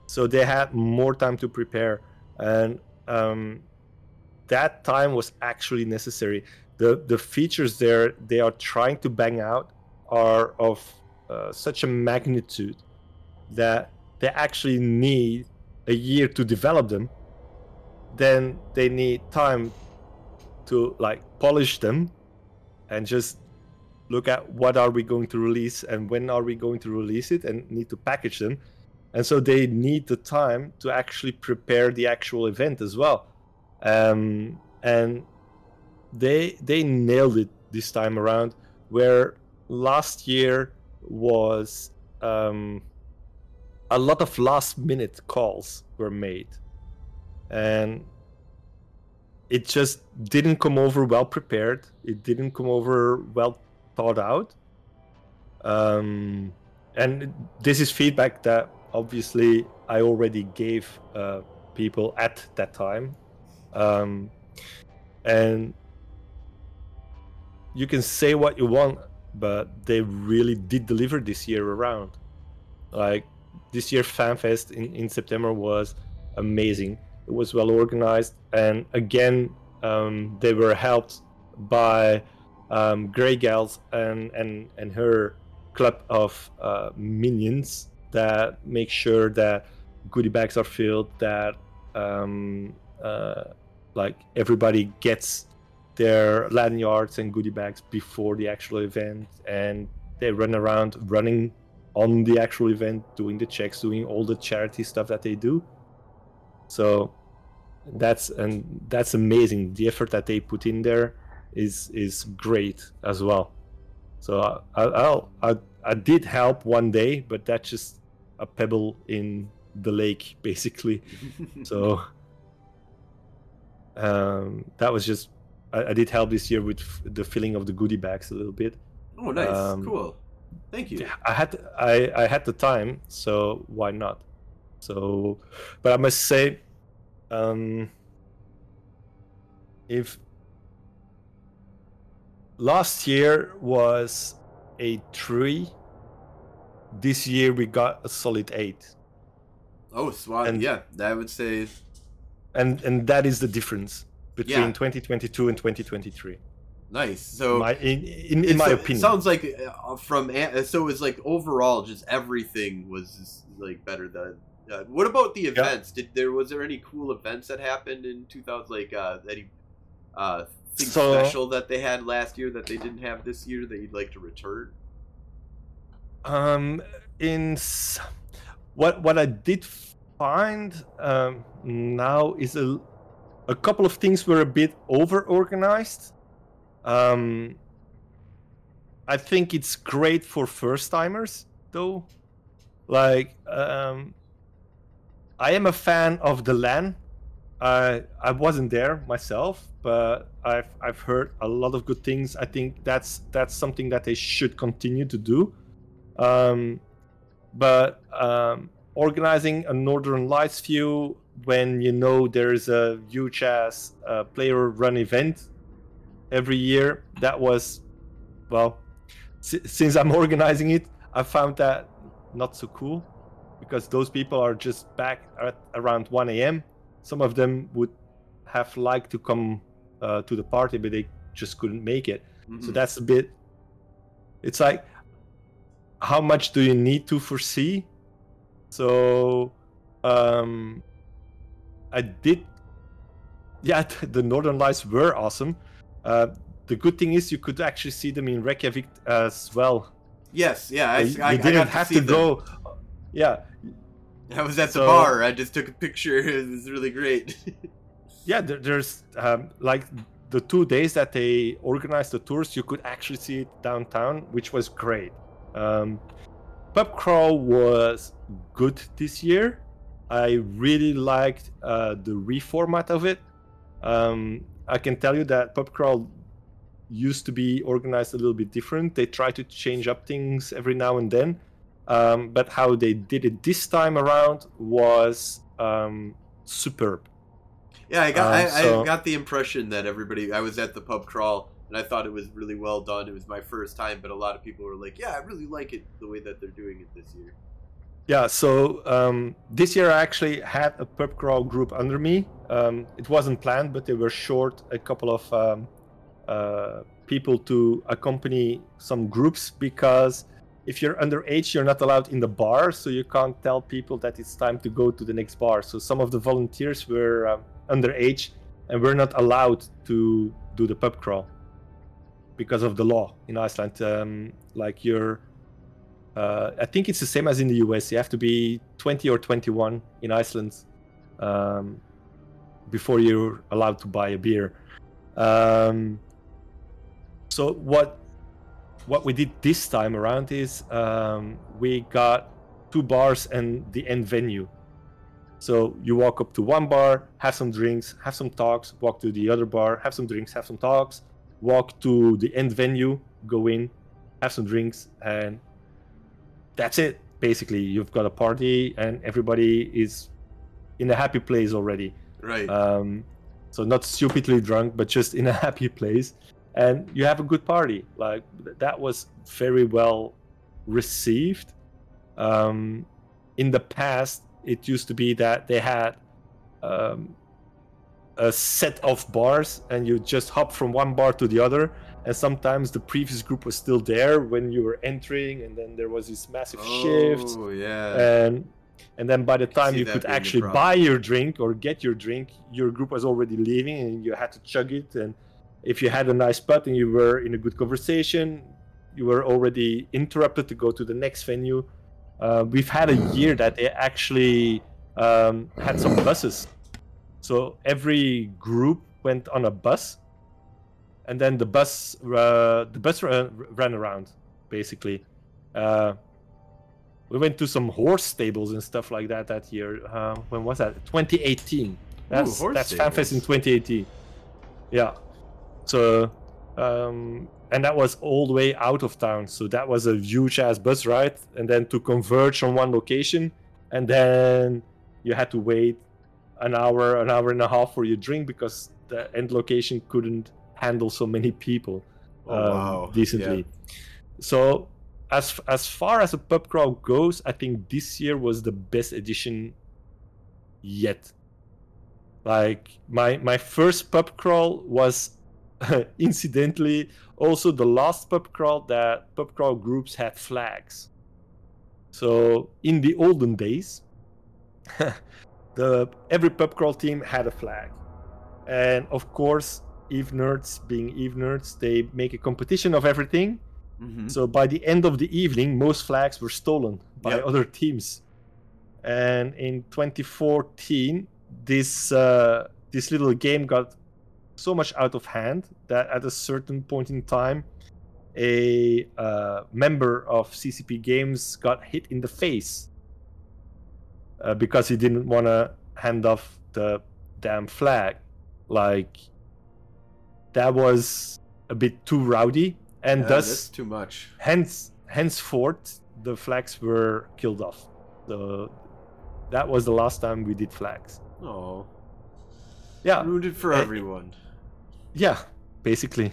B: So they had more time to prepare, and um, that time was actually necessary. the The features there they are trying to bang out are of uh, such a magnitude that they actually need a year to develop them then they need time to like polish them and just look at what are we going to release and when are we going to release it and need to package them. And so they need the time to actually prepare the actual event as well. Um, and they they nailed it this time around where last year was um, a lot of last minute calls were made. And it just didn't come over well prepared. It didn't come over well thought out. Um, and this is feedback that obviously i already gave uh, people at that time. Um, and you can say what you want but they really did deliver this year around. Like this year, FanFest in, in September was amazing. It was well organized, and again, um, they were helped by um, Greygal's and, and, and her club of uh, minions that make sure that goodie bags are filled, that um, uh, like everybody gets their lanyards and goodie bags before the actual event, and they run around running on the actual event, doing the checks, doing all the charity stuff that they do. So that's and that's amazing. The effort that they put in there is is great as well. So I, I'll I, I did help one day, but that's just a pebble in the lake basically. so um, that was just I, I, did help this year with f- the filling of the goodie bags a little bit.
A: Oh, nice, um, cool. Thank you.
B: I had I I had the time, so why not? So, but I must say, um, if last year was a three, this year we got a solid eight.
A: Oh, swat! And, yeah, I would say.
B: And and that is the difference between yeah. 2022 and 2023.
A: Nice. So,
B: my, in in, in my opinion, it
A: sounds like uh, from so it's like overall, just everything was just, like better than. Uh, what about the events? Yeah. Did there was there any cool events that happened in 2000? Like uh, any uh, thing so, special that they had last year that they didn't have this year that you'd like to return?
B: Um, in what what I did find um, now is a a couple of things were a bit over organized. Um, I think it's great for first timers though. Like um, I am a fan of the LAN. I I wasn't there myself, but I've I've heard a lot of good things. I think that's that's something that they should continue to do. Um, but um, organizing a Northern Lights view when you know there's a huge ass uh, player run event every year, that was, well, s- since I'm organizing it, I found that not so cool because those people are just back at around 1 a.m. Some of them would have liked to come uh, to the party, but they just couldn't make it. Mm-hmm. So that's a bit. It's like, how much do you need to foresee so um, I did. Yeah, the Northern Lights were awesome. Uh, the good thing is you could actually see them in Reykjavik as well.
A: Yes, yeah, I,
B: you,
A: I,
B: you didn't
A: to
B: have to, go. Yeah,
A: I was at the bar. I just took a picture. It was really great.
B: yeah, there, there's um, like the two days that they organized the tours, you could actually see it downtown, which was great. Um, Pub Crawl was good this year. I really liked uh, the reformat of it. Um, I can tell you that Pub Crawl used to be organized a little bit different. They try to change up things every now and then. Um, but how they did it this time around was um, superb.
A: Yeah, I got I, so, I, got the impression that everybody I was at the pub crawl and I thought it was really well done. It was my first time, but a lot of people were like, "Yeah, I really like it the way that they're doing it this year."
B: Yeah, so um, this year I actually had a pub crawl group under me. Um, it wasn't planned, but they were short a couple of um, uh, people to accompany some groups because if you're underage, you're not allowed in the bar, so you can't tell people that it's time to go to the next bar. So some of the volunteers were um, underage and were not allowed to do the pub crawl because of the law in Iceland. Um, like you're, uh, I think it's the same as in the US. You have to be 20 or 21 in Iceland um, before you're allowed to buy a beer. Um, so what what we did this time around is um, we got two bars and the end venue. So you walk up to one bar, have some drinks, have some talks, walk to the other bar, have some drinks, have some talks, walk to the end venue, go in, have some drinks, and that's it. Basically, you've got a party, and everybody is in a happy place already.
A: Right.
B: Um, so not stupidly drunk, but just in a happy place, and you have a good party. Like that was very well received. Um, in the past, it used to be that they had um, a set of bars and you just hop from one bar to the other and sometimes the previous group was still there when you were entering and then there was this massive oh, shift
A: yeah.
B: And and then by the time you could actually buy your drink or get your drink your group was already leaving and you had to chug it. And if you had a nice spot and you were in a good conversation you were already interrupted to go to the next venue. Uh, we've had a year that they actually um, had some buses. So every group went on a bus, and then the bus uh, the bus ran, ran around basically. Uh, we went to some horse stables and stuff like that that year. Uh, when was that? 2018. That's
A: horse
B: that's FanFest in 2018. Yeah. So, um, and that was all the way out of town. So that was a huge ass bus ride, and then to converge on one location, and then you had to wait an hour, an hour and a half for your drink because the end location couldn't handle so many people
A: Oh,
B: um,
A: wow.
B: decently. So as as far as a pub crawl goes, I think this year was the best edition yet. Like my my first pub crawl was incidentally also the last pub crawl that pub crawl groups had flags. So in the olden days, the every pub crawl team had a flag, and of course, Eve nerds being Eve nerds, they make a competition of everything.
A: Mhm.
B: So by the end of the evening, most flags were stolen by
A: Yep.
B: other teams. And in 2014, this uh, this little game got so much out of hand that at a certain point in time, a uh, member of CCP Games got hit in the face uh, because he didn't want to hand off the damn flag. Like that was a bit too rowdy, and
A: Yeah,
B: thus
A: too much.
B: hence henceforth the flags were killed off. So that was the last time we did flags.
A: Oh,
B: yeah.
A: It for
B: Uh,
A: everyone.
B: yeah basically.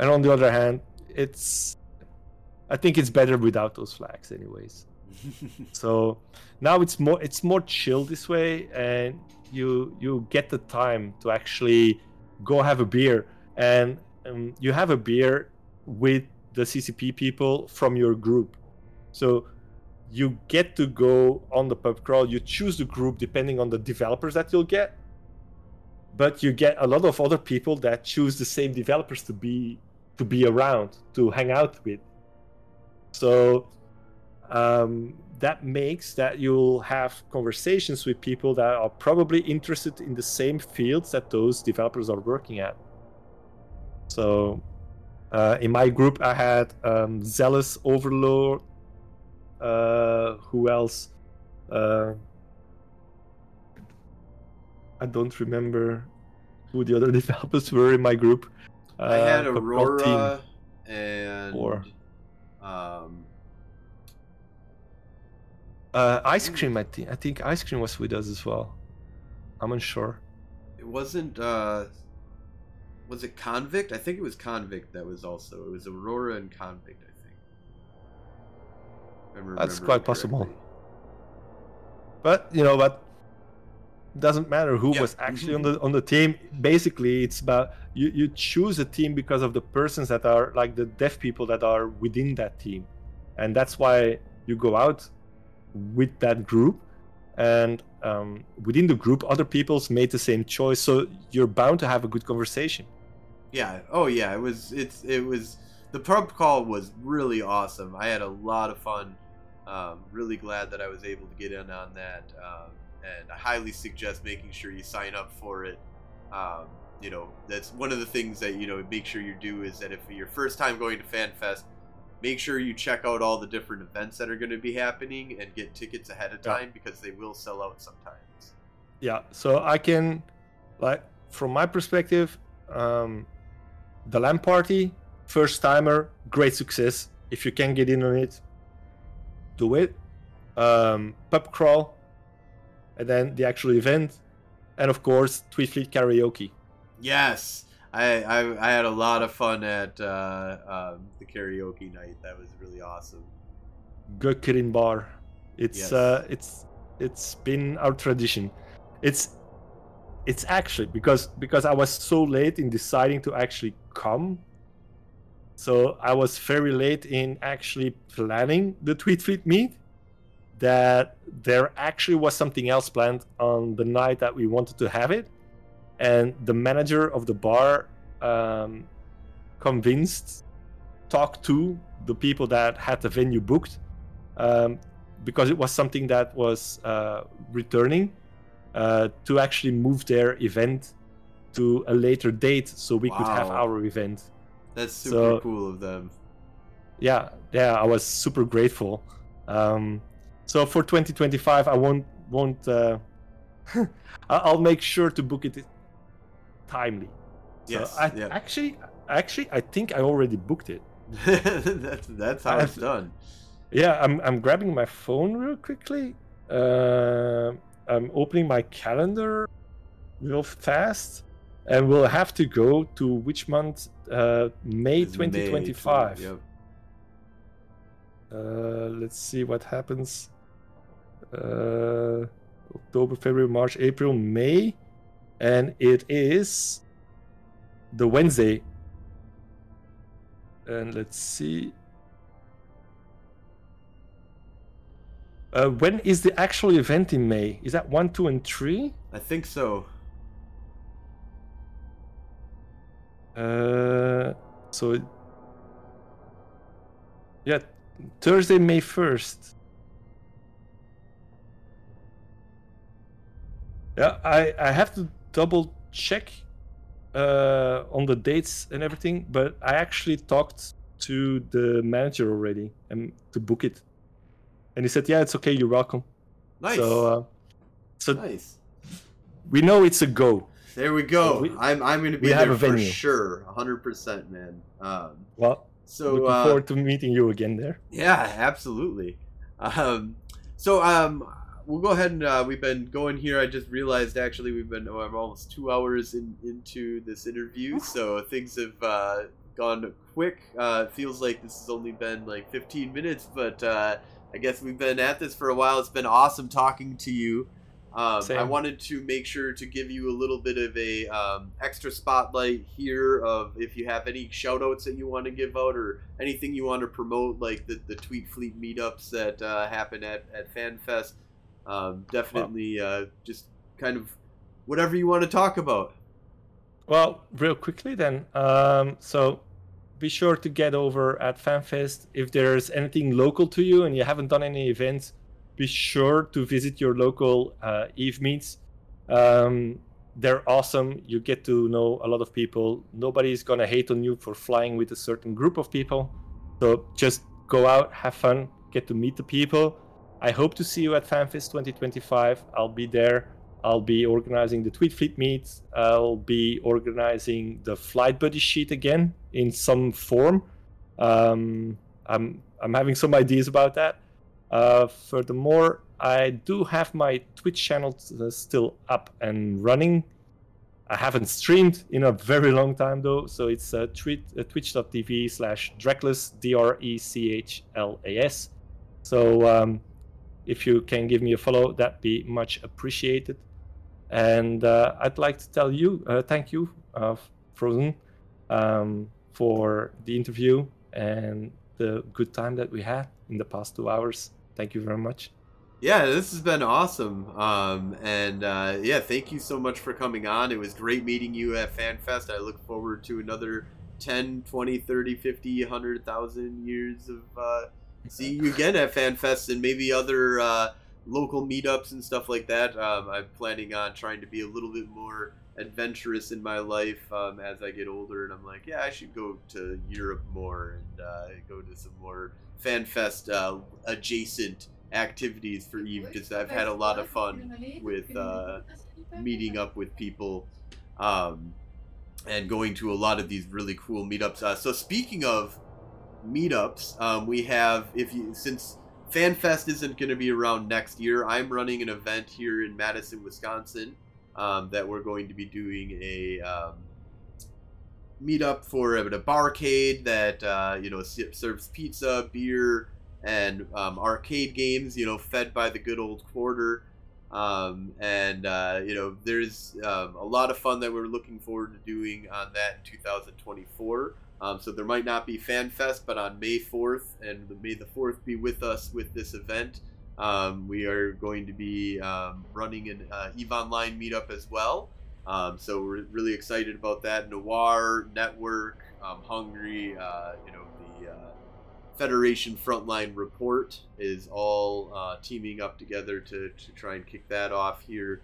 B: And on the other hand it's i think it's better without those flags anyways. So now it's more it's more chill this way and you you get the time to actually go have a beer and um, you have a beer with the ccp people from your group. So you get to go on the pub crawl. You choose the group depending on the developers that you'll get but you get a lot of other people that choose the same developers to be to be around to hang out with. So um, that makes that you'll have conversations with people that are probably interested in the same fields that those developers are working at. So, uh, in my group, I had um, Zealous Overlord. Uh, who else? Uh, I don't remember who the other developers were in my group.
A: I had
B: Uh?
A: Aurora and
B: Or-
A: um,
B: Uh, ice cream, I think. I think ice cream was with us as well. I'm unsure.
A: it wasn't. Uh, was it Convict? I think it was Convict that was also. It was Aurora and Convict. I think. I'm
B: That's quite possible.
A: correctly.
B: But you know what? Doesn't matter who
A: Yeah.
B: was actually on the on the team. Basically, it's about you. You choose a team because of the persons that are like the deaf people that are within that team, and that's why you go out with that group. And um, within the group, other people's made the same choice, so you're bound to have a good conversation.
A: Yeah. Oh yeah. It was. It's. It was. The pub call was really awesome. I had a lot of fun. Um, really glad that I was able to get in on that, um, and I highly suggest making sure you sign up for it. Um, you know, that's one of the things that you know make sure you do is that if your first time going to FanFest, make sure you check out all the different events that are going to be happening and get tickets ahead of
B: Yeah.
A: time because they will sell out sometimes.
B: yeah so i can like from my perspective um the LAN party first timer great success if you can get in on it do it um pub crawl and then the actual event and of course tweet fleet karaoke
A: Yes, I, I I had a lot of fun at uh, um, the karaoke night. That was really awesome.
B: Gaukurinn bar it's
A: Yes.
B: uh it's it's been our tradition it's it's actually because because i was so late in deciding to actually come so i was very late in actually planning the tweet fleet meet that there actually was something else planned on the night that we wanted to have it and the manager of the bar um, convinced talked to the people that had the venue booked um, because it was something that was uh, returning uh, to actually move their event to a later date so we could have our event.
A: That's super
B: So-
A: cool of them.
B: Yeah, yeah, I was super grateful. Um, so for 2025, I won't won't. Uh, I'll make sure to book it timely. So
A: Yes,
B: I
A: yeah.
B: actually, actually, I think I already booked it.
A: that's that's how it's
B: I've-
A: done.
B: Yeah, I'm I'm grabbing my phone real quickly. Uh, I'm opening my calendar real fast, and we'll have to go to which month? Uh, May
A: It's May
B: 2025.
A: 20, yep.
B: Uh, let's see what happens. Uh, October, February, March, April, May, and it is the Wednesday. And let's see. Uh, when is the actual event in May? Is that one, two, and three?
A: I think so.
B: Uh, so, it- yeah, Thursday, May 1st. Yeah, I, I have to double check uh, on the dates and everything, but I actually talked to the manager already and to book it. And he said, "Yeah, it's okay. You're welcome."
A: Nice.
B: So, uh, so
A: nice.
B: we know it's a go.
A: There we go.
B: we-
A: I'm I'm gonna be there for sure, hundred percent, man. Um,
B: Well,
A: so
B: looking
A: uh,
B: forward to meeting you again there.
A: Yeah, absolutely. Um, so um, we'll go ahead and uh, we've been going here. I just realized actually we've been oh, I'm almost two hours in, into this interview, so things have uh, gone quick. Uh, it feels like this has only been like 15 minutes, but uh, I guess we've been at this for a while. It's been awesome talking to you. Um, I wanted to make sure to give you a little bit of a um, extra spotlight here of if you have any shout outs that you want to give out or anything you want to promote, like the, the Tweet Fleet meetups that uh, happen at, at FanFest. Um, definitely uh, just kind of whatever you want to talk about.
B: Well, real quickly then. Um, so be sure to get over at FanFest. If there's anything local to you and you haven't done any events, be sure to visit your local uh, Eve meets. Um, they're awesome. You get to know a lot of people. Nobody's gonna hate on you for flying with a certain group of people. So just go out, have fun, get to meet the people. I hope to see you at FanFest 2025. I'll be there. I'll be organizing the Tweet Fleet meet. I'll be organizing the Flight Buddy sheet again in some form. Um, I'm I'm having some ideas about that. Uh, furthermore, I do have my Twitch channel uh, still up and running. I haven't streamed in a very long time though, so it's uh, tweet, uh, twitch.tv slash Drechlas, D R E C H L A S. So um, if you can give me a follow, that'd be much appreciated. And uh, I'd like to tell you, uh, thank you, uh, Frozen, um, for the interview and the good time that we had in the past two hours. Thank you very much.
A: Yeah, this has been awesome. Um, and uh, yeah, thank you so much for coming on. It was great meeting you at FanFest. I look forward to another 10, 20, 30, 50, 100,000 years of uh, seeing you again at FanFest and maybe other uh, local meetups and stuff like that. Um, I'm planning on trying to be a little bit more adventurous in my life um, as I get older. And I'm like, yeah, I should go to Europe more and uh, go to some more FanFest uh, adjacent activities for Eve because I've had a lot of fun with uh, meeting up with people um, and going to a lot of these really cool meetups. Uh, so speaking of meetups, um, we have if you since FanFest isn't going to be around next year, I'm running an event here in Madison, Wisconsin um, that we're going to be doing a um, meetup for a, a barcade that uh, you know serves pizza, beer, and um, arcade games. You know, fed by the good old quarter. Um, and uh, you know, there's um, a lot of fun that we're looking forward to doing on that in 2024. Um, so there might not be FanFest, but on May 4th, and May the 4th be with us with this event. Um, we are going to be um, running an uh, Eve Online meetup as well. Um, so we're really excited about that. Noir Network, um, Hungry, uh, you know the uh, Federation Frontline Report is all uh, teaming up together to, to try and kick that off here.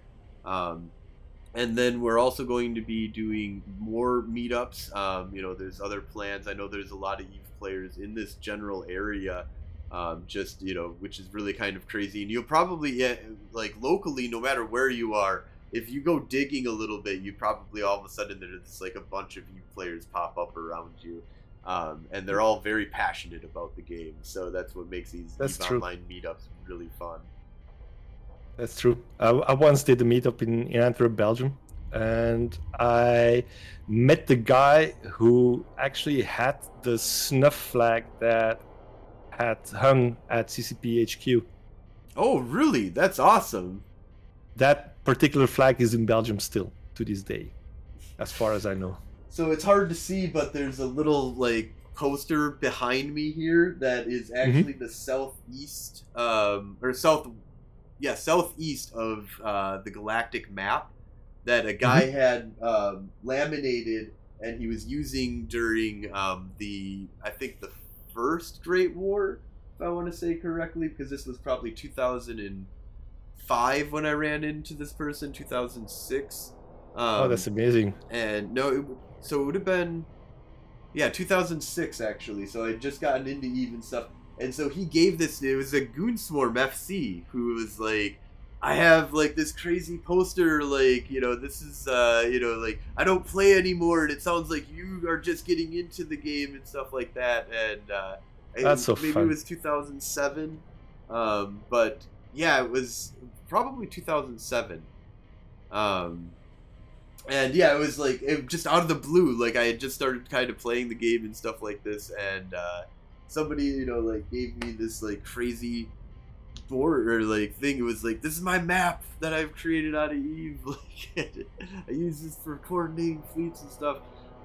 A: And then we're also going to be doing more meetups. Um, you know, there's other plans. I know there's a lot of Eve players in this general area. Um, just you know, which is really kind of crazy. And you'll probably yeah, like locally, no matter where you are, if you go digging a little bit, you probably all of a sudden there's like a bunch of Eve players pop up around you. Um, and they're all very passionate about the game. So that's what makes these
B: That's
A: Eve
B: true.
A: online meetups really fun.
B: That's true. I, I once did a meetup in, in Antwerp, Belgium, and I met the guy who actually had the snuff flag that had hung at CCP HQ.
A: Oh, really? That's awesome.
B: That particular flag is in Belgium still to this day, as far as I know.
A: So it's hard to see, but there's a little like poster behind me here that is actually the southeast, um, or south, yeah, southeast of uh, the galactic map that a guy had um, laminated and he was using during um, the, I think the first Great War, if I want to say correctly, because this was probably 2005 when I ran into this person, 2006. Um,
B: oh, that's amazing.
A: and no, it, so it would have been, yeah, 2006 actually. So I would just gotten into Eve and stuff, and so he gave this. It was a Goonswarm FC who was like, I have like this crazy poster, like you know, this is uh, you know, like I don't play anymore, and it sounds like you are just getting into the game and stuff like that. And uh,
B: That's so
A: maybe
B: fun.
A: it was 2007, um, but yeah, it was probably 2007. Um, and yeah, it was like it, just out of the blue. Like I had just started kind of playing the game and stuff like this, and uh, somebody you know like gave me this like crazy board or like thing. It was like this is my map that I've created out of Eve. Like I use this for coordinating fleets and stuff.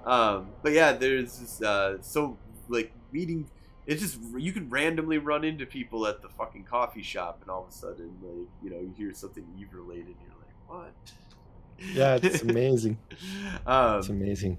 A: Um, but yeah, there's this uh, so like meeting. It's just you can randomly run into people at the fucking coffee shop, and all of a sudden, like you know, you hear something Eve related, and you're like, what?
B: Yeah, it's amazing.
A: um,
B: It's amazing.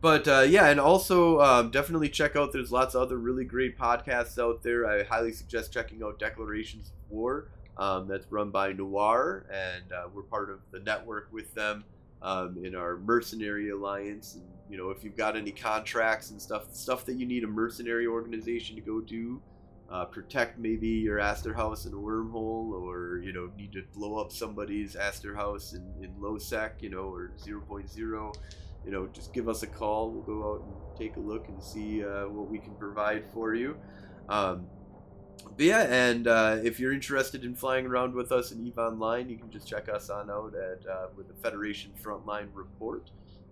A: But uh, yeah, and also um, definitely check out. There's lots of other really great podcasts out there. I highly suggest checking out Declarations of War. Um, that's run by Noir, and uh, we're part of the network with them um, in our mercenary alliance. And you know, if you've got any contracts and stuff, stuff that you need a mercenary organization to go do, uh, protect maybe your Astrahus in a wormhole, or you know, need to blow up somebody's Astrahus in, in low sec, you know, or 0.0 you know, just give us a call. We'll go out and take a look and see uh, what we can provide for you. Um, but yeah, and uh, if you're interested in flying around with us in Eve Online, you can just check us on out at uh, with the Federation Frontline Report,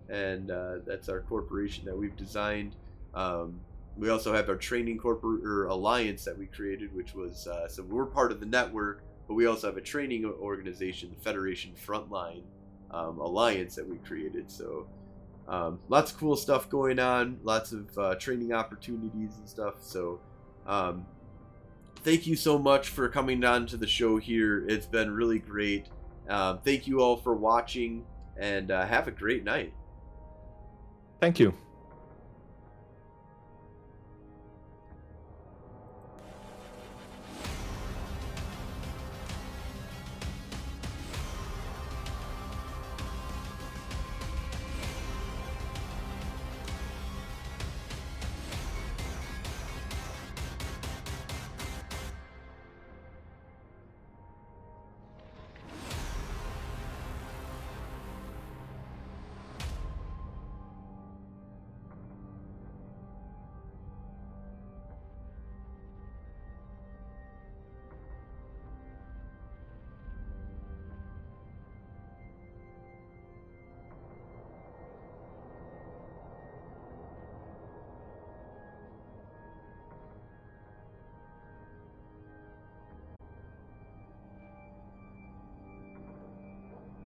A: and uh, that's our corporation that we've designed. Um, we also have our training corporate or alliance that we created, which was uh, so we're part of the network, but we also have a training organization, the Federation Frontline um, Alliance that we created. So um, lots of cool stuff going on, lots of uh, training opportunities and stuff. So, um, thank you so much for coming on to the show here. It's been really great. Um, thank you all for watching, and uh, have a great night.
B: Thank you.